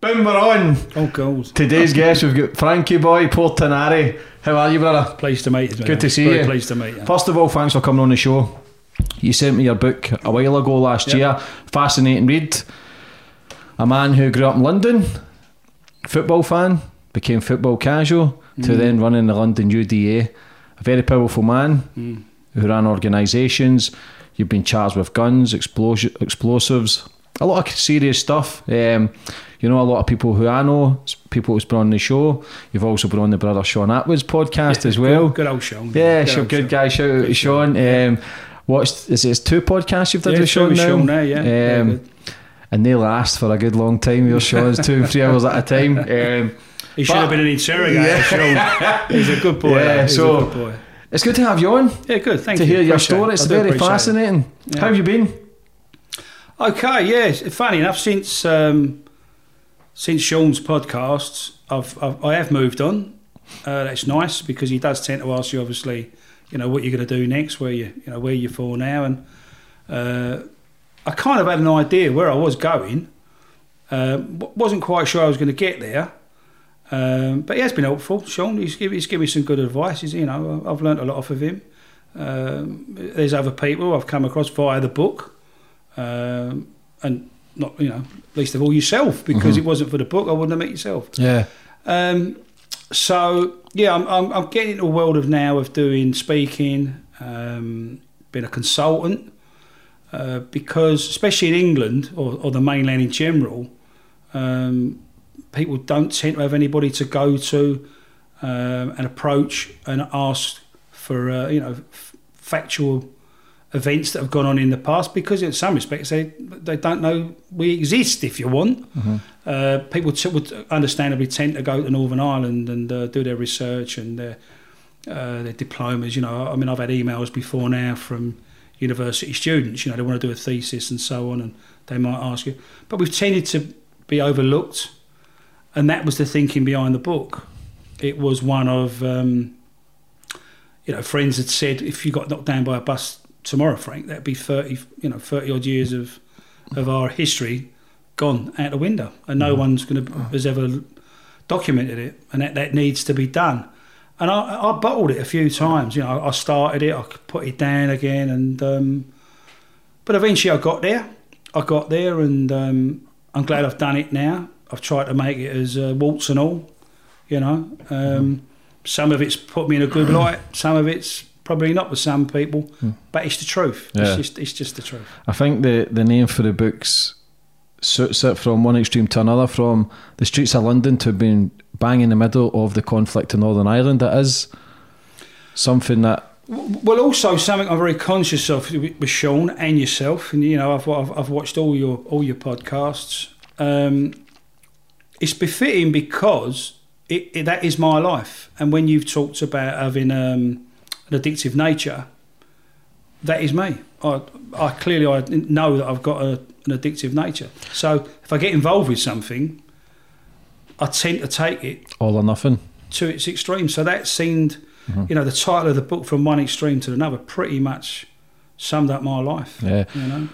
Boom, we're on. Oh, goals. Today's guest, we've got Frankie Boy Portinari. How are you, brother? Pleased to meet you. Good to see Very you. pleased to meet you. First of all, thanks for coming on the show. You sent me your book a while ago last Yep. year. Fascinating read. A man who grew up in London, football fan, became football casual, Mm. to then running the London UDA. A very powerful man Mm. who ran organisations. You've been charged with guns, explosi- explosives, a lot of serious stuff. Um, you know, a lot of people who I know, people who's been on the show. You've also been on the brother Shaun Attwood's podcast as well. Good, good old Shaun. Yeah, Good sure, good Shaun. guy. Shout out to Shaun. Um, what's is it two podcasts you've done Yeah, with Shaun now? Shaun there, yeah. Um, good. And they last for a good long time. Your Shaun's two, three hours at a time. Um, He should but- have been an interrogator, Yeah. He's a good boy. Yeah, He's so- a good boy. it's good to have you on Yeah, good. Thank to you. To hear your story. It's very it. fascinating. Yeah. How have you been? Okay, yes. Funny enough, since um, since Shaun's podcasts, I've, I've I have moved on. Uh, that's nice because he does tend to ask you, obviously, you know, what you're going to do next, where you you know where you're for now, and uh, I kind of had an idea where I was going. Um, w- wasn't quite sure I was going to get there, um, but he has been helpful. Shaun, he's given he's given me some good advice. He's, you know, I've learnt a lot off of him. Um, there's other people I've come across via the book um, and not you know least of all yourself because Mhm. it wasn't for the book I wouldn't have met yourself. Yeah. Um, so yeah, I'm, I'm, I'm getting into a world of now of doing speaking, um, being a consultant, uh, because especially in England or, or the mainland in general, um, people don't tend to have anybody to go to um, and approach and ask for uh, you know f- factual events that have gone on in the past because in some respects they they don't know we exist if you want. Uh, people t- would understandably tend to go to Northern Ireland and uh, do their research and their uh, their diplomas you know. I mean I've had emails before now from university students you know they want to do a thesis and so on and they might ask you. But we've tended to be overlooked and that was the thinking behind the book. It was one of um, you know friends had said if you got knocked down by a bus tomorrow Frank that'd be 30 you know 30 odd years of of our history gone out the window and no one's going to has ever documented it and that, that needs to be done and I, I bottled it a few times you know I started it I put it down again and um, but eventually I got there. I got there and um, I'm glad I've done it now. I've tried to make it as uh, warts and all you know. Um, some of it's put me in a good light some of it's probably not with some people but it's the truth. Yeah. it's just it's just the truth. I think the, the name for the books suits it from one extreme to another, from the streets of London to being bang in the middle of the conflict in Northern Ireland. That is something that Well, also something I'm very conscious of with Shaun and yourself, and you know, I've I've, I've watched all your all your podcasts. Um, it's befitting because it, it, that is my life, and when you've talked about having um, an addictive nature, that is me. I, I clearly I know that I've got a, an addictive nature. So if I get involved with something, I tend to take it All or nothing. to its extreme. So that seemed, you know, the title of the book from one extreme to another pretty much summed up my life. Yeah. You know.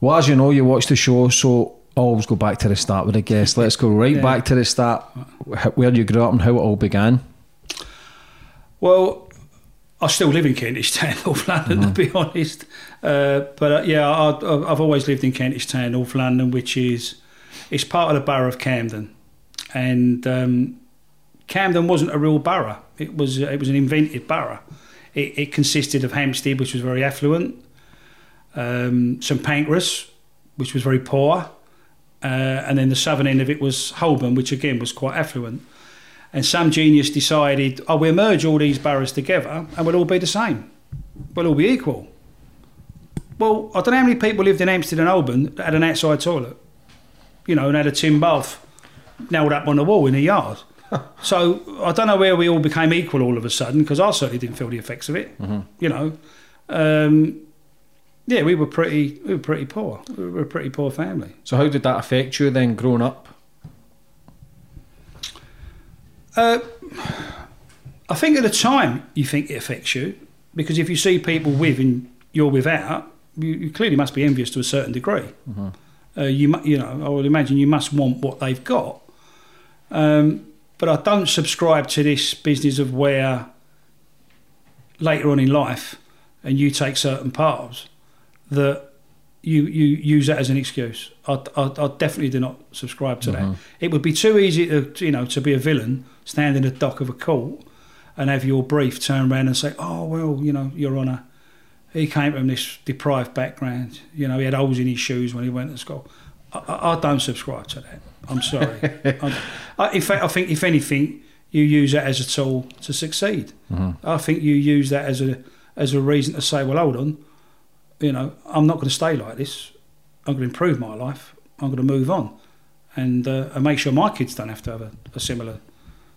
Well, as you know, you watch the show, so I always go back to the start with a guest. Let's go right Yeah. back to the start, wh- where you grew up and how it all began. Well, I still live in Kentish Town, North London, to be honest. Uh, but uh, yeah, I, I- I've always lived in Kentish Town, North London, which is it's part of the borough of Camden, and um, Camden wasn't a real borough. It was it was an invented borough. It, it consisted of Hampstead, which was very affluent, um, St Pancras, which was very poor, uh, and then the southern end of it was Holborn, which again was quite affluent. And some genius decided, oh, we'll merge all these boroughs together and we'll all be the same. We'll all be equal. Well, I don't know how many people lived in Hampstead and Holborn that had an outside toilet, you know, and had a tin bath nailed up on the wall in the yard. so I don't know where we all became equal all of a sudden because I certainly didn't feel the effects of it. You know, um, yeah, we were pretty, we were pretty poor. We were a pretty poor family. So how did that affect you then, growing up? Uh, I think at the time you think it affects you because if you see people with and you're without, you, you clearly must be envious to a certain degree. Uh, you you know I would imagine you must want what they've got. Um, but I don't subscribe to this business of where later on in life, and you take certain paths that you you use that as an excuse. I, I, I definitely do not subscribe to that. It would be too easy to you know to be a villain, stand in the dock of a court, and have your brief turn around and say, "Oh well, you know, Your Honour, he came from this deprived background. You know, he had holes in his shoes when he went to school." I, I don't subscribe to that. I'm sorry. I, I, in fact, I think if anything, you use that as a tool to succeed. I think you use that as a as a reason to say, "Well, hold on." you know, I'm not going to stay like this. I'm going to improve my life. I'm going to move on, and uh, and make sure my kids don't have to have a, a similar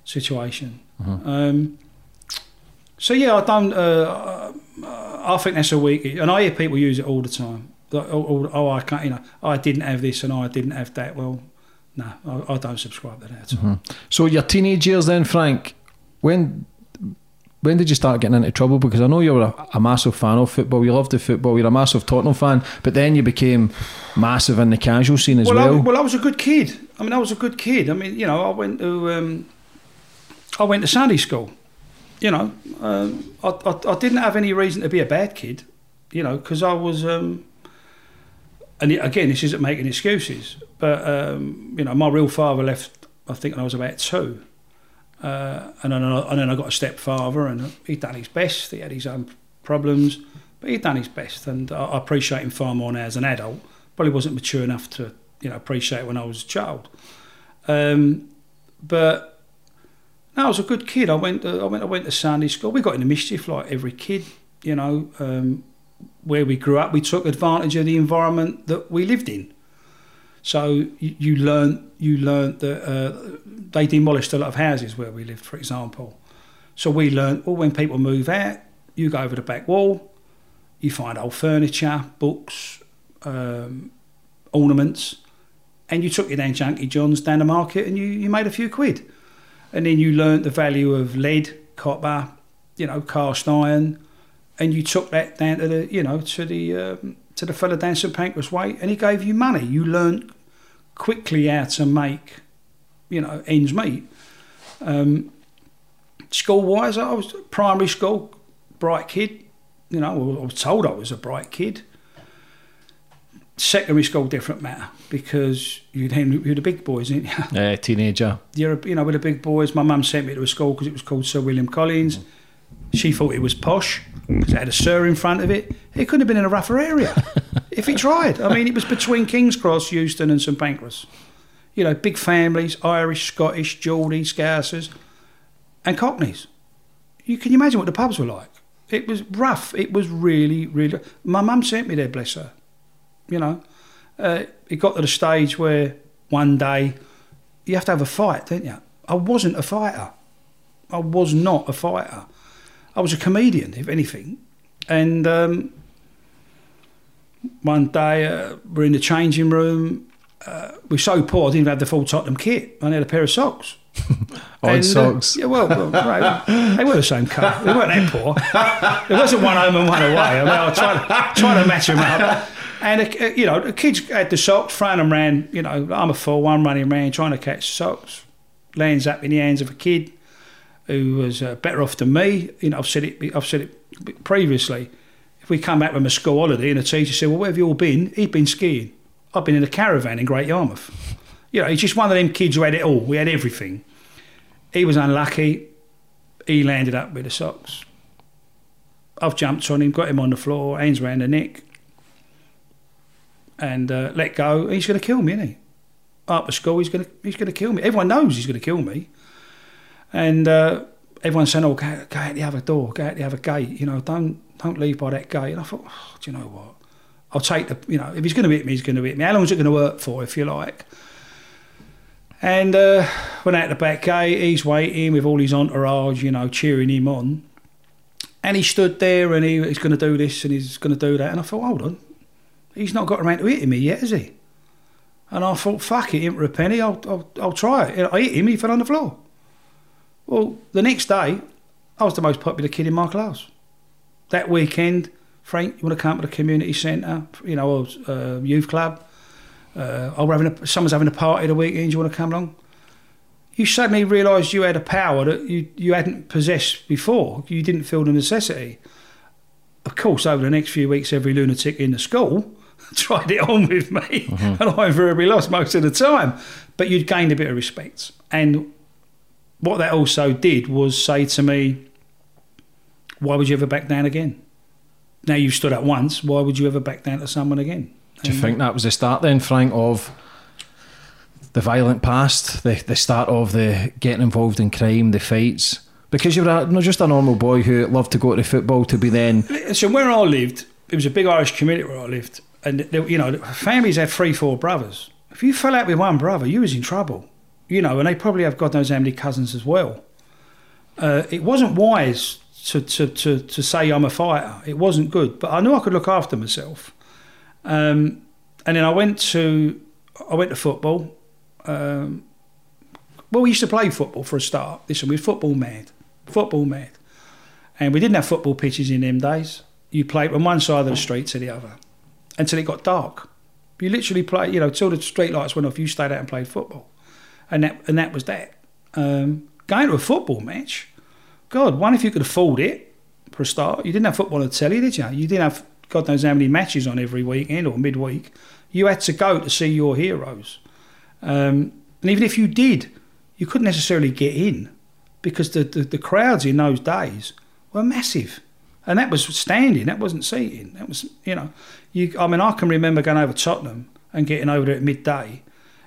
situation. Um, so yeah, I don't. Uh, I think that's a weak, and I hear people use it all the time. Like, oh, oh, I can't. You know, I didn't have this, and I didn't have that. Well, no, I, I don't subscribe to that. at all. So your teenage years then, Frank, when when did you start getting into trouble? Because I know you were a, a massive fan of football. You loved the football. You're a massive Tottenham fan, but then you became massive in the casual scene as well, well. I, well, I was a good kid. I mean, I was a good kid. I mean, you know, I went to um, I went to Sunday school. You know, um, I, I, I didn't have any reason to be a bad kid. You know, because I was. Um, and again, this isn't making excuses, but um, you know, my real father left. I think when I was about two, uh, and then I, and then I got a stepfather, and he'd done his best. He had his own problems, but he'd done his best, and I, I appreciate him far more now as an adult. Probably wasn't mature enough to you know appreciate when I was a child. Um, but no, I was a good kid. I went to, I went I went to Sunday school. We got into mischief like every kid, you know. Um, where we grew up, we took advantage of the environment that we lived in. So you, learn you learned that uh, they demolished a lot of houses where we lived, for example. So we learned well when people move out, you go over the back wall, you find old furniture, books, um, ornaments, and you took your down Junkie John's down the market and you, you made a few quid. And then you learnt the value of lead, copper, you know, cast iron, and you took that down to the, you know, to the um, to the fella down St Pancras Way, and he gave you money. You learnt quickly how to make, you know, ends meet. Um, school wise, I was primary school, bright kid. You know, I was told I was a bright kid. Secondary school, different matter because you'd with the big boys, didn't you? Uh, teenager. You're, you know, with the big boys. My mum sent me to a school because it was called Sir William Collins. She thought it was posh because it had a Sir in front of it. It couldn't have been in a rougher area if he tried. I mean, it was between King's Cross, Euston, and St Pancras. You know, big families, Irish, Scottish, Geordie, Scousers, and Cockneys. You can you imagine what the pubs were like? It was rough. It was really, really. My mum sent me there, bless her. You know, uh, it got to the stage where one day you have to have a fight, don't you? I wasn't a fighter. I was not a fighter. I was a comedian, if anything. And um, one day uh, we're in the changing room. Uh, we're so poor, I didn't even have the full Tottenham kit. I only had a pair of socks. Odd And, uh, socks. yeah, well, well right, they were the same colour. They weren't that poor. It wasn't one home and one away. I mean, I tried, tried to match them up. And, uh, you know, the kids had the socks, throwing them around. You know, I'm a fool, I'm running around trying to catch socks. Lands up in the hands of a kid who was uh, better off than me. You know, I've said it, I've said it previously. If we come back from a school holiday and the teacher said, well, where have you all been? He'd been skiing. I've been in a caravan in Great Yarmouth. You know, he's just one of them kids who had it all. We had everything. He was unlucky. He landed up with the socks. I've jumped on him, got him on the floor, hands round the neck, and uh, let go. He's going to kill me, isn't he? Up at school, he's going to he's going to kill me. Everyone knows he's going to kill me, and uh, everyone's saying, "Oh, go, go out the other door, go out the other gate. You know, don't don't leave by that gate." And I thought, oh, do you know what? I'll take the, you know, if he's going to hit me, he's going to hit me. How long is it going to work for, if you like? And uh, went out the back gate. He's waiting with all his entourage, you know, cheering him on. And he stood there and he, he's going to do this and he's going to do that. And I thought, hold on, he's not got around to hitting me yet, has he? And I thought, fuck it, him for a penny, I'll, I'll, I'll try it. I hit him, he fell on the floor. Well, the next day, I was the most popular kid in my class. That weekend, Frank, you want to come to the community centre, you know, or, uh, youth club? Uh, oh, we're having a, someone's having a party the weekend. You want to come along? You suddenly realised you had a power that you, you hadn't possessed before. You didn't feel the necessity. Of course, over the next few weeks, every lunatic in the school tried it on with me, and I invariably lost most of the time. But you'd gained a bit of respect, and what that also did was say to me, "Why would you ever back down again?" Now you've stood up once. Why would you ever back down to someone again? Do you think that was the start then, Frank, of the violent past, the the start of the getting involved in crime, the fights? Because you were a, not just a normal boy who loved to go to football to be then. So where I lived, it was a big Irish community where I lived, and there, you know, families had three, four brothers. If you fell out with one brother, you was in trouble. You know, and they probably have God knows how many cousins as well. Uh, it wasn't wise to, to, to, to say I'm a fighter. It wasn't good, but I knew I could look after myself. Um, and then I went to I went to football. Um, well, we used to play football for a start. Listen, we were football mad, football mad, and we didn't have football pitches in them days. You played from one side of the street to the other until it got dark. You literally played, you know, till the street lights went off. You stayed out and played football, and that and that was that. Um, going to a football match, God, one if you could afford it for a start. You didn't have football on the telly, did you? You didn't have God knows how many matches on every weekend or midweek. You had to go to see your heroes. Um, and even if you did, you couldn't necessarily get in because the, the, the, crowds in those days were massive. And that was standing, that wasn't seating. That was, you know, you, I mean, I can remember going over Tottenham and getting over there at midday.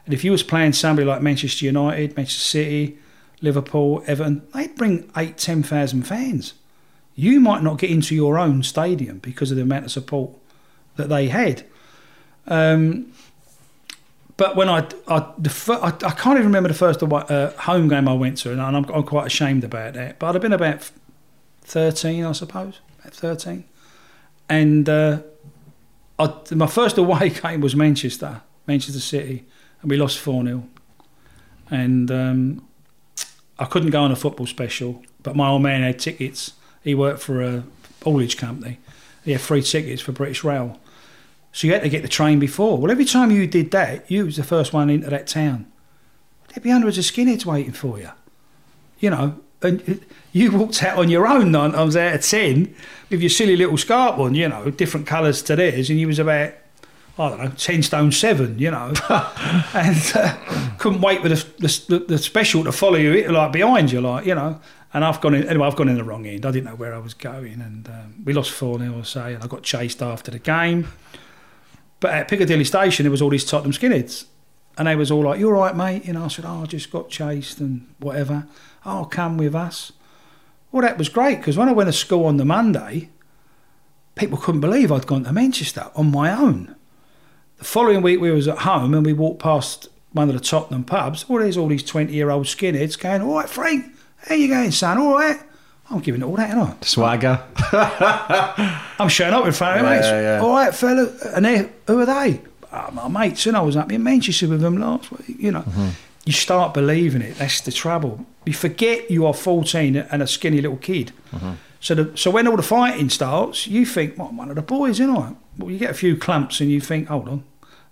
And if you was playing somebody like Manchester United, Manchester City, Liverpool, Everton, they'd bring eight, 10,000 fans you might not get into your own stadium because of the amount of support that they had. Um, but when I, I, the I, I, can't even remember the first uh, home game I went to, and I'm, I'm, quite ashamed about that. But I'd have been about 13, I suppose, about 13. And uh, I, my first away game was Manchester, Manchester City, and we lost 4 0. And um, I couldn't go on a football special, but my old man had tickets he worked for a haulage company. He had free tickets for British Rail. So you had to get the train before. Well, every time you did that, you was the first one into that town. There'd be hundreds of skinheads waiting for you. You know, and you walked out on your own nine times out of ten with your silly little scarf on, you know, different colours to theirs, and you was about, I don't know, 10 stone seven, you know, and uh, couldn't wait for the, the, the, special to follow you, like behind you, like, you know. And I've gone in, anyway, I've gone in the wrong end. I didn't know where I was going. And um, we lost 4 0, I say, and I got chased after the game. But at Piccadilly Station, there was all these Tottenham skinheads. And they was all like, You all right, mate? You know, I said, Oh, I just got chased and whatever. Oh, come with us. Well, that was great because when I went to school on the Monday, people couldn't believe I'd gone to Manchester on my own. The following week, we was at home and we walked past one of the Tottenham pubs. Oh, there's all these 20 year old skinheads going, All right, Frank, how you going, son? All right. I'm giving it all that, aren't I? Swagger. I'm showing up in front of Yeah, mates. yeah. All right, fella. And they, who are they? Oh, my mates. And I was up in Manchester with them last week. You know, Mm-hmm. you start believing it. That's the trouble. You forget you are 14 and a skinny little kid. Mm-hmm. So, the, so when all the fighting starts, you think, well, I'm one of the boys, isn't I? Well, you get a few clumps and you think, hold on,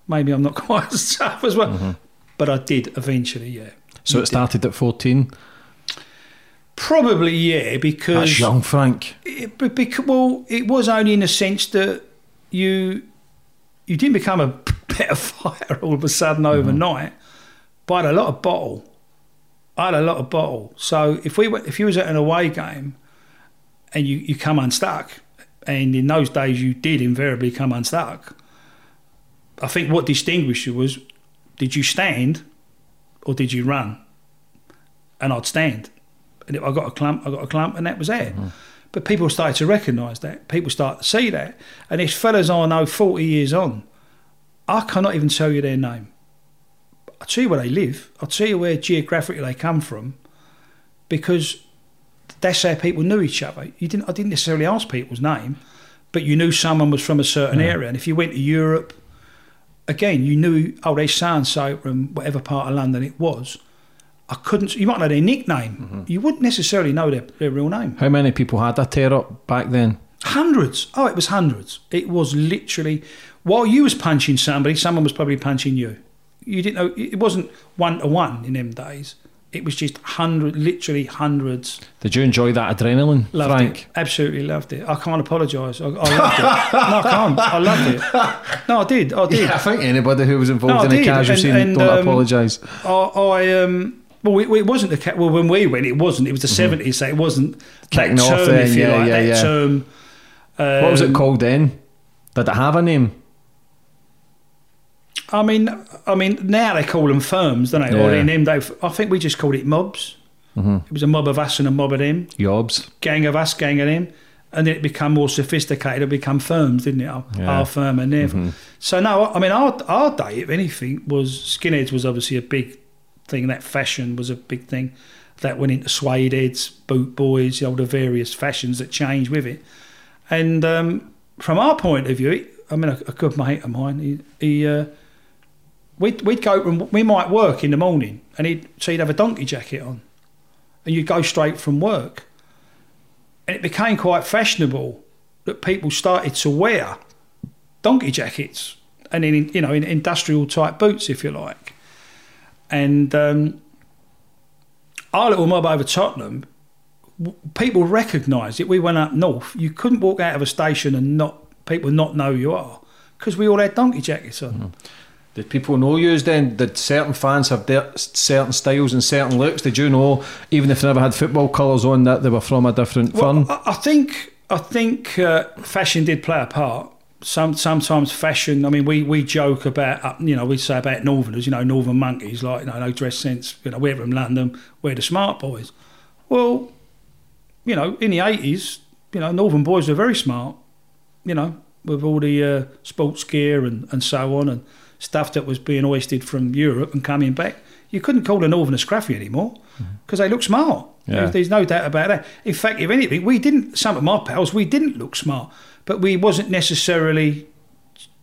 maybe I'm not quite as tough as well. Mm-hmm. But I did eventually, yeah. So it started at 14. Probably, yeah, because That's young, Frank. It, but bec- well, it was only in the sense that you you didn't become a better fighter all of a sudden overnight. But I had a lot of bottle. I had a lot of bottle. So if we went, if you was at an away game and you, you come unstuck, and in those days you did invariably come unstuck. I think what distinguished you was did you stand or did you run? And I'd stand. And if I got a clump, I got a clump, and that was it. Mm-hmm. But people started to recognise that. People start to see that. And these fellas I know 40 years on, I cannot even tell you their name. I'll tell you where they live. I'll tell you where geographically they come from because that's how people knew each other. You didn't, I didn't necessarily ask people's name, but you knew someone was from a certain area. And if you went to Europe, again, you knew, oh, they sound so from whatever part of London it was. I couldn't, you might know their nickname. Mm-hmm. You wouldn't necessarily know their, their real name. How many people had a tear up back then? Hundreds. Oh, it was hundreds. It was literally while you was punching somebody, someone was probably punching you. You didn't know it wasn't one to one in them days. It was just hundred, literally hundreds. Did you enjoy that adrenaline, Loved Frank? it. Absolutely loved it. I can't apologise. I, I loved it. no, I can't. I loved it. No, I did. I did. Yeah, I think anybody who was involved No, in a casual and- scene and, don't um, apologise. I, I um. Well, it, it wasn't the ca- well when we went. It wasn't. It was the 70s so it wasn't Mm-hmm. Kicking off term, then, you yeah, like. yeah, yeah. term. what was it um, called then? Did it have a name? I mean, I mean, now they call them firms, don't they? Or Yeah. in them days, I think we just called it mobs. Mm-hmm. It was a mob of us and a mob of them, Yobs. gang of us, gang of them, and then it became more sophisticated. It became firms, didn't it? Our, Yeah. our firm and their. Mm-hmm. So no, I mean, our our day, if anything, was skinheads was obviously a big thing. That fashion was a big thing. That went into suede heads, boot boys, all the various fashions that changed with it. And um, from our point of view, I mean, a, a good mate of mine, he, he uh, we'd, we'd go and we might work in the morning, and he'd so he'd have a donkey jacket on, and you'd go straight from work, and it became quite fashionable that people started to wear donkey jackets and in you know in industrial type boots, if you like, and um, our little mob over Tottenham. People recognised it. We went up north. You couldn't walk out of a station and not people not know who you are because we all had donkey jackets on. Did people know you then? Did certain fans have their certain styles and certain looks? Did you know, even if they never had football colours on, that they were from a different Well, firm? I, I think I think uh, fashion did play a part. Some sometimes fashion. I mean, we, we joke about uh, you know we say about Northerners, you know, Northern monkeys, like you know, no dress sense. You know, we're from London, we're the smart boys. Well, you know, in the eighties, you know, Northern boys were very smart. You know, with all the uh, sports gear and, and so on and stuff that was being hoisted from Europe and coming back. You couldn't call a Northern scruffy anymore mm-hmm. because they look smart. Yeah. There's, there's no doubt about that. In fact, if anything, we didn't. Some of my pals, we didn't look smart, but we wasn't necessarily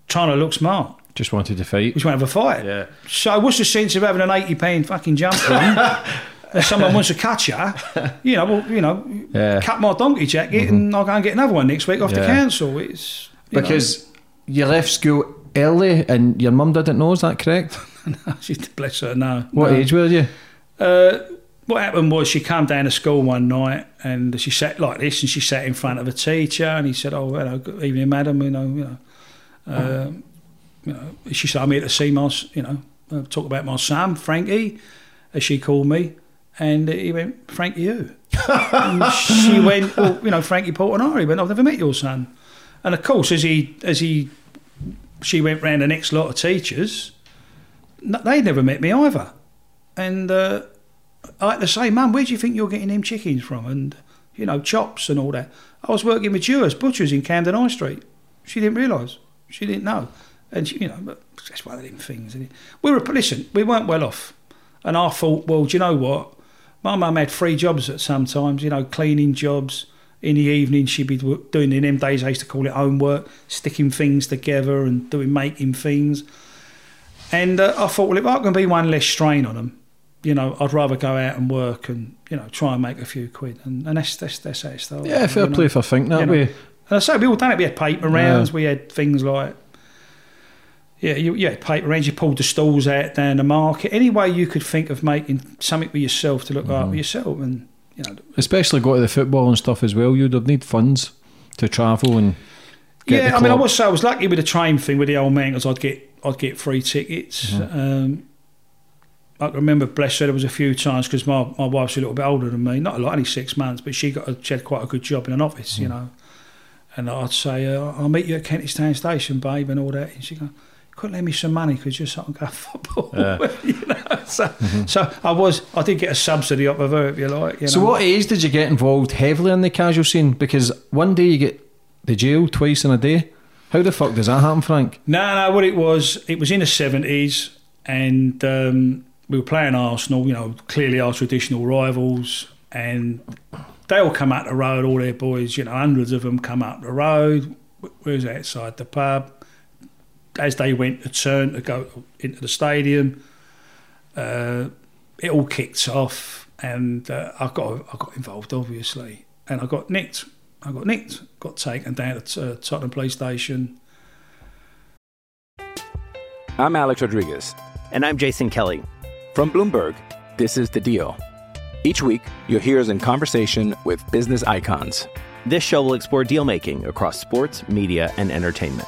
trying to look smart. Just wanted to fight. We just want to have a fight. Yeah. So what's the sense of having an eighty pound fucking jumper on? if someone wants to cut you, you know, well, you know, Yeah. cut my donkey jacket and mm-hmm. I'll go and get another one next week off the council. It's you know. Because you left school early and your mum didn't know, is that correct? no, she bless her. No. What no. age were you? Uh, what happened was she came down to school one night and she sat like this and she sat in front of a teacher and he said, "Oh, hello, good evening, madam. You know, you know, uh, you know." She said, "I'm here to see my, you know, uh, talk about my son, Frankie, as she called me." And he went, "Frankie, who?" and she went, "Well, you know, Frankie Portinari." He went, "I've never met your son." And of course, as he as he she went round the next lot of teachers, they'd never met me either. And uh, I had to say, Mum, where do you think you're getting them chickens from? And you know, chops and all that. I was working with Dewhurst, butchers in Camden High Street. She didn't realise. She didn't know. And, she, you know, that's one of them things. We were, listen, we weren't well off. And I thought, well, do you know what? My mum had three jobs at some times, you know, cleaning jobs. In the evening, she'd be doing in them days, I used to call it homework, sticking things together and doing making things. And uh, I thought, well, if I can be one less strain on them, you know, I'd rather go out and work and you know try and make a few quid, and, and that's that's that's how it started. Yeah, fair you play know. for think that You know. way. And I say we all done it. We had paper rounds. We had things like yeah, you, had paper rounds. You pulled the stalls out down the market. Any way you could think of making something for yourself to look Mm-hmm. after yourself, and you know, Especially go to the football and stuff as well. You'd have need funds to travel and get yeah. I mean, I was I was lucky with the train thing with the old man because I'd get I'd get free tickets. Mm-hmm. Um, I remember, bless her, there was a few times because my, my wife's a little bit older than me, not a lot, only six months, but she got a, she had quite a good job in an office, Mm. you know. And I'd say, uh, I'll meet you at Kentish Town Station, babe, and all that. And she'd go, couldn't lend me some money because just so I can go football. you know? So, so I was, I did get a subsidy up of her, if you like. You Mm-hmm. So, know. what age did you get involved heavily in the casual scene? Because one day you get the jail twice in a day. How the fuck does that happen, Frank? No, no. What it was, it was in the seventies, and um, we were playing Arsenal. You know, clearly our traditional rivals, and they all come out the road. All their boys, you know, hundreds of them come up the road. We was outside the pub. As they went to turn to go into the stadium, uh, it all kicked off, and uh, I got I got involved, obviously, and I got nicked. I got nicked. Got taken down to uh, Tottenham Police Station. I'm Alex Rodriguez. And I'm Jason Kelly. From Bloomberg, this is The Deal. Each week, you'll hear us in conversation with business icons. This show will explore deal making across sports, media, and entertainment.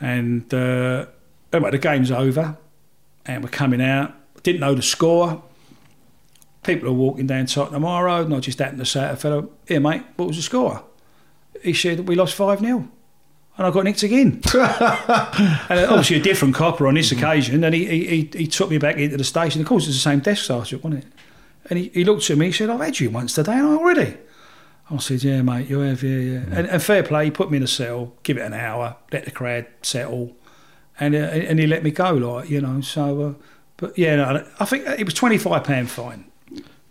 And uh, anyway, the game's over, and we're coming out. Didn't know the score. People are walking down Tottenham High Road, and I just happened to say to a fellow, "Here, mate, what was the score?" He said, "We lost five 0 and I got nicked again. and obviously a different copper on this occasion, and he, he, he, he took me back into the station. Of course, it's the same desk sergeant, wasn't it? And he, he looked at me, he said, I've had you once today, and I already. I said, yeah, mate, you have, yeah, yeah. And, and fair play, he put me in a cell, give it an hour, let the crowd settle, and uh, and he let me go, like, you know, so, uh, but yeah, no, I think it was £25 fine,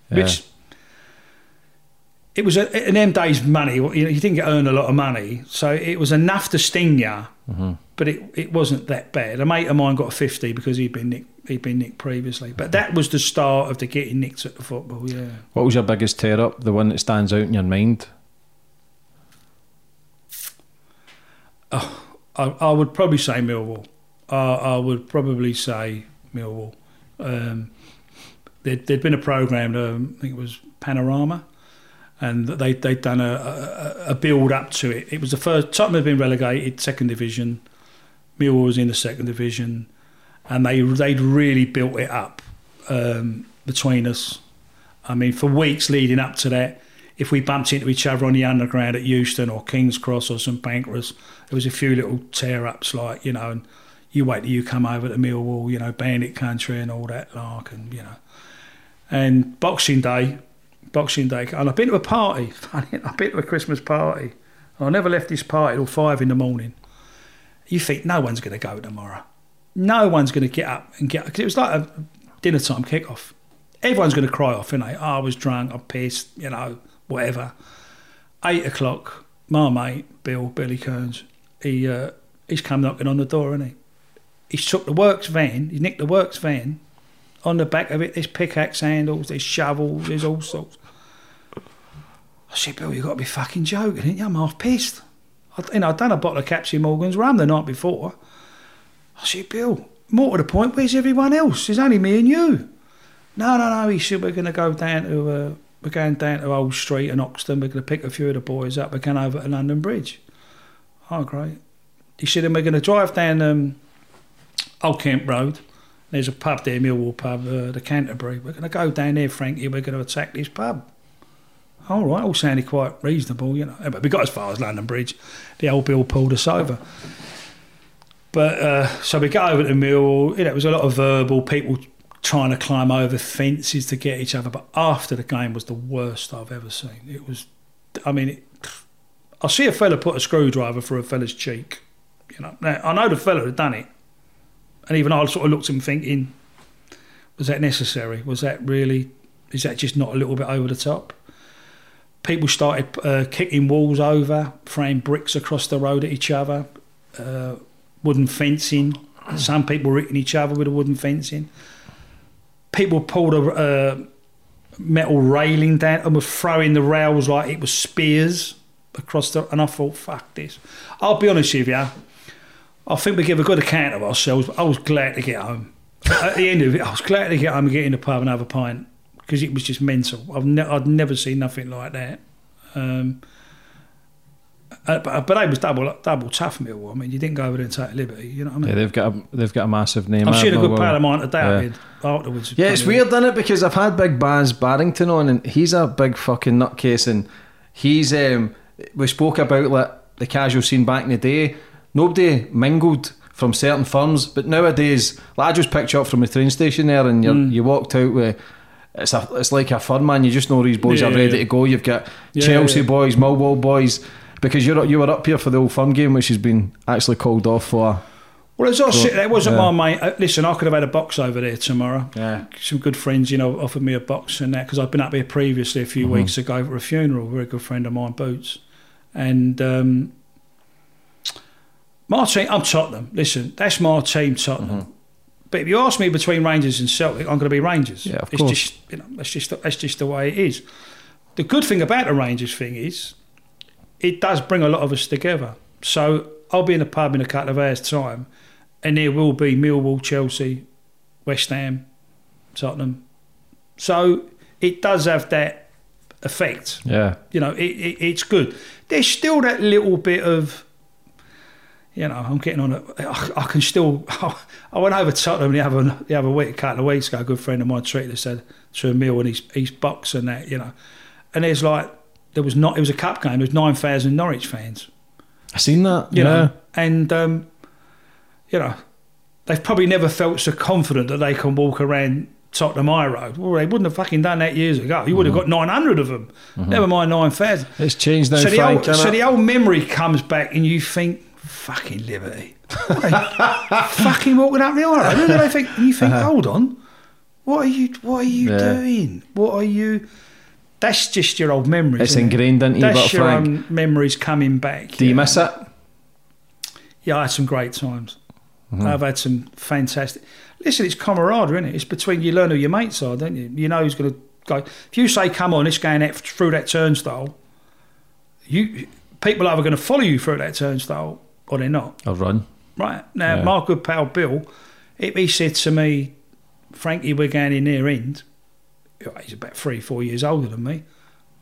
which it was a, in them days money. You know, you didn't earn a lot of money, so it was enough to sting you, but it, it wasn't that bad. A mate of mine got a fifty because he'd been nicked, he'd been nicked previously, but that was the start of the getting nicked at the football. Yeah, What was your biggest tear up? The one that stands out in your mind? Oh, I, I would probably say Millwall. I, I would probably say Millwall. Um, there'd, there'd been a program, um, I think it was Panorama, and they they'd done a, a, a build up to it. It was the first Tottenham had been relegated second division, Millwall was in the second division, and they they'd really built it up um, between us. I mean, for weeks leading up to that, if we bumped into each other on the underground at Euston or King's Cross or St Pancras, there was a few little tear ups, like you know, and you wait till you come over to Millwall, you know, Bandit Country and all that, like, and you know, and Boxing Day, Boxing Day, and I've been to a party. I've been to a Christmas party. I never left this party till five in the morning. You think no one's going to go tomorrow. No one's going to get up and get. Cause it was like a dinner time kick-off. Everyone's going to cry off, innit? Oh, I was drunk, I'm pissed, you know, whatever. Eight o'clock, my mate, Bill, Billy Kearns, he, uh, he's come knocking on the door, isn't he? He's took the works van, he nicked the works van on the back of it, there's pickaxe handles, there's shovels, there's all sorts. I said, Bill, you got to be fucking joking, ain't you? I'm half pissed. You know, I'd done a bottle of Captain Morgan's rum the night before. I said, Bill, more to the point, where's everyone else? There's only me and you. No, no, no. He said, we're going to go down to, uh, we're going down to Old Street in Hoxton. We're going to pick a few of the boys up. We're going over to London Bridge. Oh, great. He said, and we're going to drive down um, Old Kent Road. There's a pub there, Millwall pub, uh, the Canterbury. We're going to go down there, Frankie. We're going to attack this pub. All right, all sounded quite reasonable, you know. But we got as far as London Bridge. The old Bill pulled us over. But uh, so we got over to Mill. You know, it was a lot of verbal people trying to climb over fences to get each other. But after the game was the worst I've ever seen. It was, I mean, it, I see a fella put a screwdriver through a fella's cheek. You know, now, I know the fella had done it, and even I sort of looked at him thinking, was that necessary? Was that really? Is that just not a little bit over the top? People started uh, kicking walls over, throwing bricks across the road at each other, uh, wooden fencing. Some people were hitting each other with a wooden fencing. People pulled a uh, metal railing down and were throwing the rails like it was spears across the. And I thought, fuck this. I'll be honest with you. I think we give a good account of ourselves. I was glad to get home. At the end of it, I was glad to get home and get in the pub and have a pint because it was just mental. I've ne- I'd never seen nothing like that. Um, uh, but, but they was double double tough Millwall. I mean, you didn't go over there and take a liberty. You know what I mean? Yeah, they've got a, they've got a massive name. I'm sure a good they? pal of mine today Yeah. did afterwards. Yeah, it's weird, isn't it? Because I've had Big Baz Barrington on, and he's a big fucking nutcase, and he's um, we spoke about like the casual scene back in the day. Nobody mingled from certain firms, but nowadays, like I just picked you up from the train station there, and you Mm. you walked out with. It's a, it's like a firm man. You just know these boys Yeah, are ready yeah. to go. You've got Yeah, Chelsea boys, Millwall boys, because you're you were up here for the old firm game, which has been actually called off for. Well, as I for- said, that wasn't my main. Uh, listen, I could have had a box over there tomorrow. Yeah. Some good friends, you know, offered me a box and that because I've been up here previously a few Mhm. weeks ago for a funeral. A very good friend of mine, Boots, and um, my team. I'm Tottenham. Listen, that's my team, Tottenham. But if you ask me between Rangers and Celtic, I'm going to be Rangers. Yeah, of it's course. just you know that's just that's just the way it is. The good thing about the Rangers thing is, it does bring a lot of us together. So I'll be in a pub in a couple of hours' time, and there will be Millwall, Chelsea, West Ham, Tottenham. So it does have that effect. Yeah. You know, it, it, it's good. There's still that little bit of, you know, I'm getting on it. I, I can still. I went over to Tottenham the other the other week, a couple of weeks ago. A good friend of mine treated us to a meal and he's he's box and that, you know. And there's like there was not. It was a cup game. There was nine thousand Norwich fans. I seen that. You yeah. know, and um, you know, they've probably never felt so confident that they can walk around Tottenham High Road. Well, they wouldn't have fucking done that years ago. You would have got 900 of them. Never mind 9,000. It's changed now, So the, old, so the old memory comes back and you think, fucking Liberty. fucking walking up the Road. Look at they think, and you think, hold on. What are you, what are you Uh-huh. Yeah. doing? What are you... That's just your old memories. It's ingrained into you, That's your own memories coming back. Do you miss it? Yeah, I had some great times. Mhm. I've had some fantastic. Listen, it's camaraderie, isn't it? It's between you learn who your mates are, don't you? You know who's going to go. If you say, "Come on, let's go through that turnstile," you people are going to follow you through that turnstile or they're not. I'll run. Right now, Yeah. my good pal Bill, if he said to me, "Frankie, we're going in near end," he's about three, four years older than me.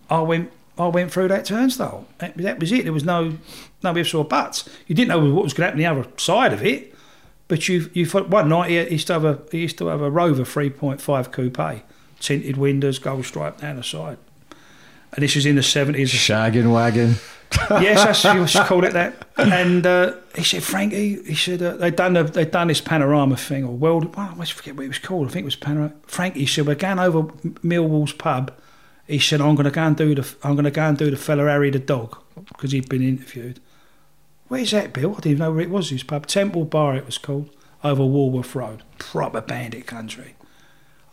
I went, I went through that turnstile. That, that was it. There was no, no ifs or buts. You didn't know what was going to happen the other side of it, but you, you one night he used to have a, he used to have a Rover 3.5 coupe, tinted windows, gold stripe down the side, and this was in the seventies. Shagging wagon. Yes, that's you should call it that. And uh, he said, Frankie, he said uh, they'd done the, they'd done this panorama thing or world. Well, I forget what it was called. I think it was panorama. Frankie said we're going over Millwall's pub. He said I'm going to go and do the I'm going to go and do the fella Harry the dog because he'd been interviewed. Where's that, Bill? I didn't even know where it was. This pub, Temple Bar, it was called, over Walworth Road. Proper bandit country.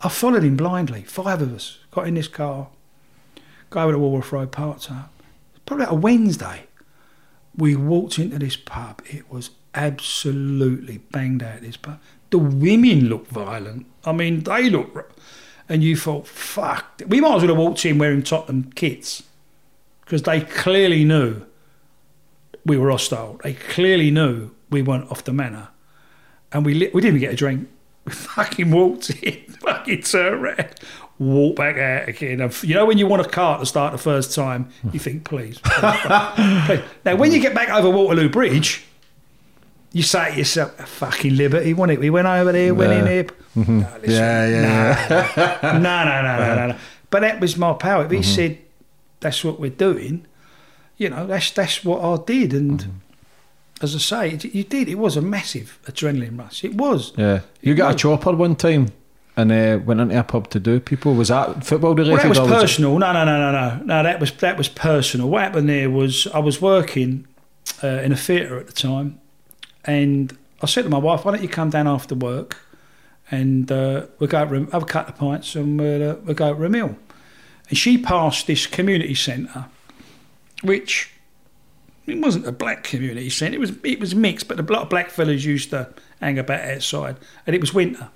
I followed him blindly. Five of us got in this car, go over to Walworth Road, parked up. Probably a Wednesday. We walked into this pub. It was absolutely banged out this pub. The women looked violent. I mean, they looked, and you thought, fuck, we might as well have walked in wearing Tottenham kits because they clearly knew we were hostile. They clearly knew we weren't off the manor, and we li- we didn't get a drink. We fucking walked in, fucking turned around, walked back out again. You know when you want a car to start the first time, you think, please, please, please. Now when you get back over Waterloo Bridge, you say to yourself, fucking liberty, wasn't it? We went over there, went in here. Mhm. No, listen, yeah, yeah, no, no, no, no, no, no, no. But that was my power. If he said that's what we're doing, you know, that's that's what I did. And as I say, it- you did. It was a massive adrenaline rush. It was. Yeah. You got a chopper one time and uh, went into a pub to do people. Was that football related? Well, that was personal. No, no, no, no, no, no. That was that was personal. What happened there was I was working uh, in a theatre at the time, and I said to my wife, "Why don't you come down after work, and uh, we'll go to, have a couple of pints, and we'll, uh, we'll go to a meal." And she passed this community centre, which it wasn't a black community centre. It was it was mixed, but a lot of black fellas used to hang about outside, and it was winter.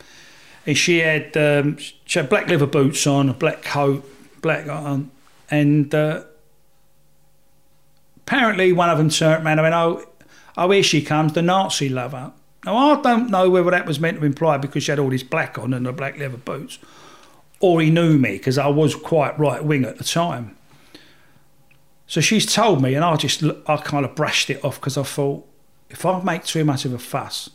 And she had um, she had black leather boots on, a black coat, black on, and uh, apparently one of them turned around and went, "Oh, oh, here she comes, the Nazi lover." Now I don't know whether that was meant to imply because she had all this black on and the black leather boots, or he knew me because I was quite right wing at the time. So she's told me, and I just I kind of brushed it off because I thought if I make too much of a fuss,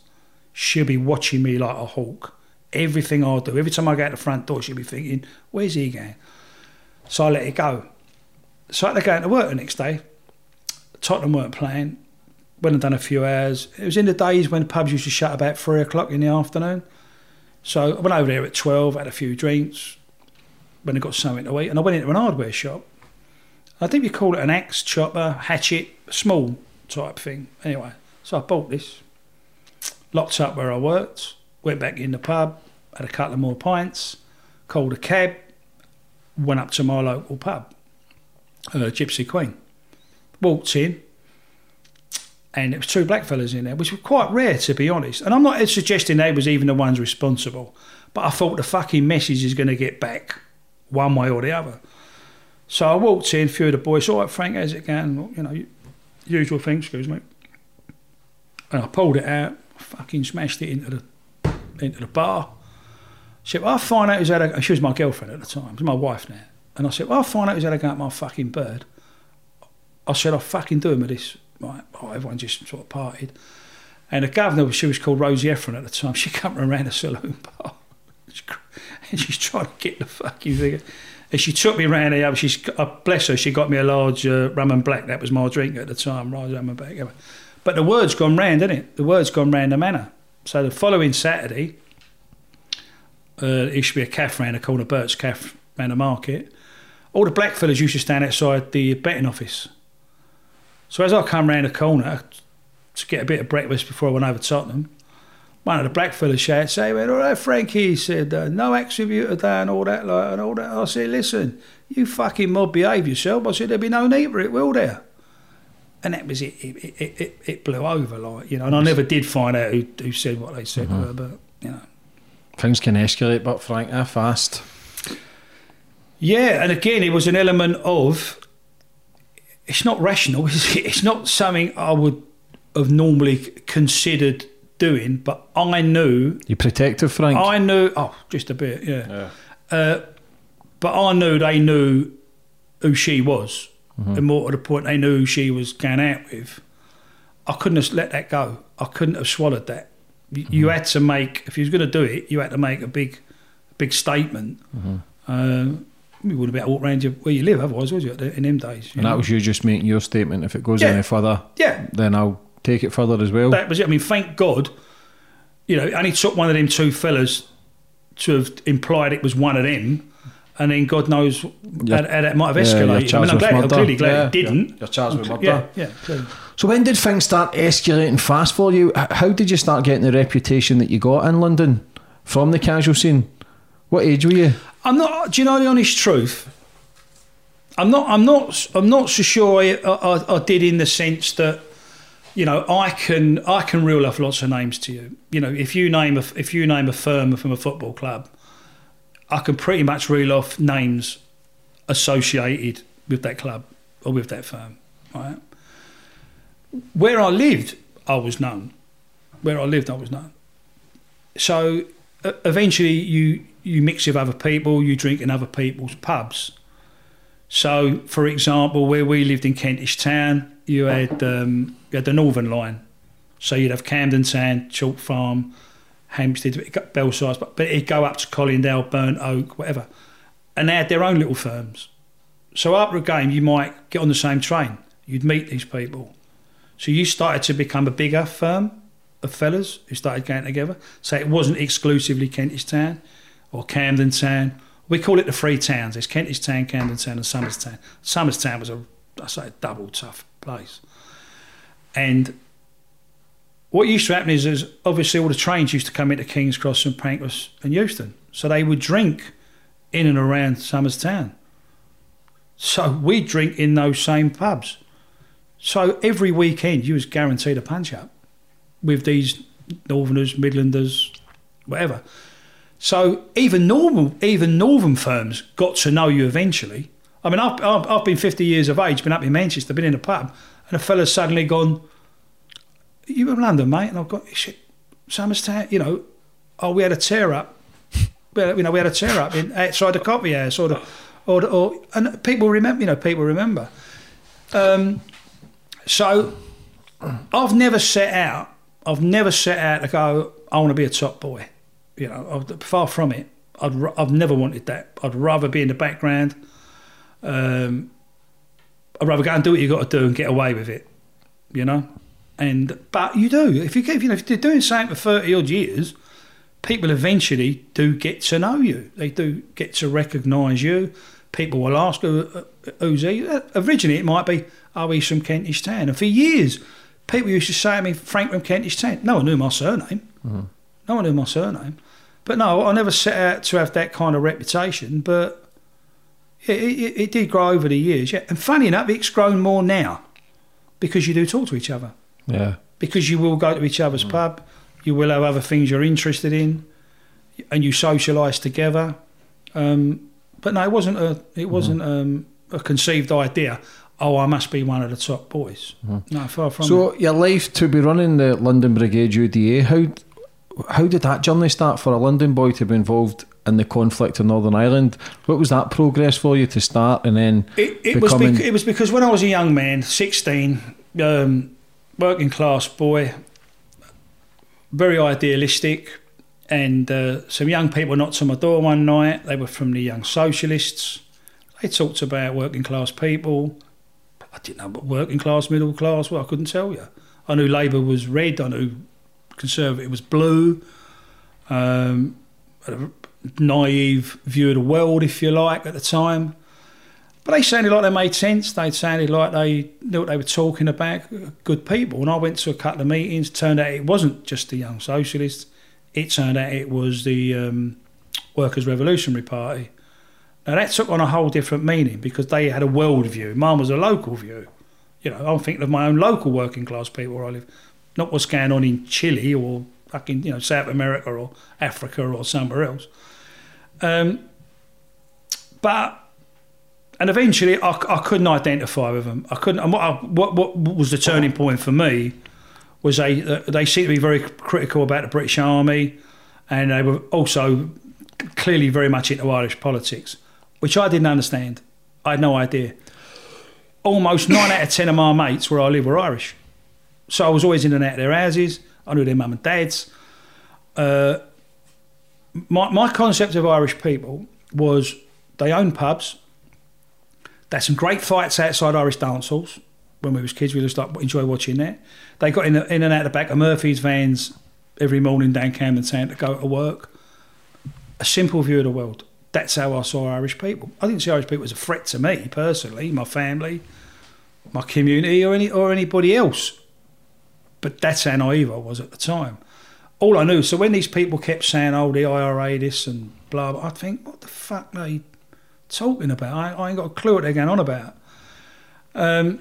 she'll be watching me like a hawk. Everything I do, every time I go out the front door, she'll be thinking, "Where's he going?" So I let it go. So I had to go into work the next day. Tottenham weren't playing. Went and done a few hours. It was in the days when pubs used to shut about three o'clock in the afternoon. So I went over there at twelve, had a few drinks, when I got something to eat, and I went into an hardware shop. I think you call it an axe, chopper, hatchet, small type thing. Anyway, so I bought this, locked up where I worked, went back in the pub, had a couple of more pints, called a cab, went up to my local pub, uh, Gypsy Queen. Walked in, and it was two black fellas in there, which was quite rare to be honest. And I'm not suggesting they was even the ones responsible, but I thought the fucking message is going to get back one way or the other. So I walked in, few of the boys, all right, Frank, how's it going? You know, usual thing, excuse me. And I pulled it out, fucking smashed it into the into the bar. She said, well, I'll find out who's had a... She was my girlfriend at the time, she's my wife now. And I said, well, I'll find out who's had a go at my fucking bird. I said, I'll fucking do him with this. Right, oh, everyone just sort of partied. And the governor, she was called Rosie Efron at the time, she come around the saloon bar. and she's trying to get the fucking thing. And she took me round there. She's, uh, bless her, she got me a large uh, rum and black. That was my drink at the time, right, rum and black. But the word's gone round, isn't it? The word's gone round the manor. So the following Saturday, uh, to be a calf round the corner, Bert's calf round the market. All the black fellas used to stand outside the betting office. So as I come round the corner to get a bit of breakfast before I went over to Tottenham, one of the black fellas shouted, say, well, all right, Frankie, he said, uh, no you today and all that, like, and all that. I said, listen, you fucking mob behave yourself. I said, there'll be no need for it, will there? And that was it. It, it, it, it blew over, like, you know, and I never did find out who, who said what they said her, but, you know. Things can escalate, but Frank, ah, fast. Yeah, and again, it was an element of it's not rational. It's, it's not something I would have normally considered doing, but I knew. You protective, Frank? I knew. Oh, just a bit, yeah. Uh, but I knew they knew who she was, Mhm. and more to the point, they knew who she was going out with. I couldn't have let that go. I couldn't have swallowed that. You, you had to make if you was going to do it, you had to make a big, big statement. Mhm. Uh, you wouldn't be able to walk around your, where you live otherwise, would you? In them days, And know? that was you just making your statement. If it goes Yeah. any further, Yeah. then I'll take it further as well. That was it. I mean, thank God, you know, it only took one of them two fellas to have implied it was one of them, and then God knows You're- how, how that might have yeah, escalated. I mean, I'm, glad, I'm clearly glad Yeah, it didn't. you're- you're charged with murder. Yeah, yeah. clearly. So when did things start escalating fast for you? How did you start getting the reputation that you got in London from the casual scene? What age were you? I'm not. Do you know the honest truth? I'm not. I'm not. I'm not so sure I, I, I did in the sense that you know, I can I can reel off lots of names to you. You know, if you name a if you name a firm from a football club, I can pretty much reel off names associated with that club or with that firm. Right. Where I lived, I was known. Where I lived, I was known. So uh, eventually, you you mix with other people, you drink in other people's pubs. So, for example, where we lived in Kentish Town, you had um, you had the Northern Line. So you'd have Camden Town, Chalk Farm, Hampstead, Belsize, but, but it'd go up to Colindale, Burnt Oak, whatever. And they had their own little firms. So after a game, you might get on the same train. You'd meet these people. So you started to become a bigger firm of fellas who started getting together. So it wasn't exclusively Kentish Town or Camden Town. We call it the three towns. There's Kentish Town, Camden Town, and Somers Town. Somers Town was a, I say, a double tough place. And what used to happen is, is obviously all the trains used to come into King's Cross and Pancras and Euston. So they would drink in and around Somers Town. So we'd drink in those same pubs. So every weekend you was guaranteed a punch up with these Northerners, Midlanders, whatever. So even normal, even northern firms got to know you eventually. I mean, I've, I've, I've been 50 years of age, been up in Manchester, been in a pub, and a fella's suddenly gone, you from London, mate? And I've got, shit, Somers Town, you know, oh, we had a tear up. Well, you know, we had a tear up in, outside the coffee house, or the, or, the, or, and people remember, you know, people remember. Um, so I've never set out, I've never set out to go, I want to be a top boy. You know, I've, far from it. I'd, I've never wanted that. I'd rather be in the background. Um, I'd rather go and do what you've got to do and get away with it. You know, and but you do if you get, you know if you're doing something for thirty odd years, people eventually do get to know you. They do get to recognise you. People will ask who, who's he. Originally, it might be oh he's from Kentish Town, and for years, people used to say to me Frank from Kentish Town. No one knew my surname. Mm-hmm. No one knew my surname. But no, I never set out to have that kind of reputation. But it, it, it did grow over the years. Yeah, and funny enough, it's grown more now because you do talk to each other. Yeah. Because you will go to each other's Mm. pub, you will have other things you're interested in, and you socialise together. Um, but no, it wasn't a it wasn't um, a conceived idea. Oh, I must be one of the top boys. No, far from So it. your life to be running the London Brigade UDA, how how did that journey start for a London boy to be involved in the conflict in Northern Ireland? What was that progress for you to start and then It, it was bec- it was because when I was a young man, sixteen, um, working class boy, very idealistic, and uh, some young people knocked on my door one night. They were from the Young Socialists. They talked about working class people. I didn't know what working class, middle class. Well, I couldn't tell you. I knew Labour was red. I knew Conservative was blue. Um, a naive view of the world, if you like, at the time. But they sounded like they made sense. They sounded like they knew what they were talking about. Good people. And I went to a couple of meetings. Turned out it wasn't just the Young Socialists. It turned out it was the um, Workers' Revolutionary Party. Now that took on a whole different meaning because they had a world view. Mine was a local view. You know, I'm thinking of my own local working class people where I live, not what's going on in Chile or fucking you know South America or Africa or somewhere else. Um, but and eventually I, I couldn't identify with them. I couldn't. And what, I, what what was the turning point for me was they they seemed to be very critical about the British Army, and they were also clearly very much into Irish politics, which I didn't understand. I had no idea. Almost nine out of ten of my mates where I live were Irish, so I was always in and out of their houses. I knew their mum and dads. Uh, my my concept of Irish people was they own pubs. They had some great fights outside Irish dance halls when we was kids. We used to enjoy watching that. They got in, in and out the back of Murphy's vans every morning down Camden Town to go to work. A simple view of the world. That's how I saw Irish people. I didn't see Irish people as a threat to me personally, my family, my community, or any or anybody else. But that's how naive I was at the time. All I knew. So when these people kept saying, "Oh, the IRA this and blah," blah I think, "What the fuck are they talking about? I, I ain't got a clue what they're going on about." Um,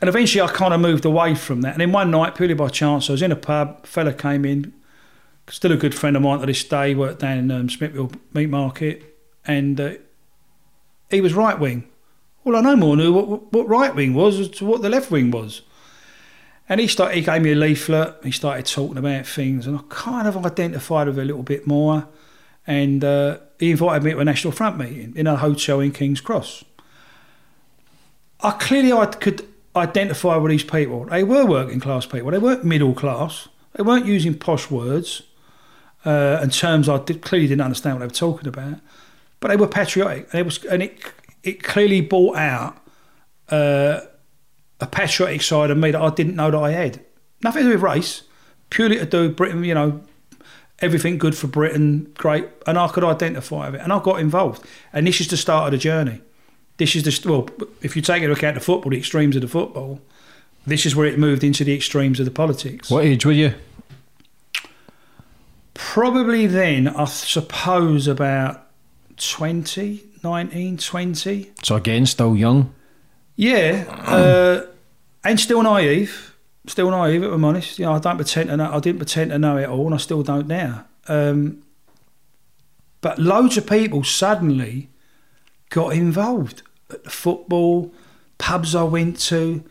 and eventually I kind of moved away from that. And then one night, purely by chance, I was in a pub. Fella came in, still a good friend of mine to this day. Worked down in um, Smithfield Meat Market, and uh, he was right wing. Well, I no more knew what, what right wing was as to what the left wing was. And he started. He gave me a leaflet. He started talking about things, and I kind of identified with it a little bit more. And uh, he invited me to a National Front meeting in a hotel in King's Cross. I clearly I could identify with these people. They were working class people. They weren't middle class. They weren't using posh words uh, and terms I did, clearly didn't understand what they were talking about. But they were patriotic, and it was, and it it clearly brought out uh, a patriotic side of me that I didn't know that I had. Nothing to do with race, purely to do with Britain. You know, everything good for Britain, great, and I could identify with it, and I got involved. And this is the start of the journey. This is the well, if you take into account the football, the extremes of the football, this is where it moved into the extremes of the politics. What age were you? Probably then, I suppose about 20, 19, 20. So again, still young. Yeah, uh, and still naive. Still naive, if I'm honest. You know, I don't pretend to know. I didn't pretend to know it all, and I still don't now. Um, but loads of people suddenly got involved. At the football, pubs I went to,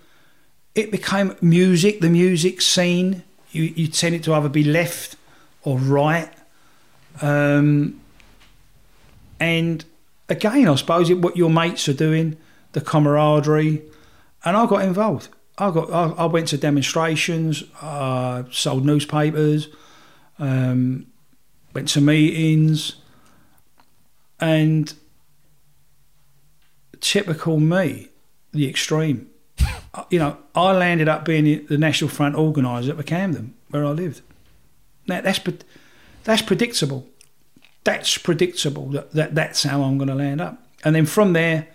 it became music. The music scene. You you tended to either be left or right. Um, and again, I suppose it, what your mates are doing, the camaraderie, and I got involved. I got I, I went to demonstrations, uh, sold newspapers, um, went to meetings, and typical me, the extreme. you know, I landed up being the National Front organiser at Camden, where I lived. Now that's that's predictable. That's predictable. That, that that's how I'm going to land up. And then from there,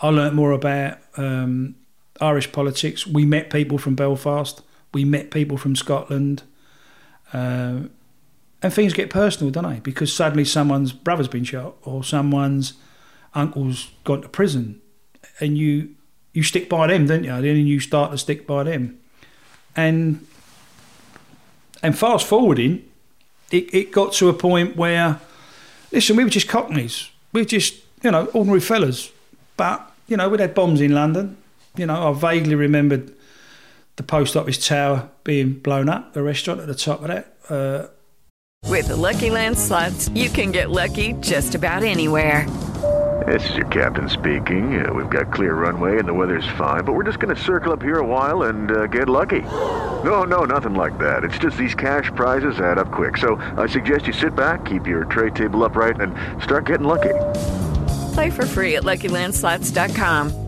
I learnt more about um, Irish politics. We met people from Belfast. We met people from Scotland. Uh, and things get personal, don't they? Because suddenly someone's brother's been shot or someone's uncle's gone to prison, and you you stick by them, don't you? Then you start to stick by them, and and fast forwarding, it, it got to a point where, listen, we were just cockneys. We were just you know ordinary fellas, but you know we'd had bombs in London. You know I vaguely remembered the post office tower being blown up, the restaurant at the top of that. Uh, With the Lucky Land slots, you can get lucky just about anywhere. This is your captain speaking. Uh, we've got clear runway and the weather's fine, but we're just going to circle up here a while and uh, get lucky. No, no, nothing like that. It's just these cash prizes add up quick. So I suggest you sit back, keep your tray table upright, and start getting lucky. Play for free at LuckyLandSlots.com.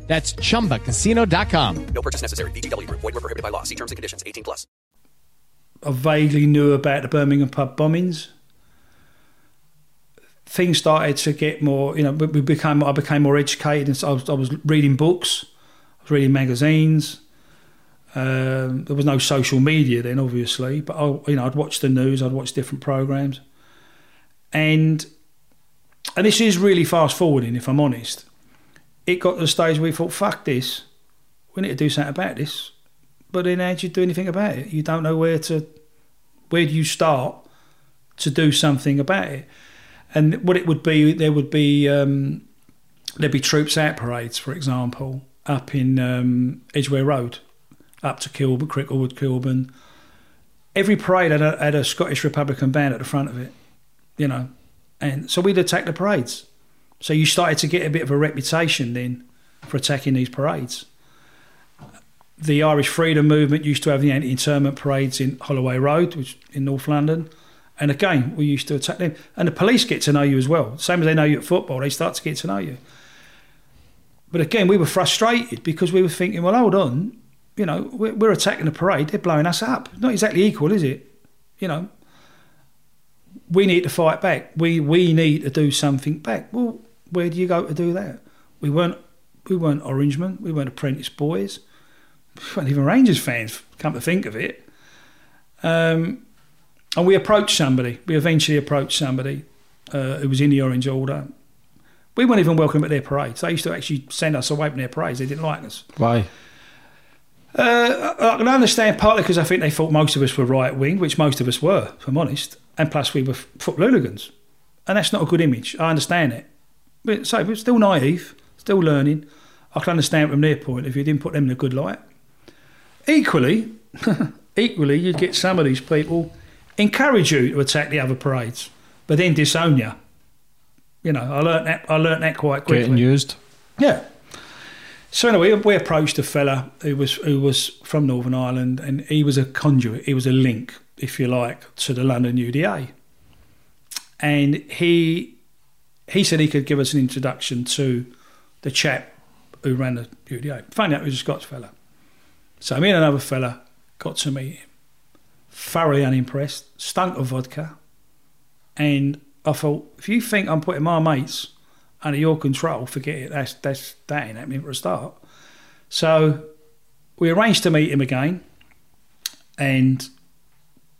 That's chumbacasino.com. No purchase necessary. VGW Group. Void were prohibited by law. See terms and conditions. 18 plus. I vaguely knew about the Birmingham pub bombings. Things started to get more, you know, we became, I became more educated. And so I was, I was reading books, I was reading magazines. Um, there was no social media then, obviously, but I, you know, I'd watch the news, I'd watch different programs, and and this is really fast forwarding, if I'm honest. It got to the stage where we thought, "Fuck this, we need to do something about this." But then, how do you do anything about it? You don't know where to, where do you start to do something about it? And what it would be, there would be um, there'd be troops out parades, for example, up in um, Edgware Road, up to Kilburn, Cricklewood, Kilburn. Every parade had a, had a Scottish Republican band at the front of it, you know, and so we'd attack the parades. So you started to get a bit of a reputation then for attacking these parades. The Irish Freedom Movement used to have the anti-internment parades in Holloway Road, which in North London. And again, we used to attack them. And the police get to know you as well. Same as they know you at football, they start to get to know you. But again, we were frustrated because we were thinking, well, hold on, you know, we're, we're attacking the parade, they're blowing us up. Not exactly equal, is it? You know, we need to fight back. We we need to do something back. Well, where do you go to do that? We weren't we weren't Orangemen. We weren't apprentice boys. We weren't even Rangers fans. Come to think of it, um, and we approached somebody. We eventually approached somebody uh, who was in the Orange Order. We weren't even welcome at their parades. They used to actually send us away from their parades. They didn't like us. Why? Uh, I can understand partly because I think they thought most of us were right wing, which most of us were, if I'm honest, and plus we were football hooligans, and that's not a good image. I understand it, but so we're still naive, still learning. I can understand from their point if you didn't put them in a good light. Equally, equally, you'd get some of these people encourage you to attack the other parades, but then disown you. You know, I learnt that. I learnt that quite quickly. Getting used. Yeah. So anyway, we approached a fella who was who was from Northern Ireland, and he was a conduit. He was a link, if you like, to the London UDA. And he he said he could give us an introduction to the chap who ran the UDA. Found out he was a Scots fella. So me and another fella got to meet him. Thoroughly unimpressed, stunk of vodka, and I thought, if you think I'm putting my mates under your control, forget it. That's that's that ain't happening for a start. So we arranged to meet him again, and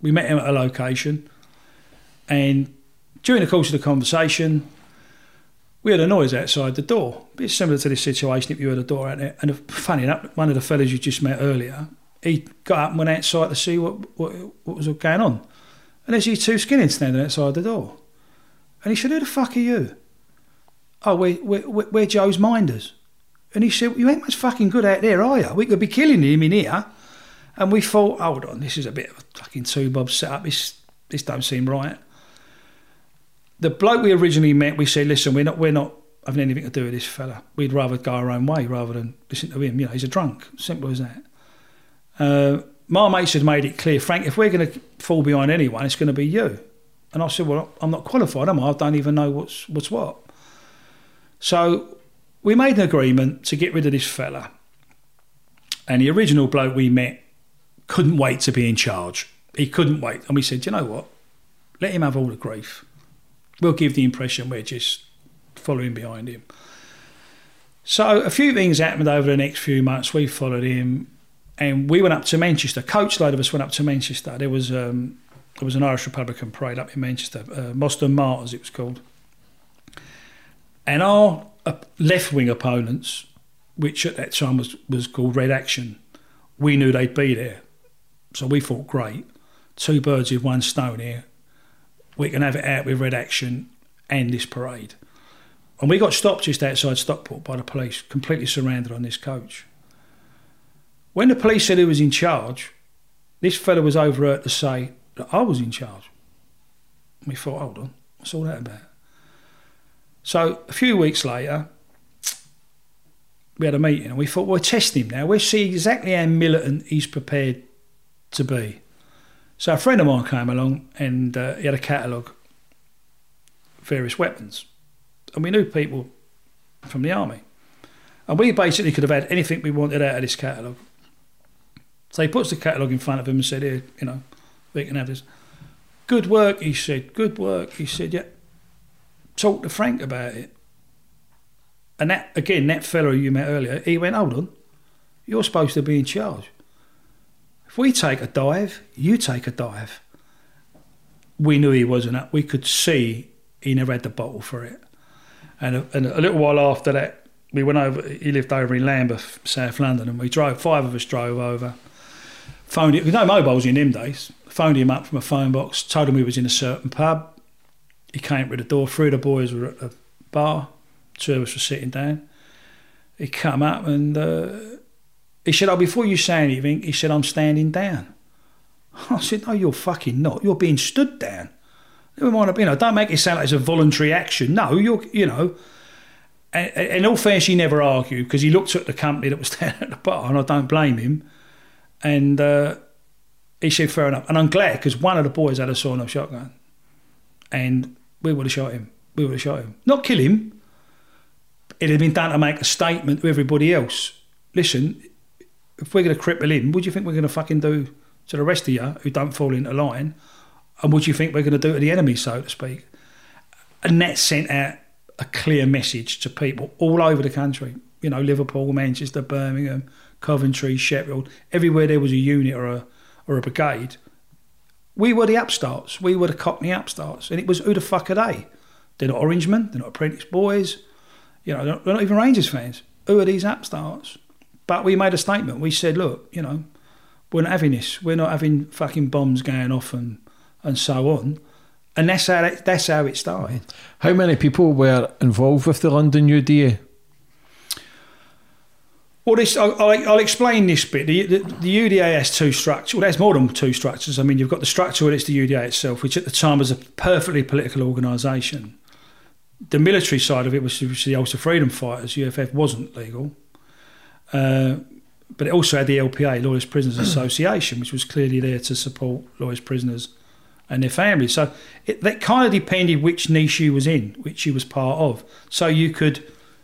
we met him at a location. And during the course of the conversation, we had a noise outside the door. A bit similar to this situation if you had a door out there. And uh, funny enough, one of the fellas you just met earlier, he got up and went outside to see what what, what was going on. And there's these two skinheads standing outside the door. And he said, Who the fuck are you? Oh, we're, we're, we're Joe's minders. And he said, You ain't much fucking good out there, are you? We could be killing him in here. And we thought, Hold on, this is a bit of a fucking two bob setup. This, this don't seem right. The bloke we originally met, we said, Listen, we're not, we're not having anything to do with this fella. We'd rather go our own way rather than listen to him. You know, he's a drunk. Simple as that. Uh, my mates had made it clear, Frank, if we're going to fall behind anyone, it's going to be you. And I said, Well, I'm not qualified, am I? I don't even know what's, what's what. So we made an agreement to get rid of this fella. And the original bloke we met couldn't wait to be in charge. He couldn't wait. And we said, you know what? Let him have all the grief. We'll give the impression we're just following behind him. So a few things happened over the next few months. We followed him and we went up to Manchester. Coach load of us went up to Manchester. There was um, there was an Irish Republican parade up in Manchester, uh, Moston Martyrs it was called. And our uh, left wing opponents, which at that time was, was called Red Action, we knew they'd be there. So we thought, great, two birds with one stone here. We can have it out with Red Action and this parade. And we got stopped just outside Stockport by the police, completely surrounded on this coach. When the police said who was in charge, this fella was overheard to say that I was in charge. We thought, hold on, what's all that about? So a few weeks later, we had a meeting and we thought, we'll test him now. We'll see exactly how militant he's prepared to be. So a friend of mine came along and uh, he had a catalogue of various weapons. And we knew people from the army. And we basically could have had anything we wanted out of this catalogue. So he puts the catalogue in front of him and said, Here, you know, we can have this. Good work, he said. Good work. He said, Yeah. Talk to Frank about it. And that again, that fellow you met earlier, he went, Hold on, you're supposed to be in charge. If we take a dive, you take a dive. We knew he wasn't up. We could see he never had the bottle for it. And a, and a little while after that, we went over. He lived over in Lambeth, South London, and we drove. Five of us drove over. Phoned. With no mobiles in them days. Phoned him up from a phone box. Told him we was in a certain pub. He came through the door. Three of the boys were at a bar. Two of us were sitting down. He come up and uh, he said, "Oh, before you say anything," he said, "I'm standing down." I said, "No, you're fucking not. You're being stood down." Never mind, you know, don't make it sound like it's a voluntary action. No, you're, you know. And, in all fairness, he never argued because he looked at the company that was down at the bar, and I don't blame him. And uh, he said, "Fair enough." And I'm glad because one of the boys had a sawn-off shotgun, and we would have shot him. We would have shot him, not kill him. it had been done to make a statement to everybody else. Listen, if we're going to cripple him, what do you think we're going to fucking do to the rest of you who don't fall into line? And what do you think we're going to do to the enemy, so to speak? And that sent out a clear message to people all over the country. You know, Liverpool, Manchester, Birmingham, Coventry, Sheffield, everywhere there was a unit or a or a brigade. We were the upstarts. We were the Cockney upstarts, and it was who the fuck are they? They're not Orangemen. They're not Apprentice boys. You know, they're not, they're not even Rangers fans. Who are these upstarts? But we made a statement. We said, look, you know, we're not having this. We're not having fucking bombs going off and and so on. And that's how it, that's how it started. How many people were involved with the London UDA? Well, this I'll, I'll, explain this bit. The, the, the UDA has two structures. Well, there's more than two structures. I mean, you've got the structure where it's the UDA itself, which at the time was a perfectly political organisation. The military side of it was, was the Ulster Freedom Fighters. UFF wasn't legal, uh, but it also had the LPA, Loyalist Prisoners Association, which was clearly there to support loyalist prisoners and their families. So it, that kind of depended which niche you was in, which you was part of. So you could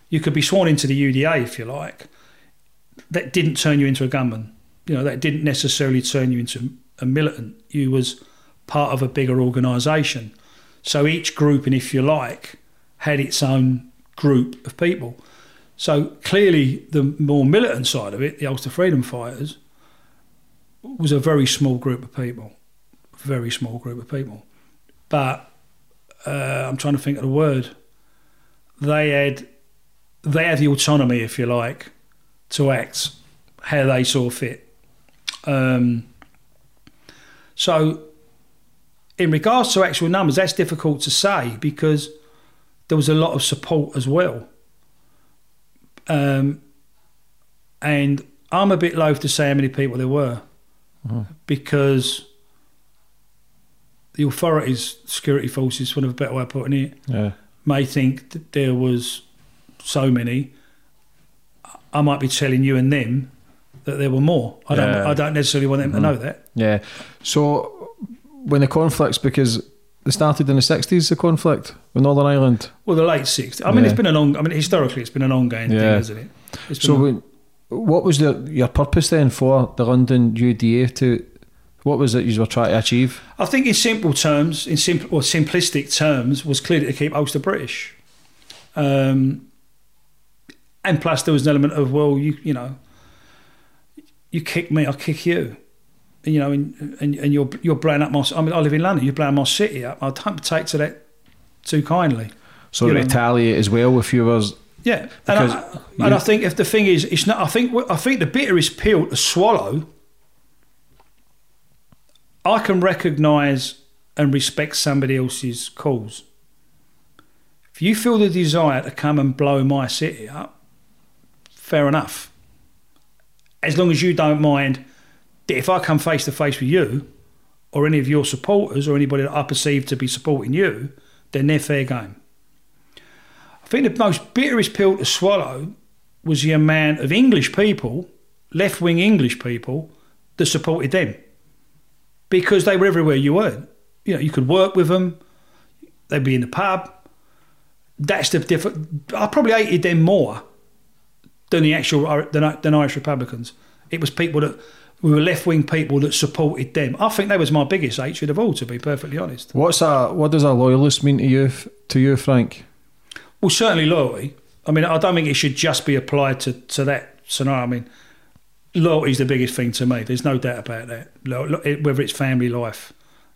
you could be sworn into the UDA if you like. That didn't turn you into a gunman. You know that didn't necessarily turn you into a militant. You was part of a bigger organisation. So each group, and if you like, had its own group of people. So clearly, the more militant side of it, the Ulster Freedom Fighters, was a very small group of people very small group of people. But uh, I'm trying to think of the word. They had they had the autonomy, if you like, to act how they saw fit. Um, so, in regards to actual numbers, that's difficult to say because there was a lot of support as well. Um, and I'm a bit loath to say how many people there were Mm-hmm. because the authorities, security forces, for of a better way of putting it, Yeah. may think that there was so many. I might be telling you and them that there were more. I don't. I don't necessarily want them to Mhm. know that. Yeah. So when the conflicts, because they started in the sixties, the conflict with Northern Ireland. Well, the late sixties. I mean, Yeah. it's been an on. I mean, historically, it's been an ongoing thing, Yeah. hasn't it? It's been So on- what was the, your purpose then for the London UDA to? What was it you were trying to achieve? I think in simple terms, in simple or simplistic terms, was clearly to keep Ulster British. Um, and plus, there was an element of well, you you know, you kick me, I'll kick you. You know, and, and, and you're you're blowing up my. I mean, I live in London. You're blowing my city up. I don't take to that too kindly. So You know. retaliate as well if you was. Yeah, and I, and I think if the thing is, it's not. I think I think the bitterest pill to swallow. I can recognise and respect somebody else's cause. If you feel the desire to come and blow my city up, fair enough. As long as you don't mind that if I come face to face with you, or any of your supporters, or anybody that I perceive to be supporting you, then they're fair game. I think the most bitterest pill to swallow was the amount of English people, left wing English people, that supported them because they were everywhere you were. You know, you could work with them, they'd be in the pub. That's the different. I probably hated them more than the actual than, than Irish Republicans. It was people that we were left wing people that supported them. I think that was my biggest hatred of all, to be perfectly honest. What's a what does a loyalist mean to you? To you, Frank? Well, certainly loyalty. I mean, I don't think it should just be applied to, to that scenario. I mean, loyalty is the biggest thing to me. There's no doubt about that. Lo- lo- it- Whether it's family life,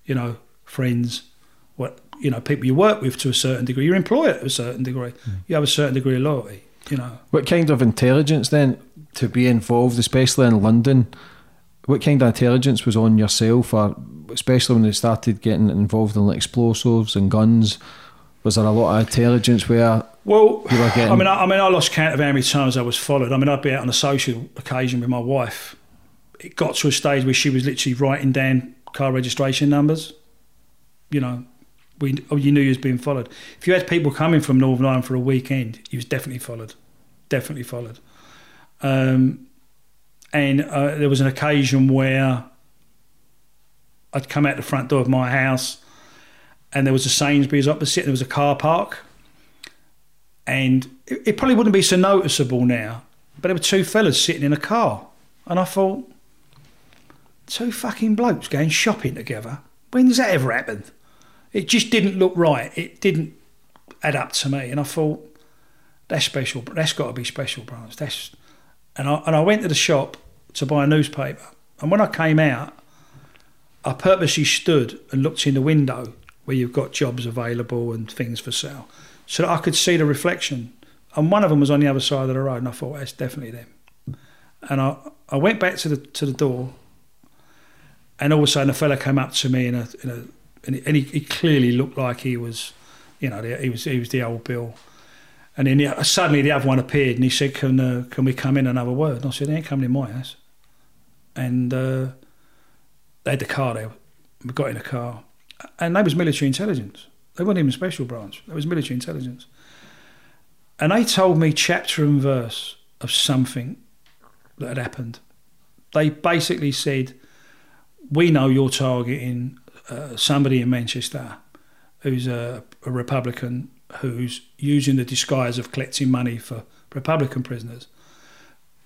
you know, friends, what you know, people you work with to a certain degree, your employer to a certain degree, hmm. you have a certain degree of loyalty. You know, What kind of intelligence then to be involved, especially in London? What kind of intelligence was on yourself, or especially when they started getting involved in like explosives and guns? Was there a lot of intelligence where Well, you were getting? I mean, I, I mean, I lost count of how many times I was followed. I mean, I'd be out on a social occasion with my wife. It got to a stage where she was literally writing down car registration numbers. You know, we oh, you knew you was being followed. If you had people coming from Northern Ireland for a weekend, you was definitely followed, definitely followed. Um, and uh, there was an occasion where I'd come out the front door of my house, and there was a Sainsbury's opposite. There was a car park, and it, it probably wouldn't be so noticeable now, but there were two fellas sitting in a car. And I thought, two fucking blokes going shopping together. When has that ever happened? It just didn't look right. It didn't add up to me. And I thought, that's special. That's got to be special, Branch. That's and I and I went to the shop to buy a newspaper. And when I came out, I purposely stood and looked in the window where you've got jobs available and things for sale, so that I could see the reflection. And one of them was on the other side of the road, and I thought that's definitely them. And I I went back to the to the door, and all of a sudden a fella came up to me in a in a and he, and he, clearly looked like he was, you know, he was he was the old Bill. And then the, suddenly the other one appeared and he said, "Can uh, can we come in and have a word?" And I said, "They ain't coming in my house." And uh, they had the car there. We got in the car, and they was military intelligence. They weren't even special branch. They was military intelligence. And they told me chapter and verse of something that had happened. They basically said, "We know you're targeting uh, somebody in Manchester who's a, a Republican who's using the disguise of collecting money for Republican prisoners.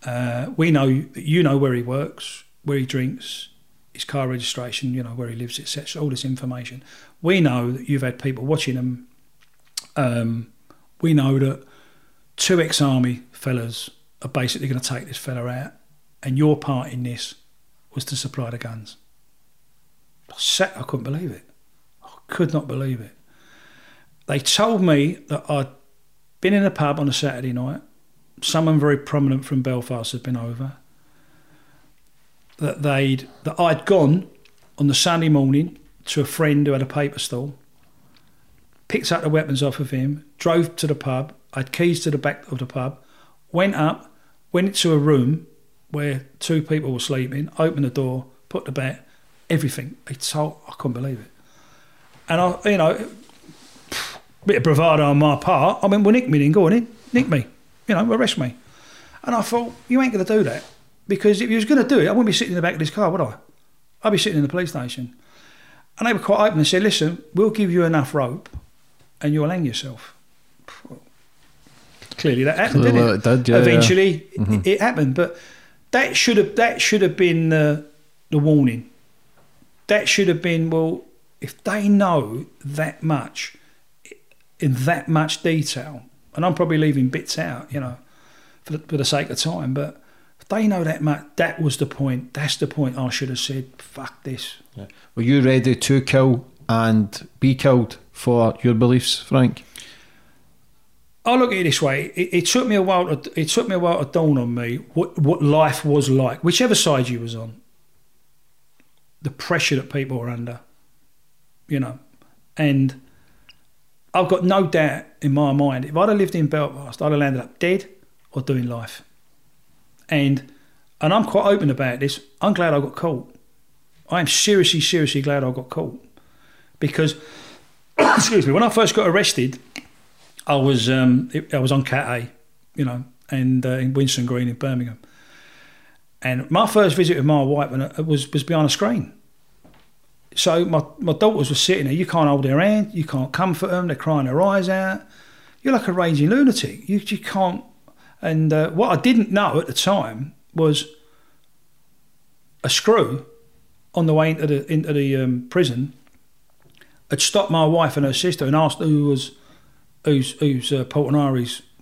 Uh, we know you know where he works, where he drinks, his car registration, you know where he lives, etc. All this information. We know that you've had people watching him. Um, we know that two ex-army fellas are basically going to take this fella out, and your part in this was to supply the guns. I sat, I couldn't believe it. I could not believe it they told me that I'd been in a pub on a Saturday night. Someone very prominent from Belfast had been over. That they'd that I'd gone on the Sunday morning to a friend who had a paper stall, picked up the weapons off of him, drove to the pub. I had keys to the back of the pub, went up, went into a room where two people were sleeping, opened the door, put the bat, everything. They told I couldn't believe it. And I, you know, bit of bravado on my part. I mean, well, nick me then, go on in, nick me, you know, arrest me. And I thought, you ain't going to do that because if you was going to do it, I wouldn't be sitting in the back of this car, would I? I'd be sitting in the police station. And they were quite open and said, listen, we'll give you enough rope and you'll hang yourself. Clearly that happened, didn't it? it did, yeah, Eventually yeah. Mhm. it, happened, but that should have that should have been uh, the warning. That should have been well, if they know that much in that much detail, and I'm probably leaving bits out, you know, for the, for the sake of time, but they know that much, that was the point. That's the point I should have said, fuck this. Yeah. Were you ready to kill and be killed for your beliefs, Frank? I look at it this way: it, it took me a while. To, it took me a while to dawn on me what what life was like, whichever side you was on. The pressure that people were under, you know, and I've got no doubt in my mind if I'd have lived in Belfast, I'd have landed up dead or doing life. And and I'm quite open about this. I'm glad I got caught. I am seriously, seriously glad I got caught because, excuse me, when I first got arrested, I was um, I was on Cat A, you know, and uh, in Winson Green in Birmingham. And my first visit with my wife was was behind a screen. So my, my daughters were sitting there. You can't hold their hand. You can't comfort them. They're crying their eyes out. You're like a raging lunatic. You you can't. And uh, what I didn't know at the time was a screw on the way into the into the um, prison had stopped my wife and her sister and asked who was who's who's uh,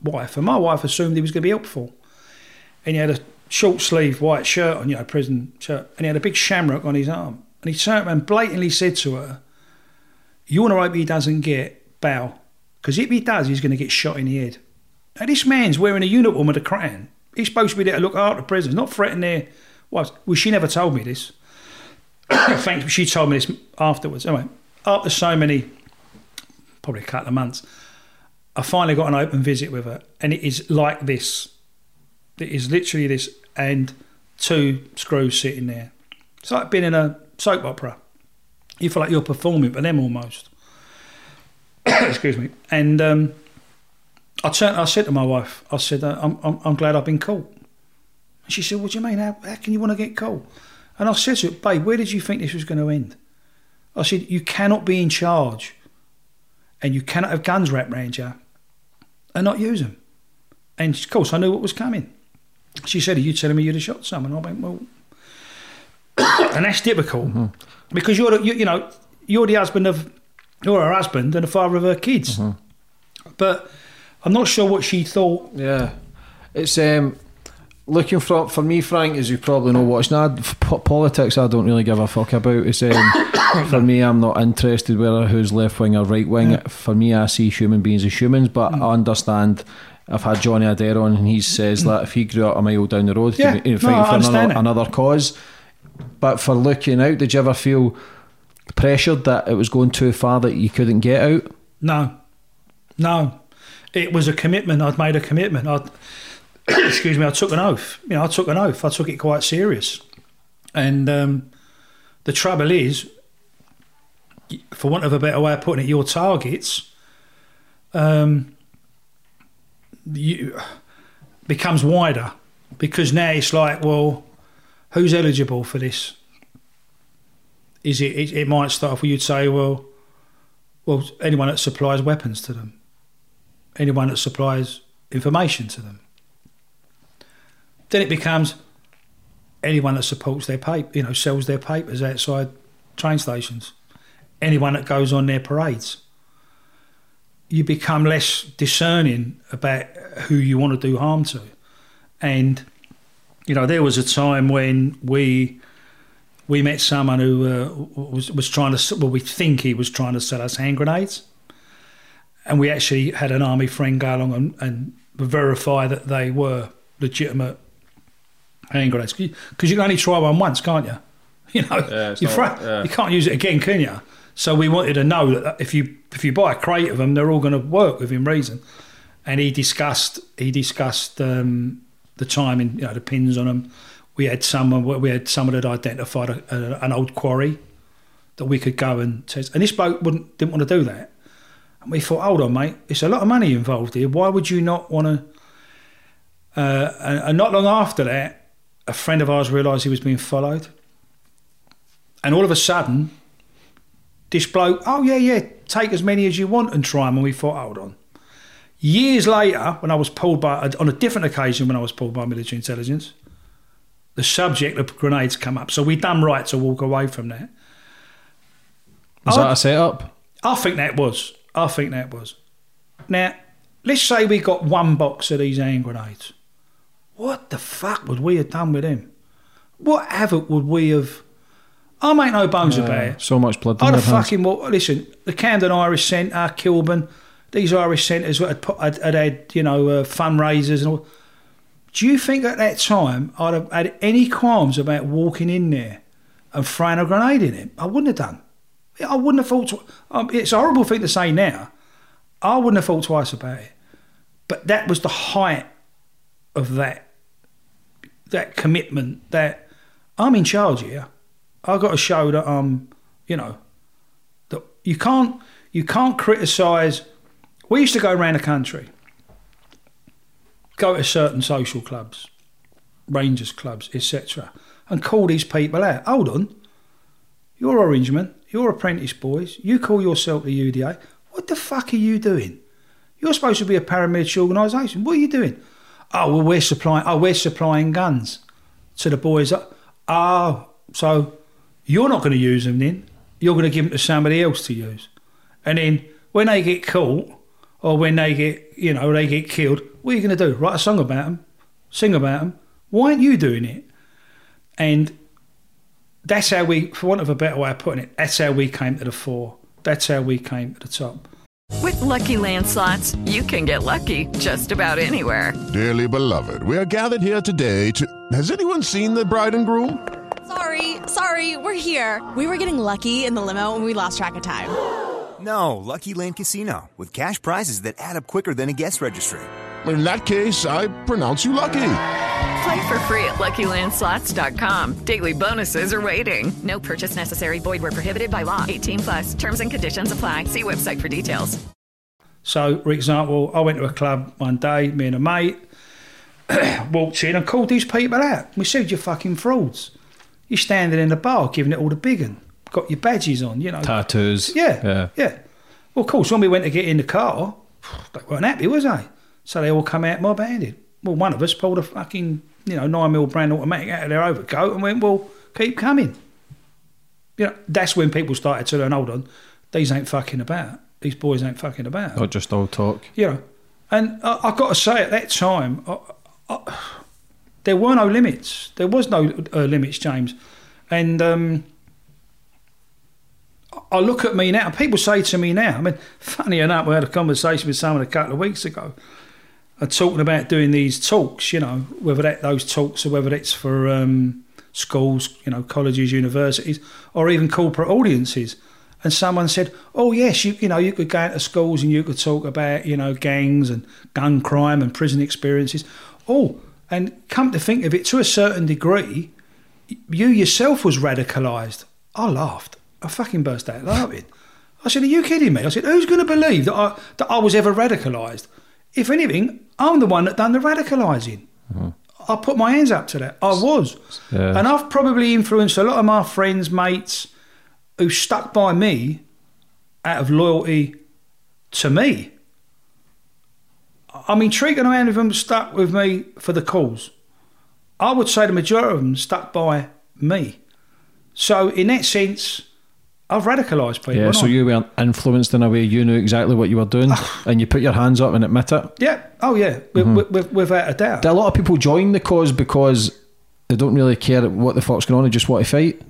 wife, and my wife assumed he was going to be helpful. And he had a short sleeve white shirt on, you know, prison shirt, and he had a big shamrock on his arm. And he turned around and blatantly said to her, "You want to hope he doesn't get bow, because if he does, he's going to get shot in the head." Now this man's wearing a uniform with a crown. He's supposed to be there to look after prisoners, not threaten their wives. Well, she never told me this. Thanks, she told me this afterwards. Anyway, after so many, probably a couple of months, I finally got an open visit with her, and it is like this. It is literally this, and two screws sitting there. It's like being in a soap opera. You feel like you're performing for them almost. Excuse me. And um, I turned. I said to my wife, I said, uh, I'm, I'm, I'm glad I've been caught. And she said, What do you mean? How, how can you want to get caught? And I said to her, Babe, where did you think this was going to end? I said, You cannot be in charge and you cannot have guns wrapped around you and not use them. And of course, I knew what was coming. She said, Are you telling me you'd have shot someone? I went, Well, and that's difficult because you're, you, you know, you're the husband of, you're her husband and the father of her kids. But I'm not sure what she thought. Yeah, it's um, looking for for me, Frank, as you probably know, what it's not politics. I don't really give a fuck about. It's um, for me, I'm not interested whether who's left wing or right wing. For me, I see human beings as humans, but I understand. I've had Johnny Adair on, and he says that if he grew up a mile down the road, Yeah, he'd be no, fighting I for another, another cause. But for looking out, did you ever feel pressured that it was going too far that you couldn't get out? No, no. It was a commitment. I'd made a commitment. I, excuse me. I took an oath. You know, I took an oath. I took it quite serious. And um, the trouble is, for want of a better way of putting it, your targets um, you, becomes wider because now it's like, well, who's eligible for this? Is it? It, it might start off where you'd say, well, well, anyone that supplies weapons to them, anyone that supplies information to them. Then it becomes anyone that supports their paper, you know, sells their papers outside train stations, anyone that goes on their parades. You become less discerning about who you want to do harm to. And, you know, there was a time when we we met someone who uh, was was trying to well we think he was trying to sell us hand grenades, and we actually had an army friend go along and, and verify that they were legitimate hand grenades because you can only try one once, can't you? You know, it's you, yeah. you can't use it again, can you? So we wanted to know that if you if you buy a crate of them, they're all going to work within reason. And he discussed he discussed um, the timing, you know, the pins on them. We had someone we had someone that identified a, a, an old quarry that we could go and test. And this bloke wouldn't didn't want to do that. And we thought, hold on, mate, it's a lot of money involved here. Why would you not want to? Uh, and, and not long after that, a friend of ours realised he was being followed. And all of a sudden, this bloke, oh yeah, yeah, take as many as you want and try them. And we thought, hold on. Years later, when I was pulled by, on a different occasion, when I was pulled by military intelligence, the subject of grenades come up. So we done right to walk away from that. Was I- that a setup? I think that was. I think that was. Now, let's say we got one box of these hand grenades. What the fuck would we have done with them? What havoc would we have? I make no bones Uh, about it. so much blood. I'd have fucking well, listen. The Camden Irish Centre, Kilburn, these Irish centres had, put- had, had had you know uh, fundraisers and all. Do you think at that time I'd have had any qualms about walking in there and throwing a grenade in it? I wouldn't have done. I wouldn't have thought. Um, it's a horrible thing to say now. I wouldn't have thought twice about it. But that was the height of that that commitment. That I'm in charge here. I've got to show that I'm, you know, that you can't you can't criticise. We used to go around the country, go to certain social clubs, Rangers clubs, etc., and call these people out. Hold on, you're Orangeman, you're apprentice boys. You call yourself the UDA. What the fuck are you doing? You're supposed to be a paramilitary organisation. What are you doing? Oh well, we're supplying. Oh, we're supplying guns to the boys. Oh, so you're not going to use them then? You're going to give them to somebody else to use, and then when they get caught or when they get, you know, they get killed, what are you going to do? Write a song about them, sing about them. Why aren't you doing it? And that's how we, for want of a better way of putting it, that's how we came to the fore. That's how we came to the top. With Lucky Land slots, you can get lucky just about anywhere. Dearly beloved, we are gathered here today to. Has anyone seen the bride and groom? Sorry, sorry, we're here. We were getting lucky in the limo and we lost track of time. No, Lucky Land Casino, with cash prizes that add up quicker than a guest registry. In that case, I pronounce you lucky. Play for free at LuckyLandSlots.com. Daily bonuses are waiting. No purchase necessary. Void where prohibited by law. 18 plus. Terms and conditions apply. See website for details. So, for example, I went to a club one day, me and a mate, walked in and called these people out. We said, you're fucking frauds. You're standing in the bar giving it all the big un. Got your badges on, you know. Tattoos. Yeah, Yeah. yeah. Well, of course, when we went to get in the car, they weren't happy, was they? So they all come out mob handed. Well, one of us pulled a fucking, you know, 9 mil brand automatic out of their overcoat and went, well, keep coming. You know, that's when people started to learn, hold on, these ain't fucking about. These boys ain't fucking about. Not just all talk. You know, and I, I've got to say, at that time, I, I, there were no limits. There was no uh, limits, James. And um, I look at me now, people say to me now, I mean, funny enough, we had a conversation with someone a couple of weeks ago, and talking about doing these talks, you know, whether that those talks or whether it's for um, schools, you know, colleges, universities, or even corporate audiences. And someone said, "Oh yes, you you know you could go into schools and you could talk about you know gangs and gun crime and prison experiences." Oh, and come to think of it, to a certain degree, you yourself was radicalised. I laughed. I fucking burst out laughing. I said, "Are you kidding me?" I said, "Who's going to believe that I that I was ever radicalised? If anything, I'm the one that done the radicalising. Mm-hmm. I put my hands up to that. I was, Yeah. and I've probably influenced a lot of my friends, mates, who stuck by me out of loyalty to me. I mean, Treat and any of them stuck with me for the cause. I would say the majority of them stuck by me. So, in that sense, I've radicalised people. Yeah, so I? you weren't influenced in a way. You knew exactly what you were doing, and you put your hands up and admit it. Yeah. Oh, yeah. Mhm. with, with, without a doubt. Do a lot of people join the cause because they don't really care what the fuck's going on; they just want to fight?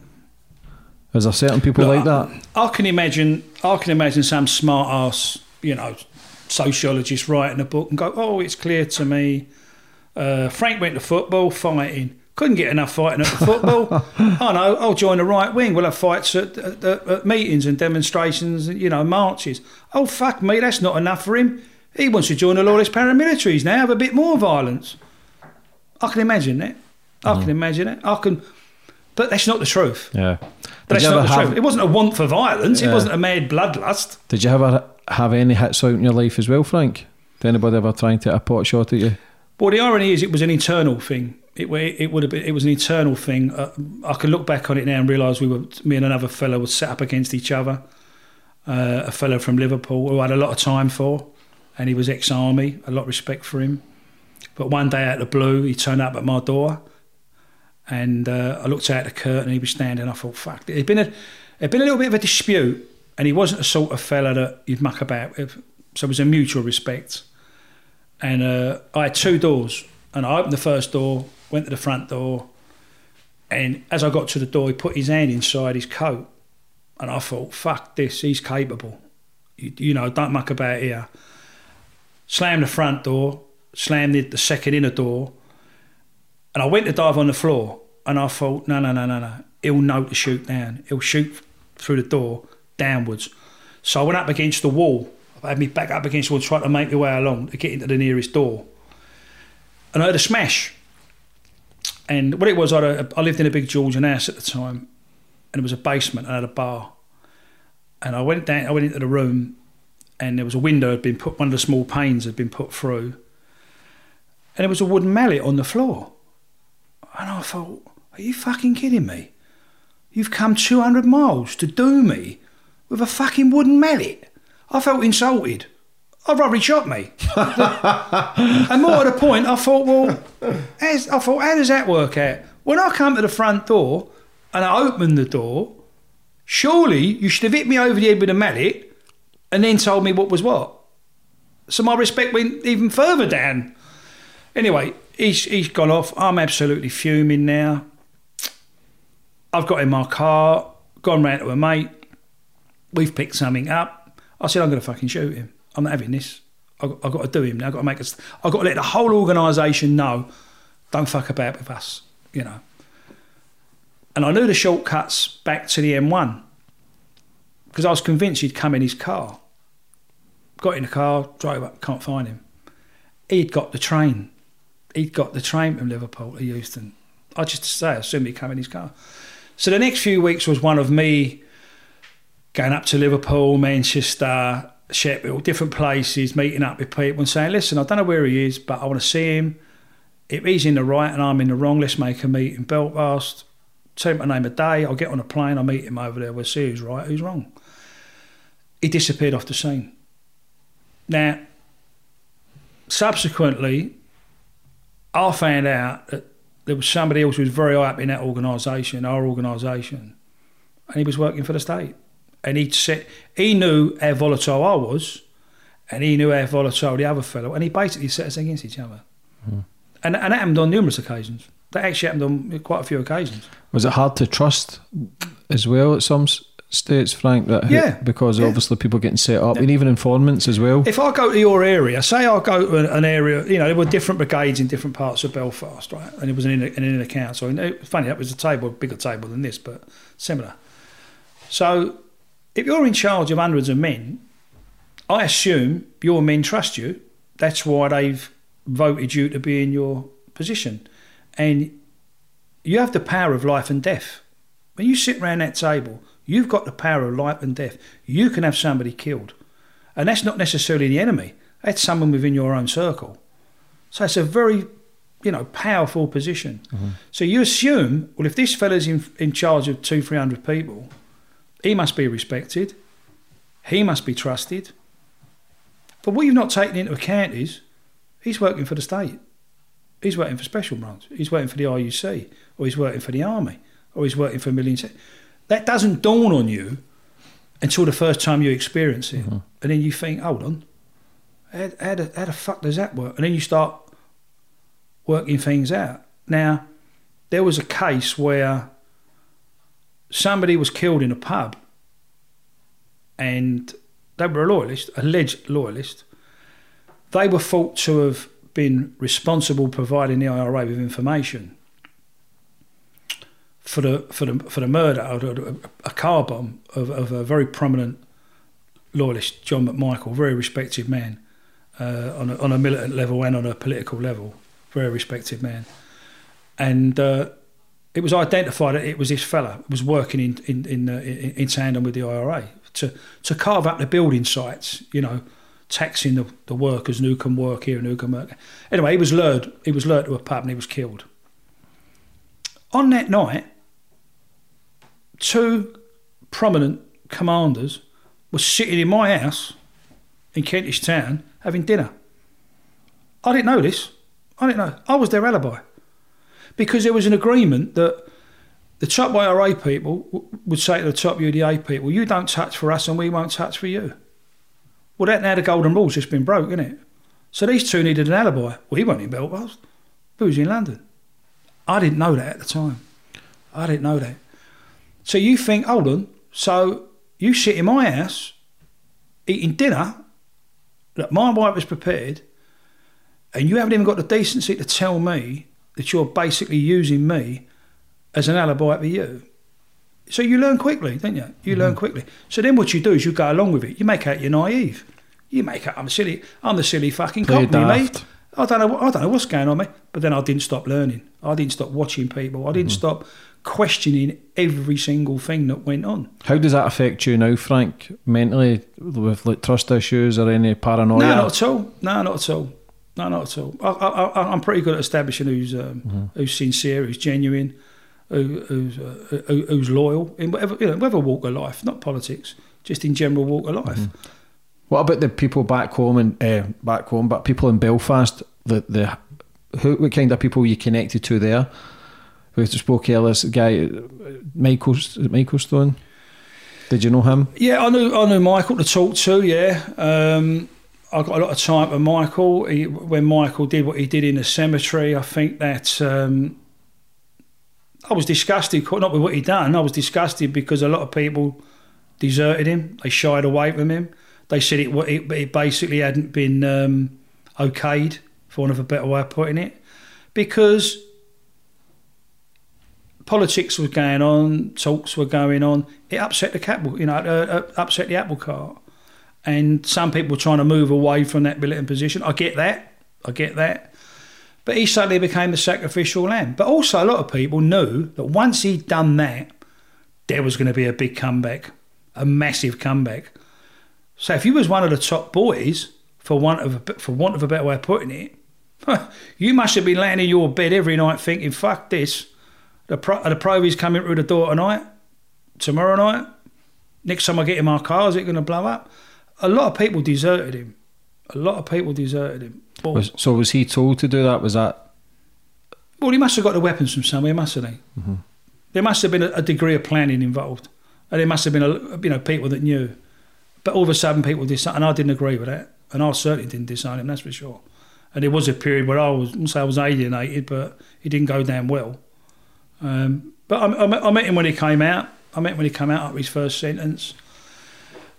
Is there certain people Look, like that? I can imagine. I can imagine some smart ass, you know, sociologist writing a book and go, "Oh, it's clear to me." Uh, Frank went to football fighting. Couldn't get enough fighting at the football. oh no, I'll join the right wing. We'll have fights at, at, at, at meetings and demonstrations, and you know, marches. Oh fuck me, that's not enough for him. He wants to join the lawless paramilitaries now, have a bit more violence. I can imagine that. I can mm-hmm. imagine it. I can, but that's not the truth. Yeah. But Did that's you not ever the have? truth. It wasn't a want for violence. It Yeah. wasn't a mad bloodlust. Did you ever have any hits out in your life as well, Frank? Did anybody ever try and take a pot shot at you? Well, the irony is, it was an internal thing. It it would have been. It was an internal thing. Uh, I can look back on it now and realise we were me and another fellow were set up against each other. Uh, a fellow from Liverpool who I had a lot of time for, and he was ex-army. A lot of respect for him. But one day out of the blue, he turned up at my door, and uh, I looked out the curtain. He was standing. I thought, "Fuck!" It'd been a, it'd been a little bit of a dispute, and he wasn't the sort of fella that you'd muck about with. So it was a mutual respect. And uh, I had two doors, and I opened the first door, went to the front door, and as I got to the door, he put his hand inside his coat, and I thought, "Fuck this! He's capable." You, you know, don't muck about here. Slammed the front door, slammed the, the second inner door, and I went to dive on the floor, and I thought, "No, no, no, no, no! He'll know to shoot down. He'll shoot through the door downwards." So I went up against the wall. I had me back up against the wall, trying to make my way along to get into the nearest door. And I heard a smash. And what it was, I, lived in a big Georgian house at the time, and it was a basement and I had a bar. And I went down, I went into the room, and there was a window had been put, one of the small panes had been put through, and there was a wooden mallet on the floor. And I thought, are you fucking kidding me? You've come 200 miles to do me with a fucking wooden mallet. I felt insulted. Rather he shot me. and more to the point, I thought, well, as, I thought, how does that work out? When I come to the front door and I open the door, surely you should have hit me over the head with a mallet and then told me what was what. So my respect went even further down. Anyway, he's, he's gone off. I'm absolutely fuming now. I've got in my car, gone round to a mate. We've picked something up. I said, I'm going to fucking shoot him. I'm not having this. I've, got to do him now. I've got to make us. I've got to let the whole organisation know. Don't fuck about with us, you know. And I knew the shortcuts back to the M1 because I was convinced he'd come in his car. Got in the car, drove up, can't find him. He'd got the train. He'd got the train from Liverpool to Euston. I just say, I assume he'd come in his car. So the next few weeks was one of me going up to Liverpool, Manchester, Sheffield, different places, meeting up with people and saying, listen, I don't know where he is, but I want to see him. If he's in the right and I'm in the wrong, let's make a meet in Belfast. Tell him name a day, I'll get on a plane, I'll meet him over there, we'll see who's right, who's wrong. He disappeared off the scene. Now, subsequently, I found out that there was somebody else who was very high up in that organisation, our organisation, and he was working for the state. And he said he knew how volatile I was, and he knew how volatile the other fellow, and he basically set us against each other. Hmm. And, and that happened on numerous occasions. That actually happened on quite a few occasions. Was it hard to trust as well at some states, Frank? That who- Yeah, because yeah. obviously people getting set up, and even informants as well. If I go to your area, say I go to an, an area, you know, there were different brigades in different parts of Belfast, right? And it was an inner, an inner council. And it, funny, that was a table, bigger table than this, but similar. So if you're in charge of hundreds of men, I assume your men trust you. That's why they've voted you to be in your position. And you have the power of life and death. When you sit around that table, you've got the power of life and death. You can have somebody killed. And that's not necessarily the enemy, that's someone within your own circle. So it's a very, you know, powerful position. Mm-hmm. So you assume, well, if this fella's in, in charge of two, three hundred people, he must be respected, he must be trusted. But what you've not taken into account is he's working for the state. He's working for special branch. He's working for the RUC. or he's working for the army, or he's working for millions. That doesn't dawn on you until the first time you experience it, mm-hmm. and then you think, "Hold on, how, how, the, how the fuck does that work?" And then you start working things out. Now, there was a case where somebody was killed in a pub, and they were a loyalist, alleged loyalist. They were thought to have been responsible providing the IRA with information for the for the for the murder of a, a car bomb of, of a very prominent loyalist, John McMichael, very respected man uh, on a, on a militant level and on a political level, very respected man, and. Uh, it was identified that it was this fella was working in in in, uh, in, in tandem with the IRA to to carve up the building sites, you know, taxing the, the workers and who can work here and who can work. There. Anyway, he was lured. He was lured to a pub and he was killed. On that night, two prominent commanders were sitting in my house in Kentish Town having dinner. I didn't know this. I didn't know. I was their alibi because there was an agreement that the top IRA people would say to the top UDA people, "You don't touch for us, and we won't touch for you." Well, that now the golden rule's just been broke, isn't it? So these two needed an alibi. He wasn't in Belfast. He was in London. I didn't know that at the time. I didn't know that. So you think, hold on. So you sit in my house eating dinner that my wife has prepared, and you haven't even got the decency to tell me that you're basically using me as an alibi for you. So you learn quickly, don't you? You learn mm-hmm. quickly. So then what you do is you go along with it. You make out you're naive. You make out I'm silly. I'm the silly fucking Play daft. mate. I don't know. I don't know what's going on, mate. But then I didn't stop learning. I didn't stop watching people. I didn't mm-hmm. stop questioning every single thing that went on. How does that affect you now, Frank, mentally, with like trust issues or any paranoia? No, not at all. No, not at all. No, not at all. I, I, I, I'm pretty good at establishing who's um, who's sincere, who's genuine, who, who's uh, who, who's loyal in whatever you know, whatever walk of life, not politics, just in general walk of life. What about the people back home and uh, back home, but people in Belfast? The the who what kind of people you connected to there? We spoke earlier. This guy, uh, Michael Michael Stone. Did you know him? Yeah, I knew I knew Michael to talk to. Yeah, um, I got a lot of time with Michael. He, when Michael did what he did in the cemetery, I think that um, I was disgusted. Not with what he'd done. I was disgusted because a lot of people deserted him. They shied away from him. They said it it, it basically hadn't been um, okayed, for want of a better way of putting it, because politics was going on, talks were going on. It upset the capital, you know, uh, uh, upset the apple cart. And some people trying to move away from that militant position. I get that. I get that. But he suddenly became the sacrificial lamb. But also, a lot of people knew that once he'd done that, there was going to be a big comeback, a massive comeback. So if you was one of the top boys, for want of a, for want of a better way of putting it, you must have been laying in your bed every night thinking, "Fuck this." The pro, the provies coming through the door tonight, tomorrow night. Next time I get in my car, is it going to blow up? A lot of people deserted him. A lot of people deserted him. Well, Was, so was he told to do that? Was that? well, he must have got the weapons from somewhere, mustn't he? Mhm. There must have been a, a degree of planning involved, and there must have been a, you know people that knew. But all of a sudden, people disowned, and I didn't agree with that, and I certainly didn't disown him. That's for sure. And there was a period where I was, I say I was alienated, but it didn't go down well. Um, but I, I, met, I met him when he came out. I met him when he came out after his first sentence.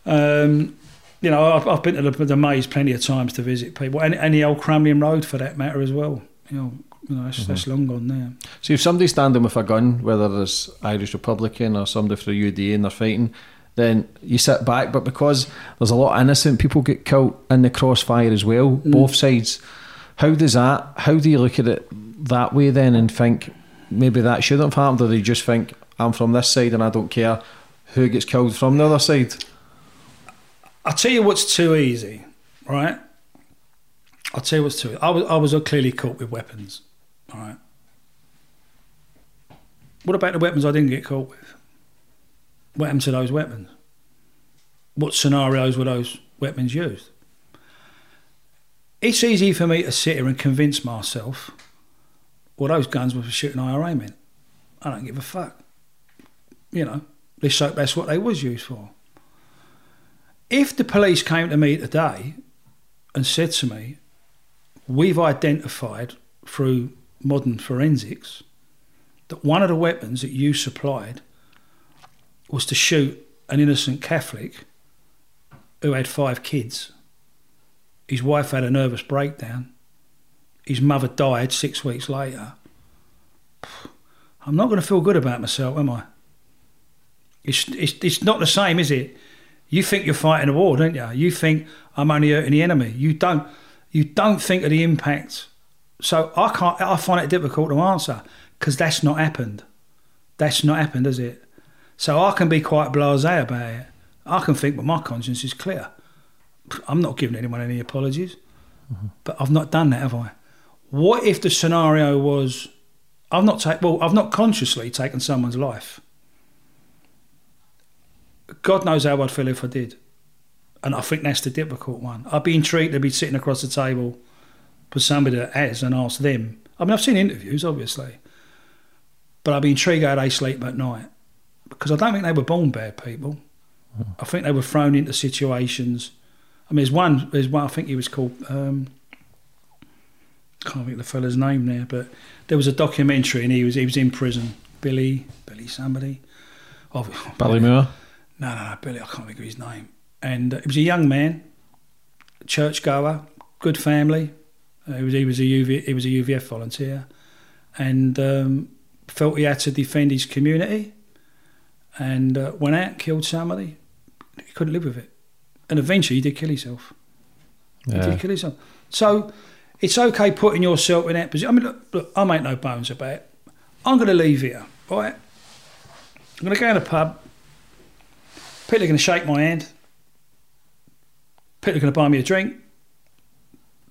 Um, you know, I've, I've been to the, the maze plenty of times to visit people, and, and the old Crumlin Road for that matter as well. You know, you know that's, mm-hmm. that's long gone now. So if somebody's standing with a gun, whether it's Irish Republican or somebody for the UDA and they're fighting, then you sit back. But because there's a lot of innocent people get killed in the crossfire as well, mm. both sides. How does that? How do you look at it that way then and think maybe that shouldn't have happened, or do you just think I'm from this side and I don't care who gets killed from the other side? I'll tell you what's too easy, right? I'll tell you what's too. I was I was clearly caught with weapons, all right. What about the weapons I didn't get caught with? What happened to those weapons? What scenarios were those weapons used? It's easy for me to sit here and convince myself, well, those guns were for shooting IRA men. I don't give a fuck. You know, let's hope that's what they was used for. If the police came to me today and said to me, we've identified through modern forensics that one of the weapons that you supplied was to shoot an innocent Catholic who had five kids. His wife had a nervous breakdown. His mother died six weeks later. I'm not going to feel good about myself, am I? It's, it's, it's not the same, is it? You think you're fighting a war, don't you? You think I'm only hurting the enemy. You don't. You don't think of the impact. So I can't. I find it difficult to answer because that's not happened. That's not happened, is it? So I can be quite blasé about it. I can think, well, my conscience is clear. I'm not giving anyone any apologies, mm-hmm. but I've not done that, have I? What if the scenario was, I've not taken, well, I've not consciously taken someone's life. God knows how I'd feel if I did. And I think that's the difficult one. I'd be intrigued to be sitting across the table with somebody that has and ask them. I mean, I've seen interviews, obviously, but I'd be intrigued how they sleep at night because I don't think they were born bad people. I think they were thrown into situations. I mean, there's one, there's one, I think he was called, um, can't think of the fella's name there, but there was a documentary and he was he was in prison. Billy, Billy somebody. Oh, Billy Moore? No, no, no, Billy, I can't think of his name. And uh, he was a young man, churchgoer, good family. Uh, he was he was a UV, he was a UVF volunteer, and um, felt he had to defend his community, and uh, went out, killed somebody. He couldn't live with it, and eventually he did kill himself. He did kill himself. So it's okay putting yourself in that position. I mean, look, look I make no bones about it. I'm going to leave here, right? I'm going to go in a pub. People are going to shake my hand. People are going to buy me a drink.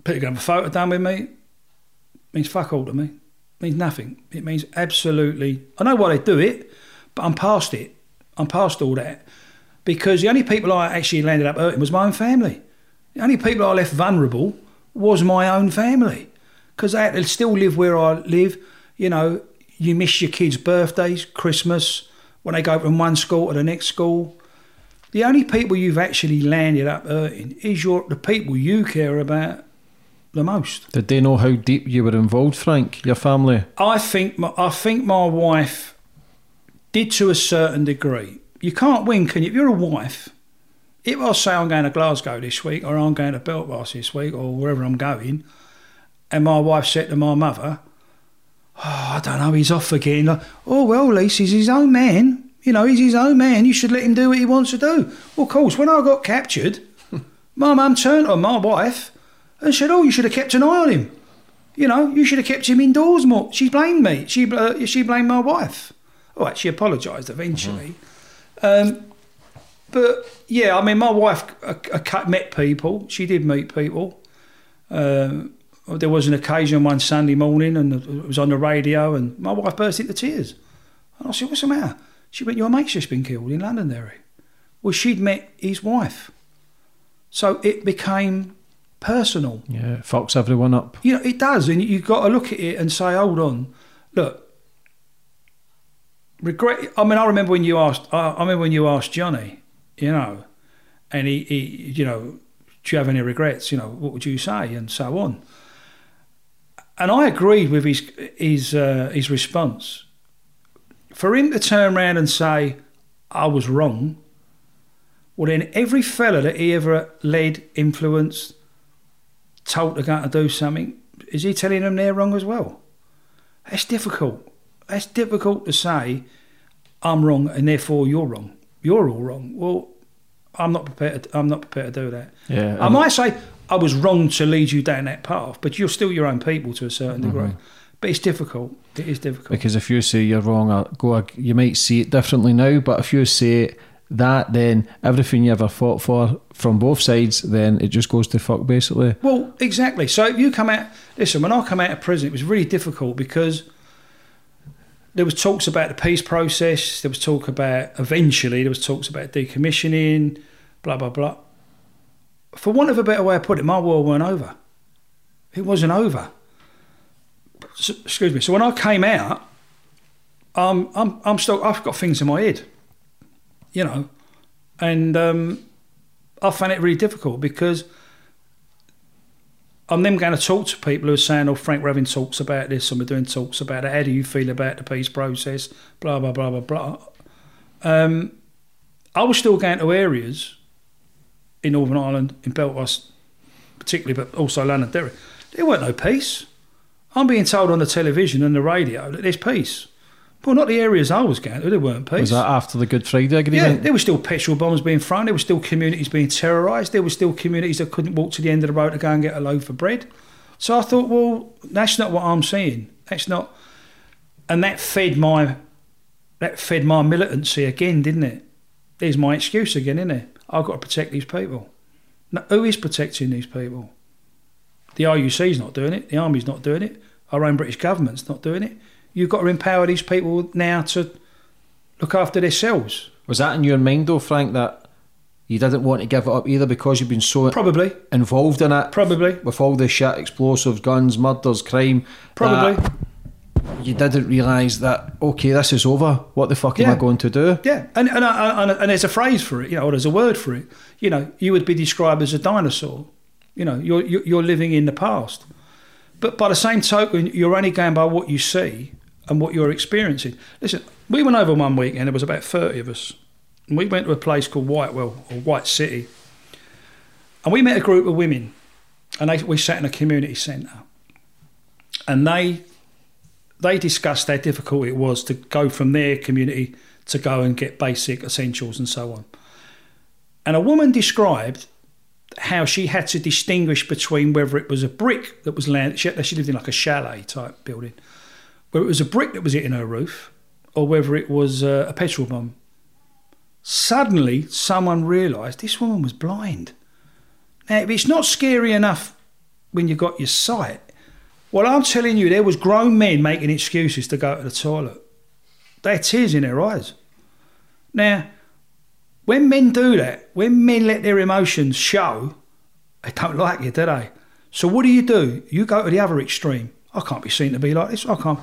People are going to have a photo done with me. It means fuck all to me. It means nothing. It means absolutely. I know why they do it, but I'm past it. I'm past all that because the only people I actually landed up hurting was my own family. The only people I left vulnerable was my own family because to still live where I live. You know, you miss your kids' birthdays, Christmas, when they go from one school to the next school. The only people you've actually landed up hurting is your the people you care about the most. Did they know how deep you were involved, Frank? Your family? I think my, I think my wife did to a certain degree. You can't win, can you? If you're a wife, if I say I'm going to Glasgow this week or I'm going to Belfast this week or wherever I'm going, and my wife said to my mother, oh, I don't know, he's off again. Like, oh, well, Lise, he's his own man. You know, he's his own man. You should let him do what he wants to do. Well, of course, when I got captured, my mum turned on my wife and said, oh, you should have kept an eye on him. You know, you should have kept him indoors more. She blamed me. She uh, she blamed my wife. All right, she apologised eventually. Um, but yeah, I mean, my wife uh, uh, met people. She did meet people. Um, there was an occasion one Sunday morning, and it was on the radio, and my wife burst into tears. And I said, "What's the matter?" She went, "Your mate's just been killed in Londonderry." Well, she'd met his wife, so it became personal. Yeah, fucks everyone up. You know, it does, and you've got to look at it and say, hold on, look. Regret. I mean, I remember when you asked. I, I remember when you asked Johnny, you know, and he, he, you know, do you have any regrets? You know, what would you say, and so on. And I agreed with his his uh, his response. For him to turn around and say, "I was wrong," well, then every fella that he ever led, influenced, told to go to do something, is he telling them they're wrong as well? That's difficult. That's difficult to say, I'm wrong and therefore you're wrong. You're all wrong. Well, I'm not prepared. To, I'm not prepared to do that. Yeah, I might say I was wrong to lead you down that path, but you're still your own people to a certain degree. Mhm. But it's difficult. It is difficult. Because if you say you're wrong, I go. You might see it differently now, but if you say that, then everything you ever fought for from both sides, then it just goes to fuck basically. Well, exactly. So if you come out, listen, when I come out of prison, it was really difficult because there was talks about the peace process. There was talk about eventually there was talks about decommissioning, blah blah blah. For want of a better way of putting it, my war weren't over. It wasn't over. Excuse me. So when I came out, um, I'm I'm still I've got things in my head, you know, and um, I found it really difficult because I'm then going to talk to people who are saying, "Oh, Frank, we're having talks about this, and we're doing talks about it. How do you feel about the peace process?" Blah blah blah blah blah. Um, I was still going to areas in Northern Ireland, in Belfast, particularly, but also Londonderry. There weren't no peace. I'm being told on the television and the radio that there's peace. Well, not the areas I was going to. There weren't peace. Was that after the Good Friday Agreement? Yeah, there were still petrol bombs being thrown. There were still communities being terrorised. There were still communities that couldn't walk to the end of the road to go and get a loaf of bread. So I thought, well, that's not what I'm seeing. That's not, and that fed my, that fed my militancy again, didn't it? There's my excuse again, isn't it? I've got to protect these people. Now, who is protecting these people? The RUC's not doing it. The Army's not doing it. Our own British government's not doing it. You've got to empower these people now to look after themselves. Was that in your mind though, Frank, that you didn't want to give it up either because you've been so probably involved in it? Probably. With all the shit, explosives, guns, murders, crime. Probably. You didn't realise that, okay, this is over. What the fuck am I going to do? Yeah, and and, uh, and and there's a phrase for it, you know, or there's a word for it. You know, you would be described as a dinosaur. You know, you're you're you're living in the past. But by the same token, you're only going by what you see and what you're experiencing. Listen, we went over one weekend. There was about thirty of us, and we went to a place called Whitewell or White City, and we met a group of women, and they, we sat in a community centre, and they they discussed how difficult it was to go from their community to go and get basic essentials and so on. And a woman described how she had to distinguish between whether it was a brick that was land. she, she lived in like a chalet type building, whether it was a brick that was hitting her roof or whether it was a petrol bomb. Suddenly, someone realised this woman was blind. Now, if it's not scary enough when you've got your sight, well, I'm telling you, there was grown men making excuses to go to the toilet. They had tears in their eyes. Now, when men do that, when men let their emotions show, they don't like you, do they? So what do you do? You go to the other extreme. I can't be seen to be like this. I can't.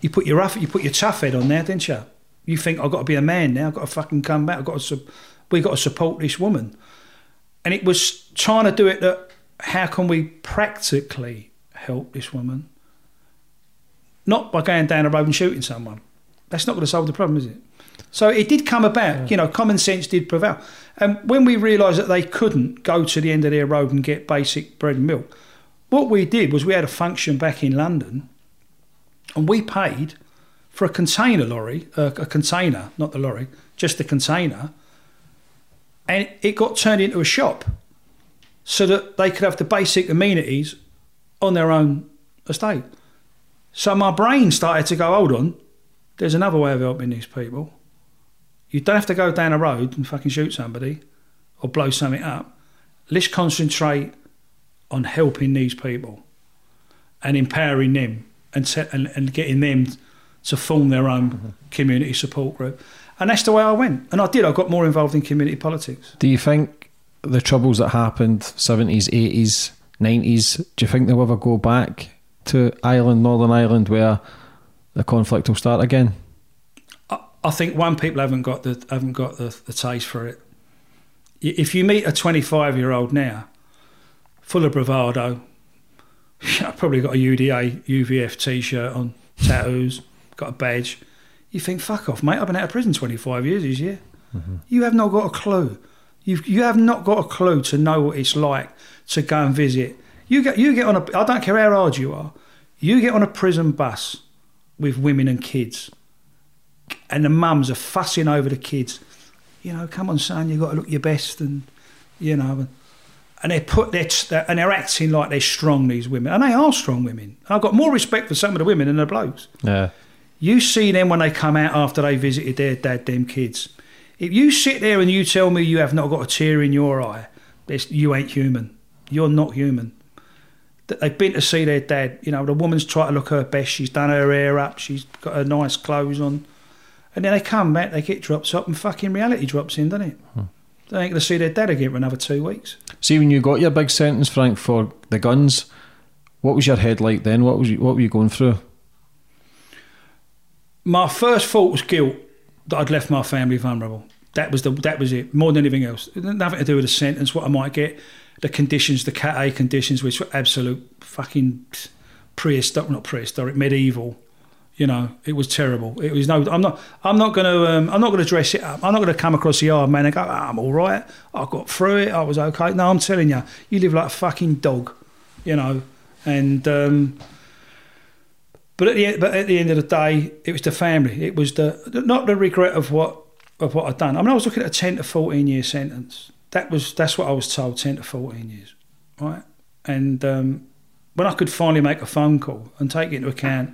You put your rough, you put your tough head on there, didn't you? You think I've got to be a man now. I've got to fucking come back. I've got to. We got to support this woman. And it was trying to do it that how can we practically help this woman? Not by going down the road and shooting someone. That's not going to solve the problem, is it? So it did come about, you know, common sense did prevail. And when we realised that they couldn't go to the end of their road and get basic bread and milk, what we did was we had a function back in London and we paid for a container lorry, uh, a container, not the lorry, just the container, and it got turned into a shop so that they could have the basic amenities on their own estate. So my brain started to go, hold on, there's another way of helping these people. You don't have to go down a road and fucking shoot somebody or blow something up. Let's concentrate on helping these people and empowering them and, set, and, and getting them to form their own mm-hmm. community support group. And that's the way I went. And I did. I got more involved in community politics. Do you think the troubles that happened, 70s, 80s, 90s, do you think they'll ever go back to Ireland, Northern Ireland, where the conflict will start again? I think one people haven't got the haven't got the, the taste for it. If you meet a 25 year old now, full of bravado, I probably got a UDA UVF t-shirt on, tattoos, got a badge. You think, fuck off, mate. I've been out of prison 25 years this year. Mm-hmm. You have not got a clue. You you have not got a clue to know what it's like to go and visit. You get you get on a. I don't care how hard you are. You get on a prison bus with women and kids, and the mums are fussing over the kids. You know, come on, son, you got to look your best, and you know, and they put their and they're acting like they're strong. These women, and they are strong women. I've got more respect for some of the women than the blokes. Yeah. You see them when they come out after they visited their dad, them kids. If you sit there and you tell me you have not got a tear in your eye, you ain't human. You're not human. That They've been to see their dad. You know, the woman's tried to look her best. She's done her hair up. She's got her nice clothes on. And then they come back, they get drops up, and fucking reality drops in, doesn't it? They ain't going to see their dad again for another two weeks. See, when you got your big sentence, Frank, for the guns, what was your head like then? What was you, what were you going through? My first thought was guilt that I'd left my family vulnerable. That was the that was it. More than anything else, nothing to do with the sentence. What I might get, the conditions, the Cat A conditions, which were absolute fucking prehistoric, not prehistoric, medieval. You know, it was terrible. It was no. I'm not. I'm not going to. Um, I'm not going to dress it up. I'm not going to come across the yard man and go, "Ah, "I'm all right. I got through it. I was okay." No, I'm telling you, you live like a fucking dog. You know, and. Um, but at the end, but at the end of the day, it was the family. It was the not the regret of what of what I'd done. I mean, I was looking at a ten to fourteen year sentence. That was that's what I was told, ten to fourteen years, right? And um, when I could finally make a phone call and take into account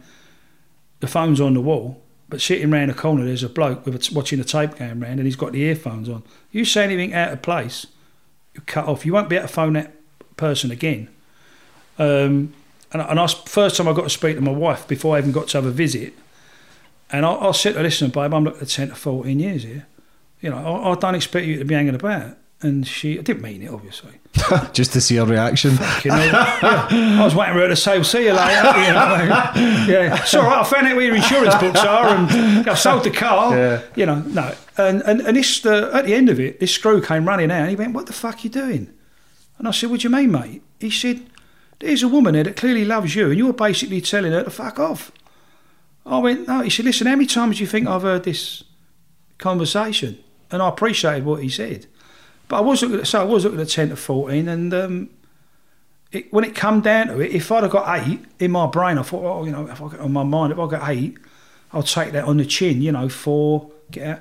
the phone's on the wall, but sitting round the corner there's a bloke with a, watching a tape going round and he's got the earphones on. You say anything out of place, you cut off. You won't be able to phone that person again. Um, and, and I, first time I got to speak to my wife before I even got to have a visit, and I, I said to listen, babe, I'm looking at 10 to 14 years here. You know, I, I don't expect you to be hanging about. And she, I didn't mean it, obviously. Just to see her reaction. You know, yeah. I was waiting for her to say, see you later. You know, yeah, it's all right. I found out where your insurance books are and I sold the car. Yeah. You know, no. And, and, and this, uh, at the end of it, this screw came running out and he went, what the fuck are you doing? And I said, what do you mean, mate? He said, there's a woman here that clearly loves you and you're basically telling her to fuck off. I went, no. He said, listen, how many times do you think I've heard this conversation? And I appreciated what he said. But I was looking at, so I was looking at 10 to 14 and um, it, when it come down to it, if I'd have got eight in my brain, I thought, oh, you know, if I got on my mind, if I got eight, I'll take that on the chin, you know, four, get out.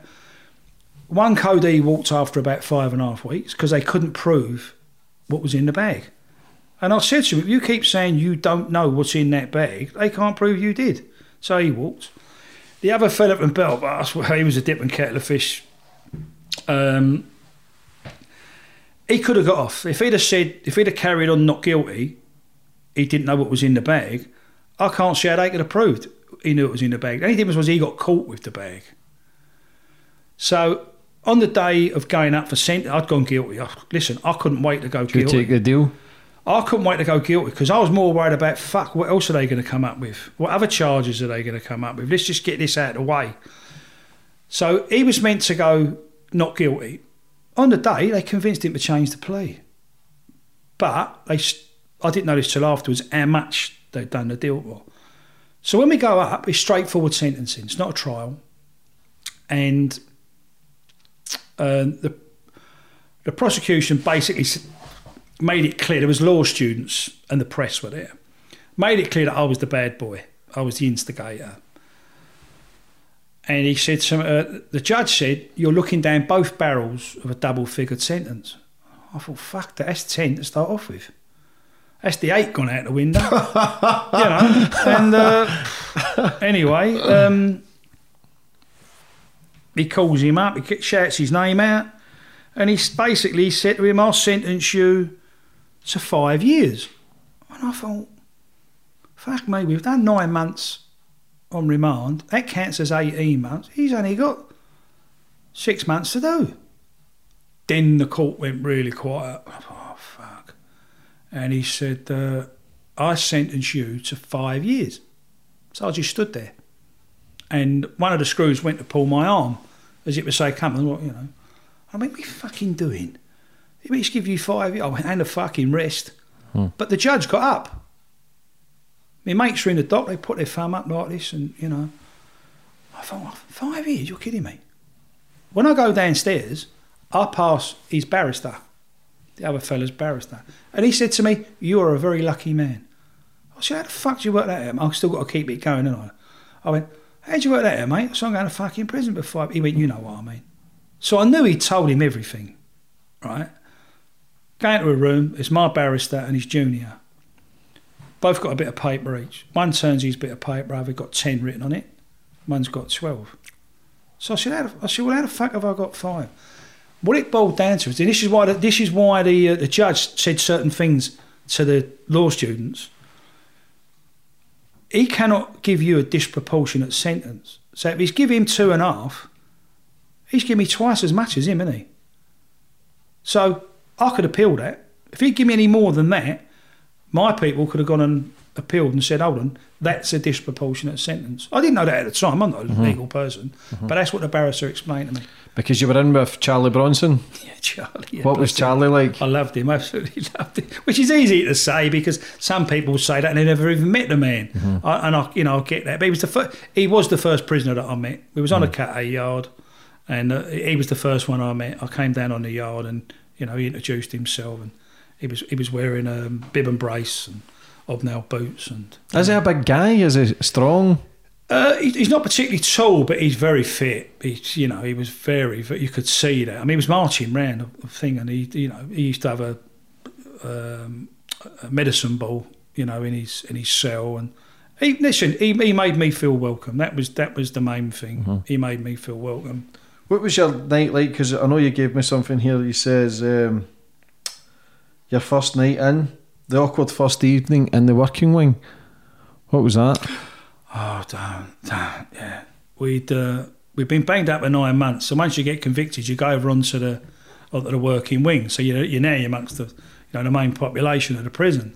One Cody walked after about five and a half weeks because they couldn't prove what was in the bag. And I said to him, if you keep saying you don't know what's in that bag, they can't prove you did. So he walked. The other fella from Belfast, well, he was a different kettle of fish. Um, he could have got off. If he'd have said, if he'd have carried on not guilty, he didn't know what was in the bag. I can't see how they could have proved he knew it was in the bag. The only difference was he got caught with the bag. So on the day of going up for sentence, I'd gone guilty. I- Listen, I couldn't wait to go Did you guilty. take the deal? I couldn't wait to go guilty because I was more worried about fuck. What else are they going to come up with? What other charges are they going to come up with? Let's just get this out of the way. So he was meant to go not guilty. On the day, they convinced him to change the plea, but they, I didn't this till afterwards how much they'd done the deal for. So when we go up, it's straightforward sentencing. It's not a trial, and uh, the the prosecution basically made it clear there was law students and the press were there. Made it clear that I was the bad boy. I was the instigator. And he said, to, uh, the judge said, you're looking down both barrels of a double figured sentence. I thought, fuck that, that's 10 to start off with. That's the eight gone out the window. you know, and uh, anyway, um, he calls him up, he shouts his name out, and he basically said to him, I'll sentence you to five years. And I thought, fuck me, we've done nine months on remand. That counts as 18 months. He's only got six months to do. then the court went really quiet. Oh, fuck. And he said, uh, I sentence you to five years. So I just stood there. And one of the screws went to pull my arm as it was say, come on, what, you know. I mean, what are you fucking doing? He means give you five years. I went, and a fucking rest. Hmm. But the judge got up. My mates were in the dock, they put their thumb up like this, and, you know. I thought, "Oh, five years? You're kidding me. When I go downstairs, I pass his barrister, the other fella's barrister. And he said to me, You are a very lucky man. I said, How the fuck do you work that out? I've still got to keep it going, haven't I? I went, How'd you work that out, mate? So I'm going to fucking prison before I... He went, You know what I mean. So I knew he'd told him everything, right? Go into a room, it's my barrister and his junior. Both got a bit of paper each. One turns his bit of paper over, got 10 written on it. One's got 12. So I said, how I said, well, how the fuck have I got five? What it boiled down to is, this is why the, this is why the uh, the judge said certain things to the law students. He cannot give you a disproportionate sentence. So if he's giving him two and a half, he's giving me twice as much as him, isn't he? So I could appeal that. If he'd give me any more than that, my people could have gone and appealed and said, hold on, that's a disproportionate sentence. I didn't know that at the time. I'm not a Mhm. legal person. Mhm. But that's what the barrister explained to me. Because you were in with Charlie Bronson. Yeah, Charlie. yeah, what was. Charlie like? I loved him, absolutely loved him. Which is easy to say because some people say that and they never even met the man. Mm-hmm. I, and I, you know, I get that. But he was the first. He was the first prisoner that I met. We was on a Mm. cat A yard, and uh, he was the first one I met. I came down on the yard, and you know, he introduced himself, and he was he was wearing a um, bib and brace and hobnail boots, and Is he a big guy? Is he strong? uh, he, he's not particularly tall, but he's very fit. He's, you know, he was very, You could see that. I mean, he was marching round the thing, and he, you know, he used to have a, um, a medicine ball, you know, in his in his cell, and he listen. He, he made me feel welcome. That was that was the main thing. Mhm. He made me feel welcome. What was your night like? Because I know you gave me something here. He says um, your first night in, the awkward first evening in the working wing. What was that? Oh, damn, damn, yeah. We'd uh, we'd been banged up for nine months. So once you get convicted, you go over onto the onto the working wing. So you're you're now amongst the you know the main population of the prison.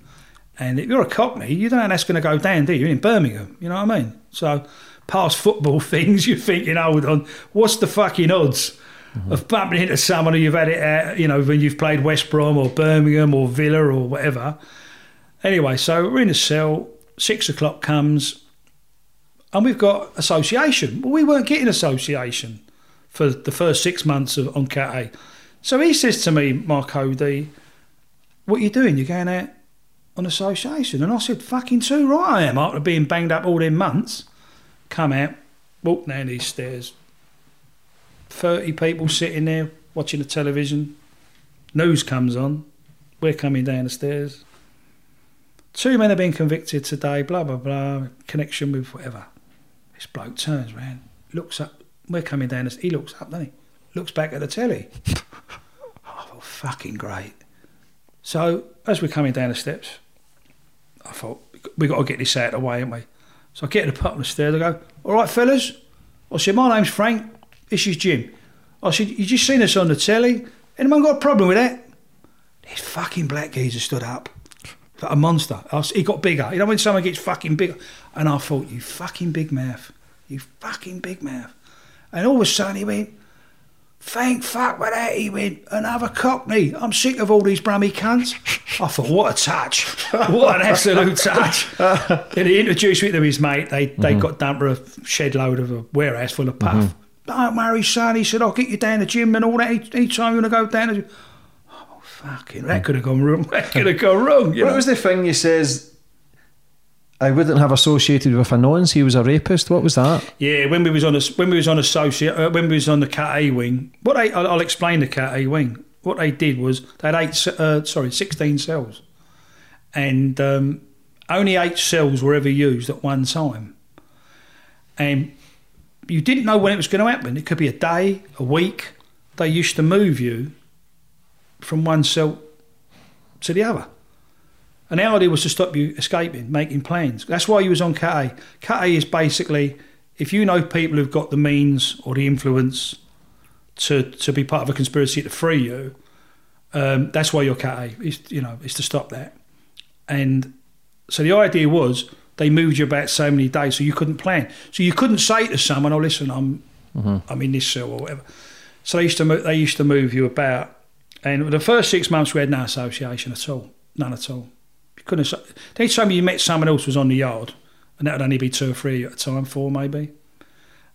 And if you're a Cockney, you don't know that's going to go down, do you? You're in Birmingham, you know what I mean? So past football things, you're thinking, hold on, what's the fucking odds? Of bumping into someone who you've had it at, you know, when you've played West Brom or Birmingham or Villa or whatever. Anyway, so we're in a cell, six o'clock comes, and we've got association. Well, we weren't getting association for the first six months of, on Cat A. So he says to me, Marco D, what are you doing? You're going out on association? And I said, fucking too right I am, after being banged up all them months. Come out, walk down these stairs. 30 people sitting there watching the television. News comes on. We're coming down the stairs. Two men have been convicted today, blah, blah, blah, connection with whatever. This bloke turns round, looks up. We're coming down. The, he looks up, doesn't he? Looks back at the telly. Oh, I thought, fucking great. So as we're coming down the steps, I thought we've got to get this out of the way, haven't we? So I get to the bottom of the stairs. I go, "All right, fellas." I said, "My name's Frank. This is Jim." I said, "You just seen us on the telly. Anyone got a problem with that?" This fucking black geezer stood up. Like a monster. Was- He got bigger. You know when someone gets fucking bigger? And I thought, you fucking big mouth. You fucking big mouth. And all of a sudden he went, thank fuck for that. He went, another cockney. I'm sick of all these brummy cunts. I thought, what a touch. What an absolute touch. and he introduced me to his mate. They they Mhm. got down for a shed load of a warehouse full of puff. Mhm. Don't worry, son. He said, I'll get you down the gym and all that. Any- time you want to go down the gym. Oh, fucking, that could have gone wrong. That could have gone wrong. You what know? was the thing he says? I wouldn't have associated with a nonce. He was a rapist. What was that? Yeah, when we was on a, when we was on associate uh, when we was on the Cat A wing. What they I'll, I'll explain the Cat A wing. What they did was they had eight uh, sorry sixteen cells, and um, only eight cells were ever used at one time, and you didn't know when it was going to happen. It could be a day, a week. They used to move you from one cell to the other. And the idea was to stop you escaping, making plans. That's why you was on Cat A. A is basically if you know people who've got the means or the influence to to be part of a conspiracy to free you, um, that's why you're Cat A. Is you know, is to stop that. And so the idea was they moved you about so many days, so you couldn't plan. So you couldn't say to someone, "Oh, listen, I'm I'm in this cell or whatever." So they used to move, they used to move you about, and the first six months we had no association at all, none at all. You couldn't. Each time you met someone else was on the yard, and that would only be two or three at a time, four maybe.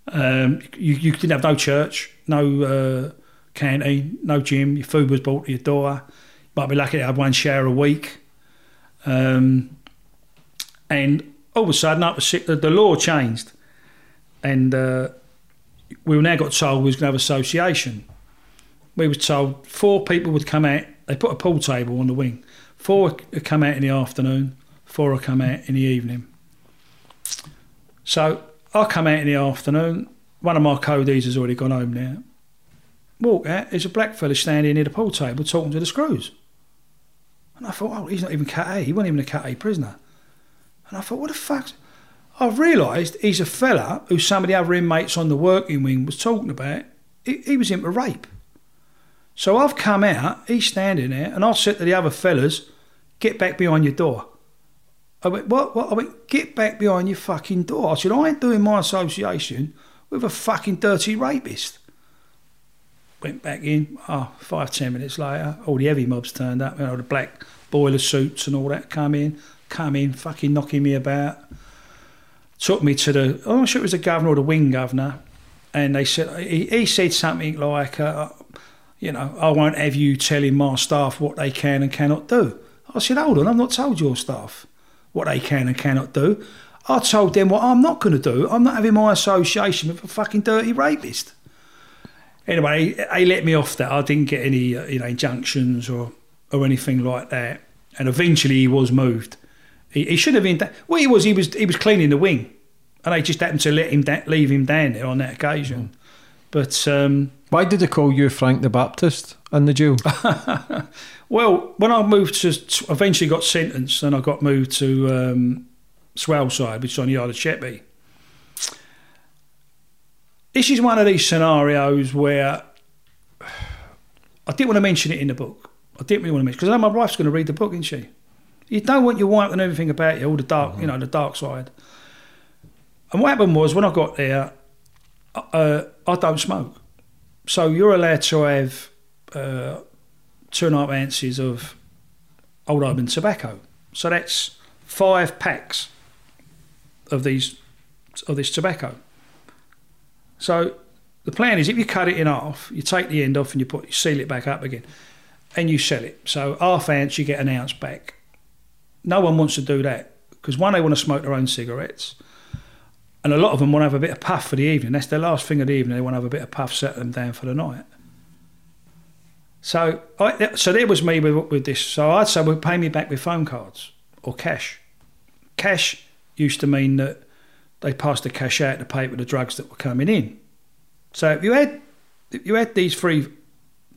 Um, you, you didn't have no church, no uh, canteen, no gym. Your food was brought to your door. You Might be lucky to have one shower a week. Um, and all of a sudden, the, the law changed, and uh, we now got told we was going to have association. We were told four people would come out. They put a pool table on the wing. Four would come out in the afternoon. Four would come out in the evening. So I come out in the afternoon. One of my codees has already gone home now. Walk out. There's a black fella standing near the pool table talking to the screws. And I thought, oh, he's not even Cat A. He wasn't even a Cat A prisoner. And I thought, what the fuck? I've realised he's a fella who some of the other inmates on the working wing was talking about. He, he was into rape. So I've come out, he's standing there, and I said to the other fellas, get back behind your door. I went, what? what? I went, get back behind your fucking door. I said, I ain't doing my association with a fucking dirty rapist. Went back in, oh, five, ten minutes later, all the heavy mobs turned up, you know, the black boiler suits and all that come in, come in, fucking knocking me about. Took me to the, I'm not sure it was the governor or the wing governor, and they said, he, he said something like, uh, you know, I won't have you telling my staff what they can and cannot do. I said, hold on, I've not told your staff what they can and cannot do. I told them what I'm not going to do. I'm not having my association with a fucking dirty rapist. Anyway, they let me off that. I didn't get any, uh, you know, injunctions or or anything like that. And eventually, he was moved. He, he should have been. Da- well, he was. He was. He was cleaning the wing, and they just happened to let him da- leave him down there on that occasion. But um, Why did they call you Frank the Baptist and the Jew? Well, when I moved to, to- eventually got sentenced, and I got moved to um, Swaleside, which is on the Isle of Sheppey. This is one of these scenarios where I didn't want to mention it in the book. I didn't really want to mention because I know my wife's going to read the book, isn't she? You don't want your wife and everything about you, all the dark, you know, the dark side. And what happened was when I got there, uh, I don't smoke, so you're allowed to have uh, two and a half ounces of Old Holborn tobacco. So that's five packs of these of this tobacco. So the plan is if you cut it in half, you take the end off and you put you seal it back up again, and you sell it. So half ounce you get an ounce back. No one wants to do that because one they want to smoke their own cigarettes, and a lot of them want to have a bit of puff for the evening. That's their last thing of the evening. They want to have a bit of puff, settle them down for the night. So, I, so there was me with, with this. So I'd say, well, pay me back with phone cards or cash. Cash used to mean that they passed the cash out to pay for the drugs that were coming in. So if you had, if you had these three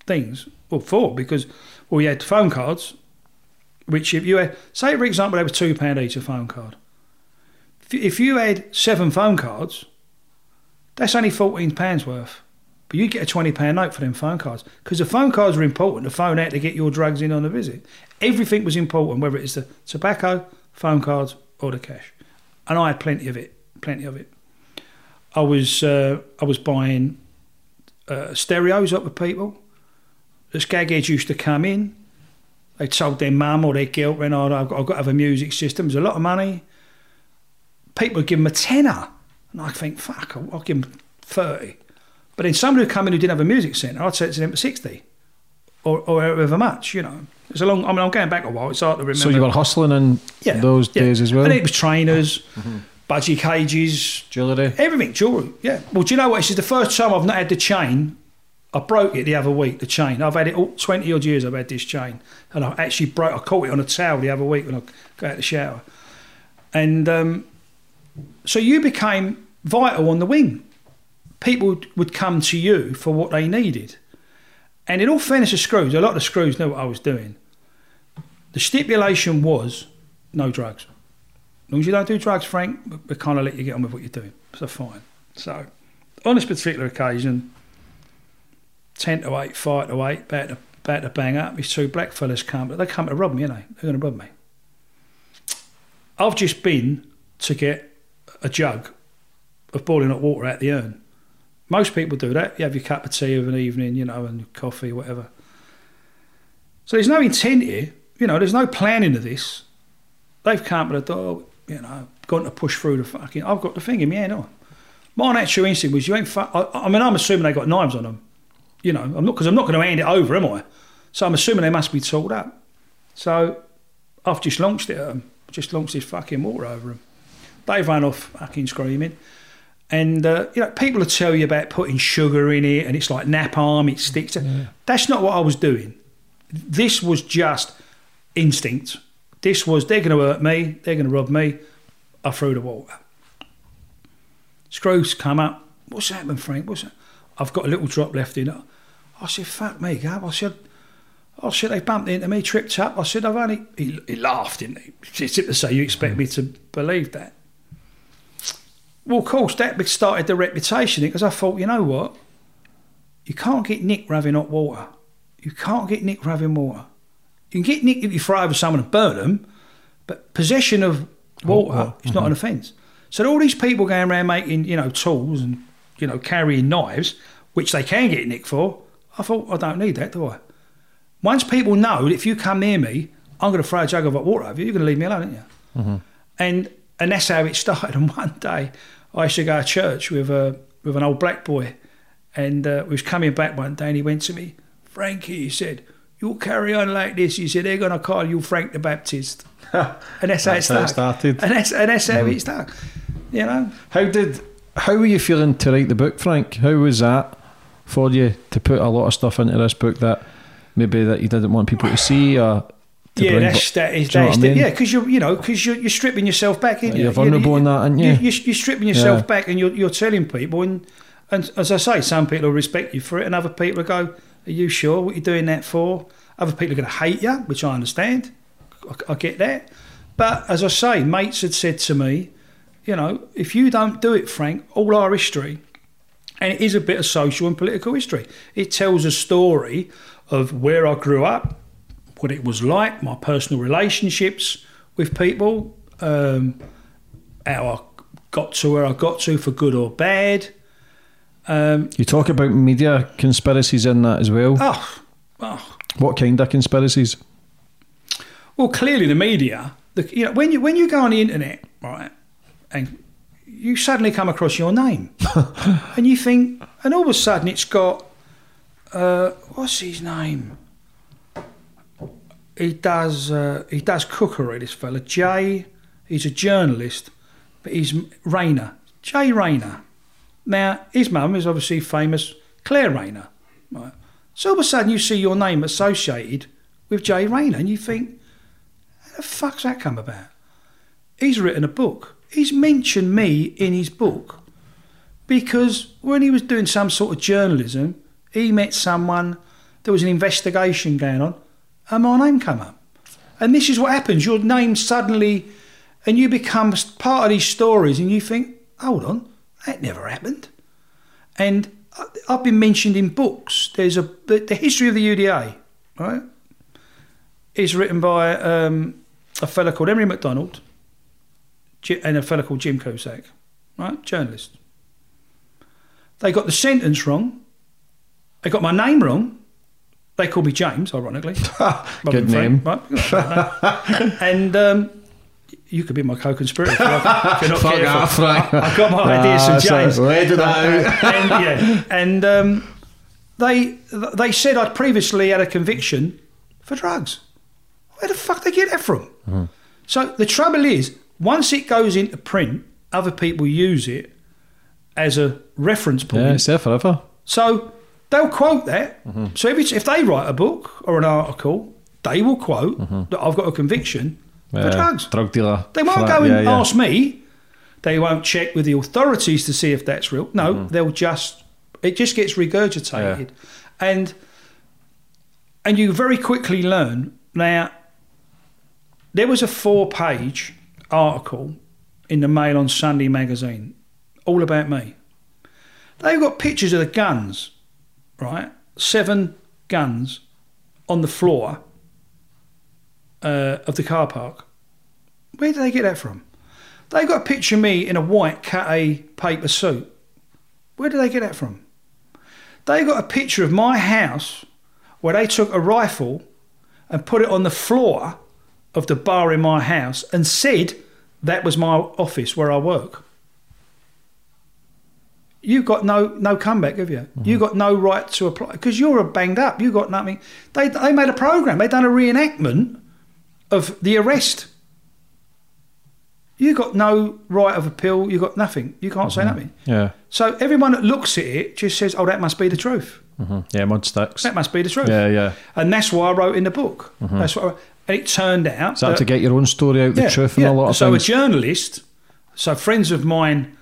things, well, four, because well, you had phone cards, which if you had, say for example, they were two pound each a phone card. If you, had seven phone cards, that's only fourteen pounds worth. But you get a twenty pound note for them phone cards because the phone cards are important. The phone out to get your drugs in on a visit. Everything was important, whether it's the tobacco, phone cards, or the cash. And I had plenty of it, plenty of it. I was uh, I was buying uh, stereos up with people. The skagheads used to come in. They told their mum or their girlfriend, "Oh, I've got, I've got to have a music system." There's a lot of money. People would give them a tenner, and I think, "Fuck, I'll, I'll give them 30. But then somebody would come in who didn't have a music centre, I'd say it to them for sixty, or or however much. You know, it's a long. I mean, I'm going back a while. It's hard to remember. So you were hustling in Yeah, those yeah. days as well? And it was trainers, mm-hmm. budgie cages, jewellery, everything, jewellery. Yeah. Well, do you know what? This is the first time I've not had the chain. I broke it the other week. The chain. I've had it all twenty odd years. I've had this chain, and I actually broke. I caught it on a towel the other week when I got out of the shower, and um, so you became vital on the wing. People would- come to you for what they needed, and in all fairness to screws, a lot of the screws knew what I was doing. The stipulation was no drugs. As long as you don't do drugs, Frank, we kind of let you get on with what you're doing. So fine. So on this particular occasion, 10 to 8, 5 to 8, about to, about to bang up. These two black fellas come, but they come to rob me, you know. They're going to rob me. I've just been to get a jug of boiling hot water out the urn. Most people do that. You have your cup of tea of an evening, you know, and coffee, whatever. So there's no intent here. You know, there's no planning of this. They've come to the door, you know, gone to push through the fucking. I've got the thing in my hand on. My natural instinct was, you ain't. Fu- I, I mean, I'm assuming they got knives on them. You know, I'm not because I'm not going to hand it over, am I? So I'm assuming they must be tooled up. So I've just launched it at them. Just launched this fucking water over them. They've run off fucking screaming. And uh, you know, people will tell you about putting sugar in it, and it's like napalm, it sticks. That's not what I was doing. This was just instinct. This was they're going to hurt me, they're going to rob me. I threw the water. Screws come up. What's happened, Frank? What's that? I've got a little drop left in it. I said, "Fuck me, Gab." I said, "I said they bumped into me, tripped up." I said, "I've only." He, he laughed, didn't he? It's to say, "You expect me to believe that?" Well, of course, that started the reputation because I thought, you know what? You can't get Nick having hot water. You can't get Nick having water. You can get Nick if you throw over someone and burn them, but possession of water water, is not mm-hmm. an offence. So all these people going around making, you know, tools and, you know, carrying knives, which they can get Nick for, I thought, I don't need that, do I? Once people know that if you come near me, I'm going to throw a jug of hot water over you, you're going to leave me alone, aren't you? Mm-hmm. and and that's how it started. And one day, I used to go to church with a with an old black boy, and uh, we was coming back one day, and he went to me, Frankie, he said, "You'll carry on like this." He said, "They're going to call you Frank the Baptist," and that's, That's how how it it started. And that's and that's how Mhm. it started. You know. How did how were you feeling to write the book, Frank? How was that for you to put a lot of stuff into this book that maybe that you didn't want people to see or to yeah, bring- that's that is you know that's what I the, mean? yeah, because you're you know because you're, you're stripping yourself back, in You're vulnerable in that, aren't you? You're, you're stripping yourself Yeah. back, and you're you're telling people, and and as I say, some people will respect you for it, and other people will go, "Are you sure what you're doing that for?" Other people are going to hate you, which I understand. I, I get that, but as I say, mates had said to me, you know, if you don't do it, Frank, all our history and it is a bit of social and political history. It tells a story of where I grew up, what it was like, my personal relationships with people, um, how I got to where I got to for good or bad. Um, You talk about media conspiracies in that as well. oh, oh, What kind of conspiracies? Well, clearly the media, the, you know, when you when you go on the internet, right, and you suddenly come across your name, and you think, and all of a sudden it's got, uh, what's his name? He does uh, he does cookery. This fella, Jay. He's a journalist, but he's Rayner, Jay Rayner. Now his mum is obviously famous, Claire Rayner. Right. So all of a sudden you see your name associated with Jay Rayner, and you think, how the fuck's that come about? He's written a book. He's mentioned me in his book because when he was doing some sort of journalism, he met someone, there was an investigation going on, and my name came up. And this is what happens your name suddenly, and you become part of these stories, and you think, hold on, that never happened. And I've been mentioned in books. There's a the, history of the UDA, right? Is written by um, a fella called Henry McDonald Ji- and a fellow called Jim Cusack, right? Journalist. They got the sentence wrong. They got my name wrong. They called me James, ironically. Good name. Right? and um, you could be my co-conspirator if you're not Fuck off, right. I, I got my ideas Ah, from so James. let it out. and, yeah, and um, they they said I'd previously had a conviction for drugs. Where the fuck they get that from? Mm-hmm. So the trouble is, once it goes into print, other people use it as a reference point. Yeah, it's there forever. So they'll quote that. Mm-hmm. So if, it's, if they write a book or an article, they will quote Mm-hmm. that I've got a conviction for drugs. Drug dealer. They won't go and yeah, yeah. ask me. They won't check with the authorities to see if that's real. No, Mm-hmm. they'll just it just gets regurgitated, and and you very quickly learn now. There was a four-page article in the Mail on Sunday magazine, all about me. They've got pictures of the guns, right? seven guns on the floor uh, of the car park. Where did they get that from? They've got a picture of me in a white cat A paper suit. Where did they get that from? They've got a picture of my house where they took a rifle and put it on the floor of the bar in my house and said that was my office where I work. You've got no no comeback, have you? You've got no right to apply because you're a banged up. You got nothing. They they made a program. They done a reenactment of the arrest. You've got no right of appeal. You've got nothing. You can't say nothing. Yeah. So everyone that looks at it just says, "Oh, that must be the truth. hmm Yeah, mud sticks. That must be the truth." Yeah, yeah. And that's why I wrote in the book. Mhm. That's what. It turned out Is that to get your own story out, the truth, and a lot of so things? a journalist, so friends of mine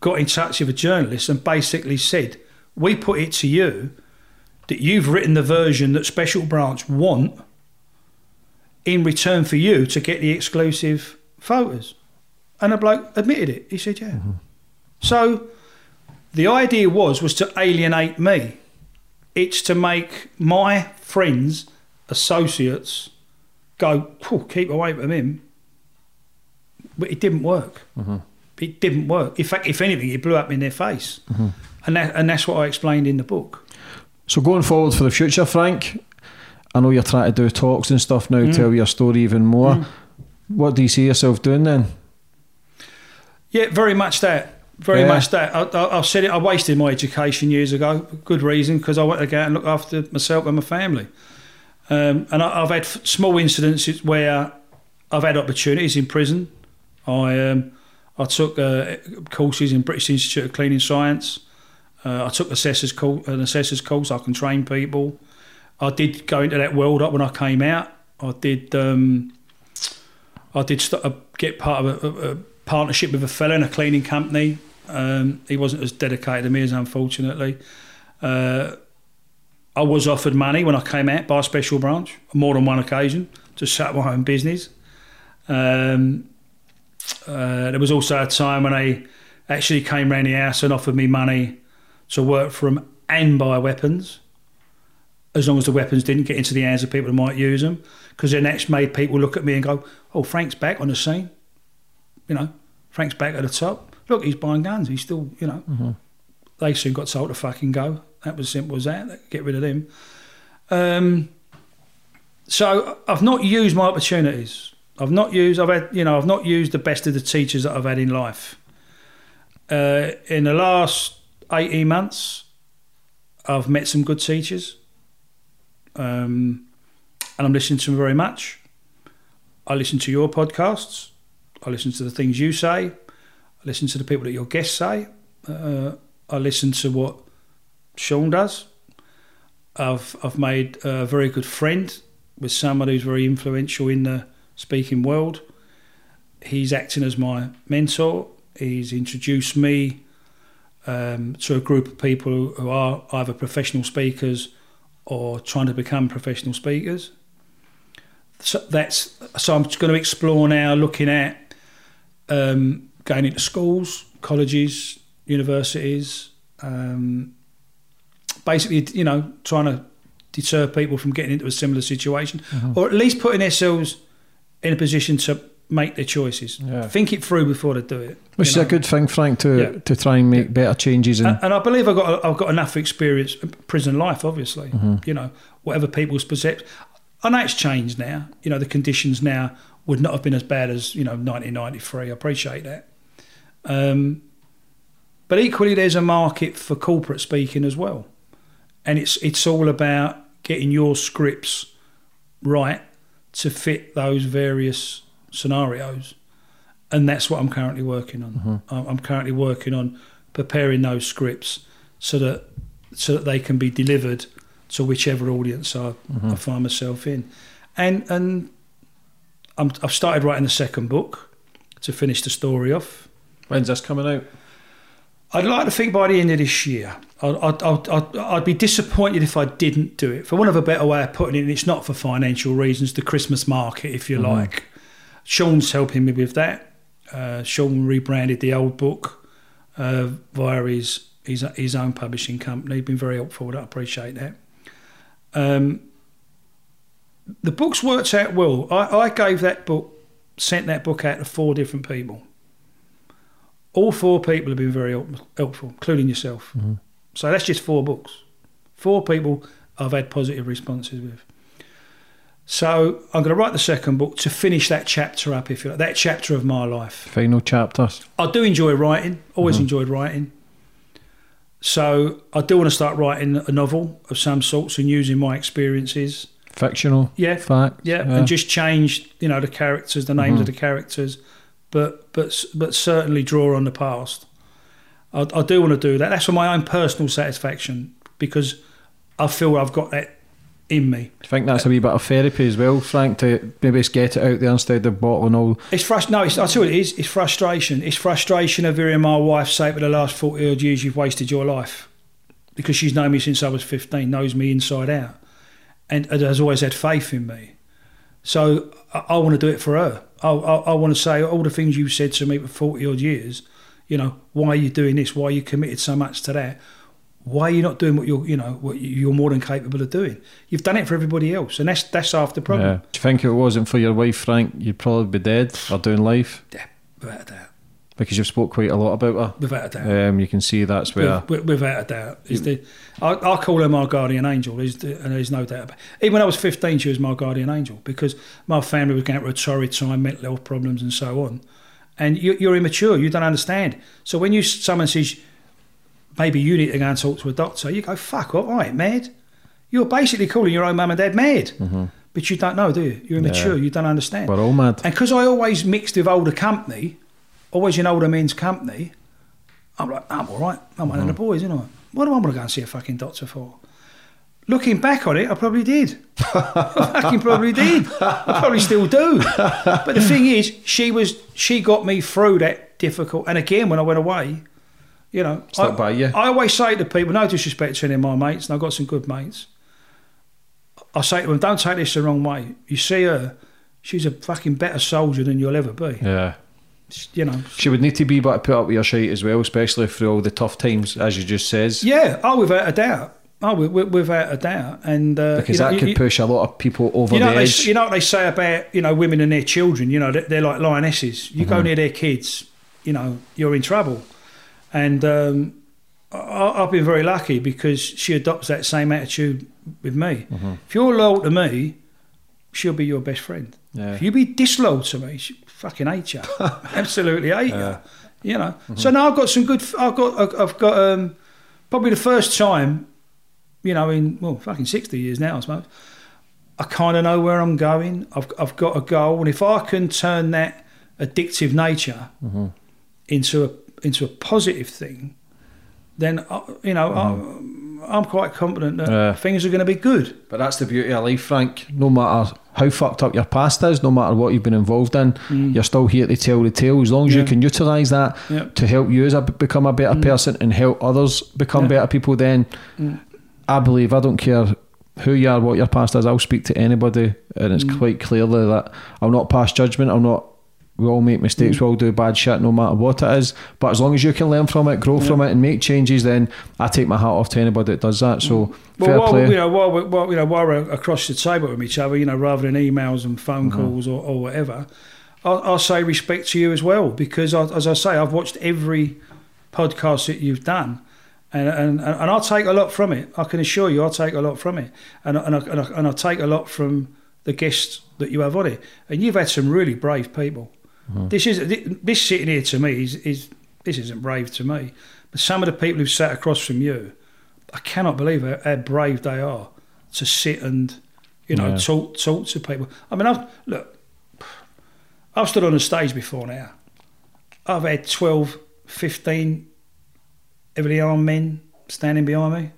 got in touch with a journalist and basically said, "We put it to you that you've written the version that Special Branch want in return for you to get the exclusive photos." And the bloke admitted it. He said, "Yeah." Mm-hmm. So the idea was was to alienate me. It's to make my friends, associates, go, "Phew, keep away from him. But it didn't work. Mhm. It didn't work. In fact, if anything, it blew up in their face. Mhm. And that, and that's what I explained in the book. So going forward for the future, Frank, I know you're trying to do talks and stuff now, Mm. tell your story even more. Mm. What do you see yourself doing then? Yeah, very much that. Very Yeah. much that. I, I, I've said it. I wasted my education years ago. Good reason because I wanted to go out and look after myself and my family. Um, and I, I've had small incidents where I've had opportunities in prison. I um, I took uh, courses in British Institute of Cleaning Science. Uh, I took assessors course, an assessors course. I can train people. I did go into that world up when I came out. I did. Um, I did st- uh, get part of a, a, a partnership with a fella in a cleaning company. Um, he wasn't as dedicated to me as unfortunately. Uh, I was offered money when I came out by a special branch, more than one occasion, to set up my own business. Um, uh, there was also a time when they actually came round the house and offered me money to work for them and buy weapons, as long as the weapons didn't get into the hands of people who might use them. Because then that's made people look at me and go, "Oh, Frank's back on the scene." You know, Frank's back at the top. Look, he's buying guns. He's still, you know. Mhm. They soon got told to fucking go. That was simple as that. Get rid of him. Um, so I've not used my opportunities. I've not used. I've had. You know. I've not used the best of the teachers that I've had in life. Uh, in the last eighteen months, I've met some good teachers, um, and I'm listening to them very much. I listen to your podcasts. I listen to the things you say. I listen to the people that your guests say. Uh, I listen to what Shaun does. I've I've made a very good friend with someone who's very influential in the speaking world. He's acting as my mentor. He's introduced me um, to a group of people who are either professional speakers or trying to become professional speakers. So that's so I'm going to explore now, looking at um, going into schools, colleges, universities, um, basically, you know, trying to deter people from getting into a similar situation, Mhm. or at least putting themselves in a position to make their choices. Yeah. Think it through before they do it. Which is know. a good thing, Frank, to Yeah. to try and make better changes. And And, I believe I've got I've got enough experience in prison life. Obviously, Mhm. you know, whatever people's perception. I know it's changed now. You know, the conditions now would not have been as bad as you know 1993. I appreciate that. Um, but equally, there's a market for corporate speaking as well, and it's it's all about getting your scripts right to fit those various scenarios, and that's what I'm currently working on. Mhm. I'm currently working on preparing those scripts so that so that they can be delivered to whichever audience I, Mhm. I find myself in, and and I'm, I've started writing the second book to finish the story off. When's this coming out? I'd like to think by the end of this year. I'd, I'd, I'd, I'd, be disappointed if I didn't do it. For one of a better way of putting it, and it's not for financial reasons, the Christmas market, if you Mhm. like. Shaun's helping me with that. Uh, Shaun rebranded the old book uh, via his his his own publishing company. He's been very helpful. I appreciate that. Um, the book's worked out well. I, I gave that book, sent that book out to four different people. All four people have been very help- helpful, including yourself. So that's just four books. Four people I've had positive responses with. So I'm going to write the second book to finish that chapter up, if you like, that chapter of my life. Final chapters. I do enjoy writing. Always Mhm. enjoyed writing. So I do want to start writing a novel of some sorts and using my experiences. Fictional. Yeah, Fact. Yeah, and just change you know the characters, the names of Mhm. the characters, but but but certainly draw on the past. I, I do want to do that. That's for my own personal satisfaction because I feel I've got that in me. Do you think that's a wee bit of therapy as well, Frank, to maybe just get it out there instead of bottling all It's frust- No, it's, I tell you what it is. It's frustration. It's frustration of hearing my wife say for the last 40 odd years, you've wasted your life. Because she's known me since I was 15, knows me inside out, and has always had faith in me. So I, I want to do it for her. I, I, I want to say all the things you've said to me for 40 odd years, you know, why are you doing this? Why are you committed so much to that? Why are you not doing what you're, you know, what you're more than capable of doing? You've done it for everybody else, and that's that's half the problem. Yeah. Do you think if it wasn't for your wife, Frank, you'd probably be dead or doing life? Yeah, without a doubt. Because you've spoke quite a lot about her. Without a doubt. Um, you can see that's where. With- with- without a doubt. Is the, I, I call her my guardian angel, there's the, and there's no doubt about it. Even when I was 15, she was my guardian angel because my family was going through a torrid time, mental health problems, and so on. And you, you're immature, you don't understand. So when you someone says, maybe you need to go and talk to a doctor, you go, fuck off, I ain't mad. You're basically calling your own mum and dad mad. Mhm. But you don't know, do you? You're immature, Yeah. you don't understand. We're all mad. And because I always mixed with older company, always in older men's company, I'm like, I'm all right. I'm one of the Mm-hmm. boys, you know. What do I want to go and see a fucking doctor for? Looking back on it, I probably did. I fucking probably did. I probably still do. But the thing is, she was she got me through that difficult. And again, when I went away, you know, I, by you. I always say to people, no disrespect to any of my mates, and I've got some good mates. I say to them, don't take this the wrong way. You see her, she's a fucking better soldier than you'll ever be. Yeah. You know. She would need to be to put up with your shite as well, especially through all the tough times, as you just says. Yeah, oh, without a doubt. Oh, wi- wi- without a doubt. And uh, Because you know, that could you- push a lot of people over you know, the what they, edge. you know what they say about you know women and their children. You know they're, they're like lionesses. You go Mhm. near their kids, you know you're in trouble. And um, I, I've been very lucky because she adopts that same attitude with me. Mhm. If you're loyal to me, she'll be your best friend. Yeah. If you be disloyal to me, she fucking hate you. Absolutely hate Yeah. you. You know. So now I've got some good. I've got. I've got um, probably the first time, you know, in well, fucking sixty years now, I suppose. I kind of know where I'm going. I've I've got a goal, and if I can turn that addictive nature Mhm. into a into a positive thing, then I, you know I, I'm quite confident that Yeah. things are going to be good. But that's the beauty of life, Frank. No matter how fucked up your past is, no matter what you've been involved in, you're still here to tell the tale. As long as you Mm. Can utilise that Yeah. to help you as a, become a better person and help others become Yeah. better people, then Mm. I believe I don't care who you are, what your past is. I'll speak to anybody, and it's Mm. quite clearly that I'll not pass judgment. I'll not. We all make mistakes. Mm. We all do bad shit, no matter what it is. But as long as you can learn from it, grow from it, and make changes, then I take my hat off to anybody that does that. So fair Well, while, play. you know, while, we- while, you know, while we're across the table with each other, you know, rather than emails and phone Mhm. calls or, or whatever, I'll, I'll say respect to you as well because, I, as I say, I've watched every podcast that you've done, and and, and I'll take a lot from it. I can assure you, I'll take a lot from it, and I- and I, and, I, and I'll take a lot from the guests that you have on it. And you've had some really brave people. Mhm. This is this sitting here to me is, is this isn't brave to me, but some of the people who've sat across from you. I cannot believe how, how brave they are to sit and, you know, Yeah. talk talk to people. I mean, I've look, I've stood on a stage before now. I've had 12, 15 heavily armed men standing behind me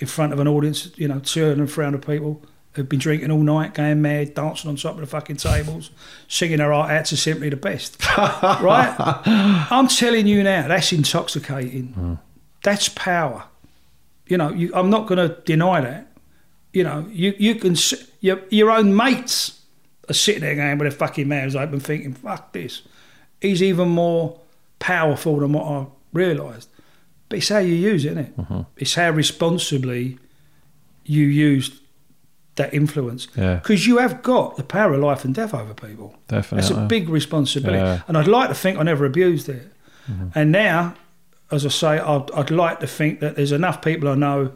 in front of an audience, you know, 200, 300 people who've been drinking all night, going mad, dancing on top of the fucking tables, singing their heart out to simply the best. right? I'm telling you now, that's intoxicating. That's power. You know, you, I'm not going to deny that. You know, you, you can, your, your own mates are sitting there going with their fucking mouths open thinking, fuck this. He's even more powerful than what I realised. but it's how you use it, isn't it? Mm-hmm. It's how responsibly you use that influence. Yeah. Because you have got the power of life and death over people. That's a big responsibility. Yeah. And I'd like to think I never abused it. Mm-hmm. And now, as I say, I'd, I'd like to think that there's enough people I know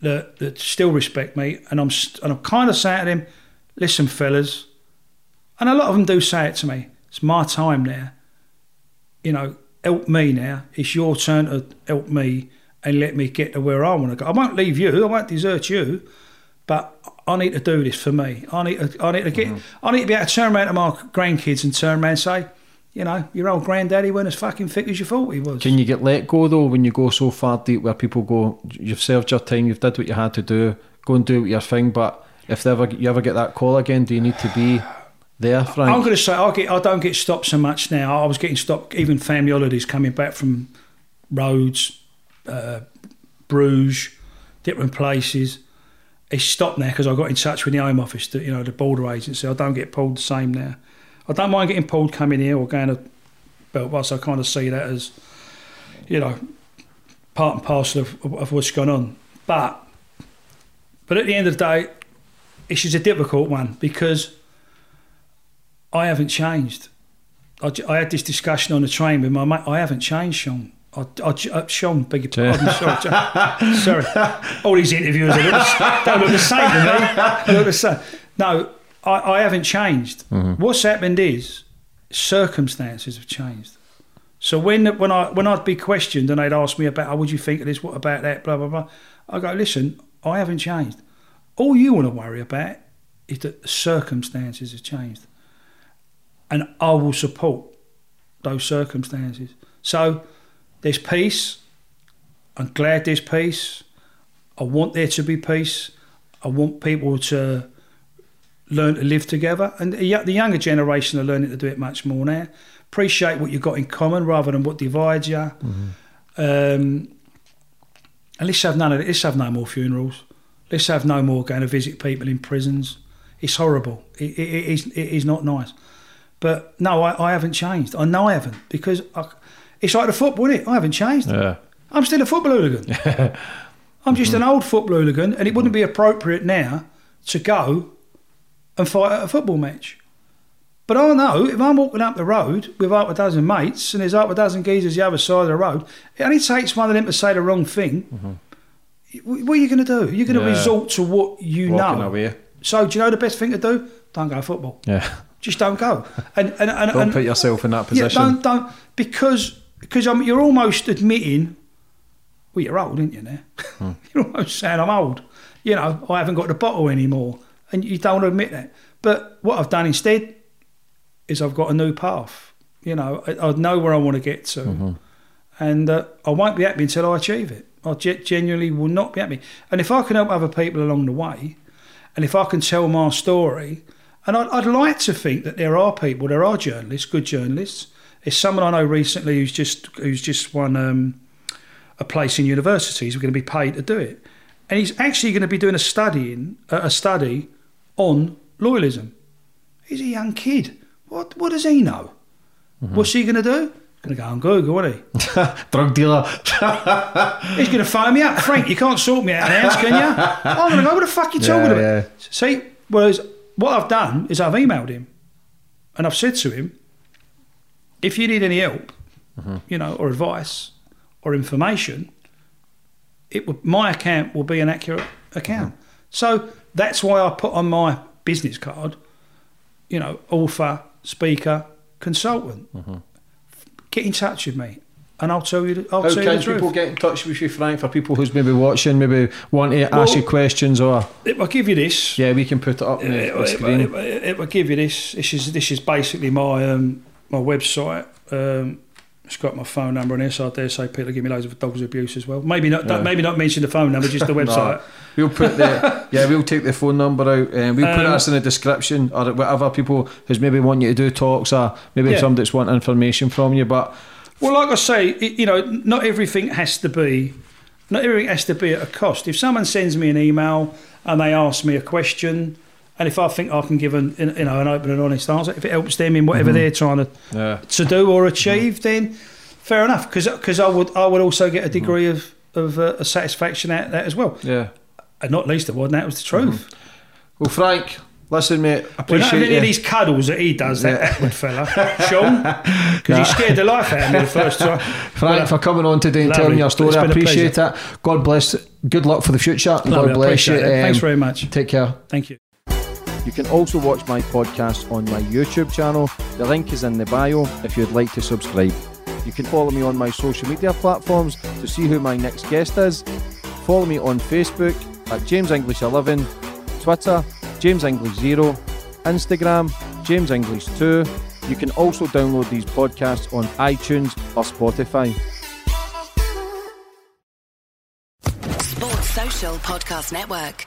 that, that still respect me. And I'm, and I'm kind of saying to them, listen, fellas, and a lot of them do say it to me, it's my time now. You know, help me now. It's your turn to help me and let me get to where I want to go. I won't leave you, I won't desert you, but I need to do this for me. I need to, I need to get, I need to be able to turn around to my grandkids and turn around and say, you know, your old granddaddy wasn't as fucking fit as you thought he was. Can you get let go though when you go so far deep where people go, you've served your time, you've did what you had to do, go and do your thing, but if they ever, you ever get that call again, do you need to be there, Frank? I'm going to say I get I don't get stopped so much now. I was getting stopped even family holidays coming back from Rhodes, uh, Bruges, different places. It's stopped now because I got in touch with the Home Office, the, you know, the border agency. I don't get pulled the same now. I don't mind getting pulled coming here or going to Belfast. I kind of see that as, you know, part and parcel of, of what's going on. But, but at the end of the day, it's just a difficult one because I haven't changed. I had this discussion on the train with my mate. I haven't changed, Shaun. I, I, uh, Shaun, beg your pardon. Sorry, sorry. All these interviewers they look, the- don't look the same to me. They look the same. No, I, I haven't changed. What's happened is circumstances have changed. So when when I when I'd be questioned and they'd ask me about, oh, what do you think of this? What about that? Blah blah blah. I go, listen, I haven't changed. All you want to worry about is that the circumstances have changed, and I will support those circumstances. So there's peace. I'm glad there's peace. I want there to be peace. I want people to learn to live together, and the younger generation are learning to do it much more now. Appreciate what you've got in common rather than what divides you. Um, and let's have none of it. Let's have no more funerals. Let's have no more going to visit people in prisons. It's horrible. It, it, it, is, it is not nice. But no, I, I haven't changed. I know I haven't because I, it's like the football, is it? I haven't changed. Yeah. I'm still a football hooligan. I'm just mm-hmm. an old football hooligan, and it wouldn't be appropriate now to go and fight at a football match. But I know if I'm walking up the road with half a dozen mates and there's half a dozen geezers the other side of the road, it only takes one of them to say the wrong thing. Mm-hmm. Wh- What are you going to do? You're going to Yeah. resort to what you Walking know. away. So do you know the best thing to do? Don't go football. Yeah. Just don't go. And and, and, Don't and put yourself in that yeah, position. don't don't because because um, you're almost admitting. Well, you're old, aren't you? Now Hmm. you're almost saying I'm old. You know, I haven't got the bottle anymore, and you don't want to admit that. But what I've done instead is I've got a new path. You know, I, I know where I want to get to, Mm-hmm. and uh, I won't be happy until I achieve it. I ge- genuinely will not be happy. And if I can help other people along the way, and if I can tell my story, and I'd, I'd like to think that there are people, there are journalists, good journalists. There's someone I know recently who's just who's just won um, a place in universities. We're going to be paid to do it, and he's actually going to be doing a study in uh, a study on loyalism. He's a young kid. What what does he know? What's he going to do? Going to go on Google, isn't he? Drug dealer. He's going to phone me up. Frank, you can't sort me out of the house, can you? I'm going to go, what the fuck are you talking about? yeah. See, whereas what I've done is I've emailed him and I've said to him, if you need any help, Mm-hmm. you know, or advice or information, it would, my account will be an accurate account. Mm-hmm. So that's why I put on my business card, you know, author, speaker, consultant. Mm-hmm. Get in touch with me and I'll tell you, I'll How tell you can the truth. people get in touch with you, Frank, for people who's maybe watching, maybe want to ask Well- you questions or... If I give you this, Yeah, we can put it up on it, the, the it, it, it, it will give you this. This is this is basically my um, my website. Um, it's got my phone number on here, so I dare say people give me loads of dogs abuse as well. Maybe not. Yeah. Maybe not mention the phone number, just the No. website. We'll put the yeah, we'll take the phone number out and we'll put Um, this in the description or whatever people who's maybe want you to do talks or maybe Yeah. somebody that's want information from you. But Well, like I say, it, you know, not everything has to be, not everything has to be at a cost. If someone sends me an email and they ask me a question, and if I think I can give an, you know, an open and honest answer, if it helps them in whatever Mhm. they're trying to yeah, to do or achieve, then fair enough. Because I would I would also get a degree of of uh, satisfaction out of that as well. Yeah. And not least of all, and that was the truth. Well, Frank, listen, mate. I We don't appreciate have any of these cuddles that he does, that Yeah. Attwood fella, Shaun, because he scared the life out of me the first time. Frank, Well, for coming on today and lovely. telling your story, I appreciate it. God bless. Good luck for the future. Lovely, God bless you. Um. Thanks very much. Take care. Thank you. You can also watch my podcast on my YouTube channel. The link is in the bio if you'd like to subscribe. You can follow me on my social media platforms to see who my next guest is. Follow me on Facebook at James English 11, Twitter James English 0, Instagram James English 2. You can also download these podcasts on iTunes or Spotify. Sports Social Podcast Network.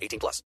18 plus.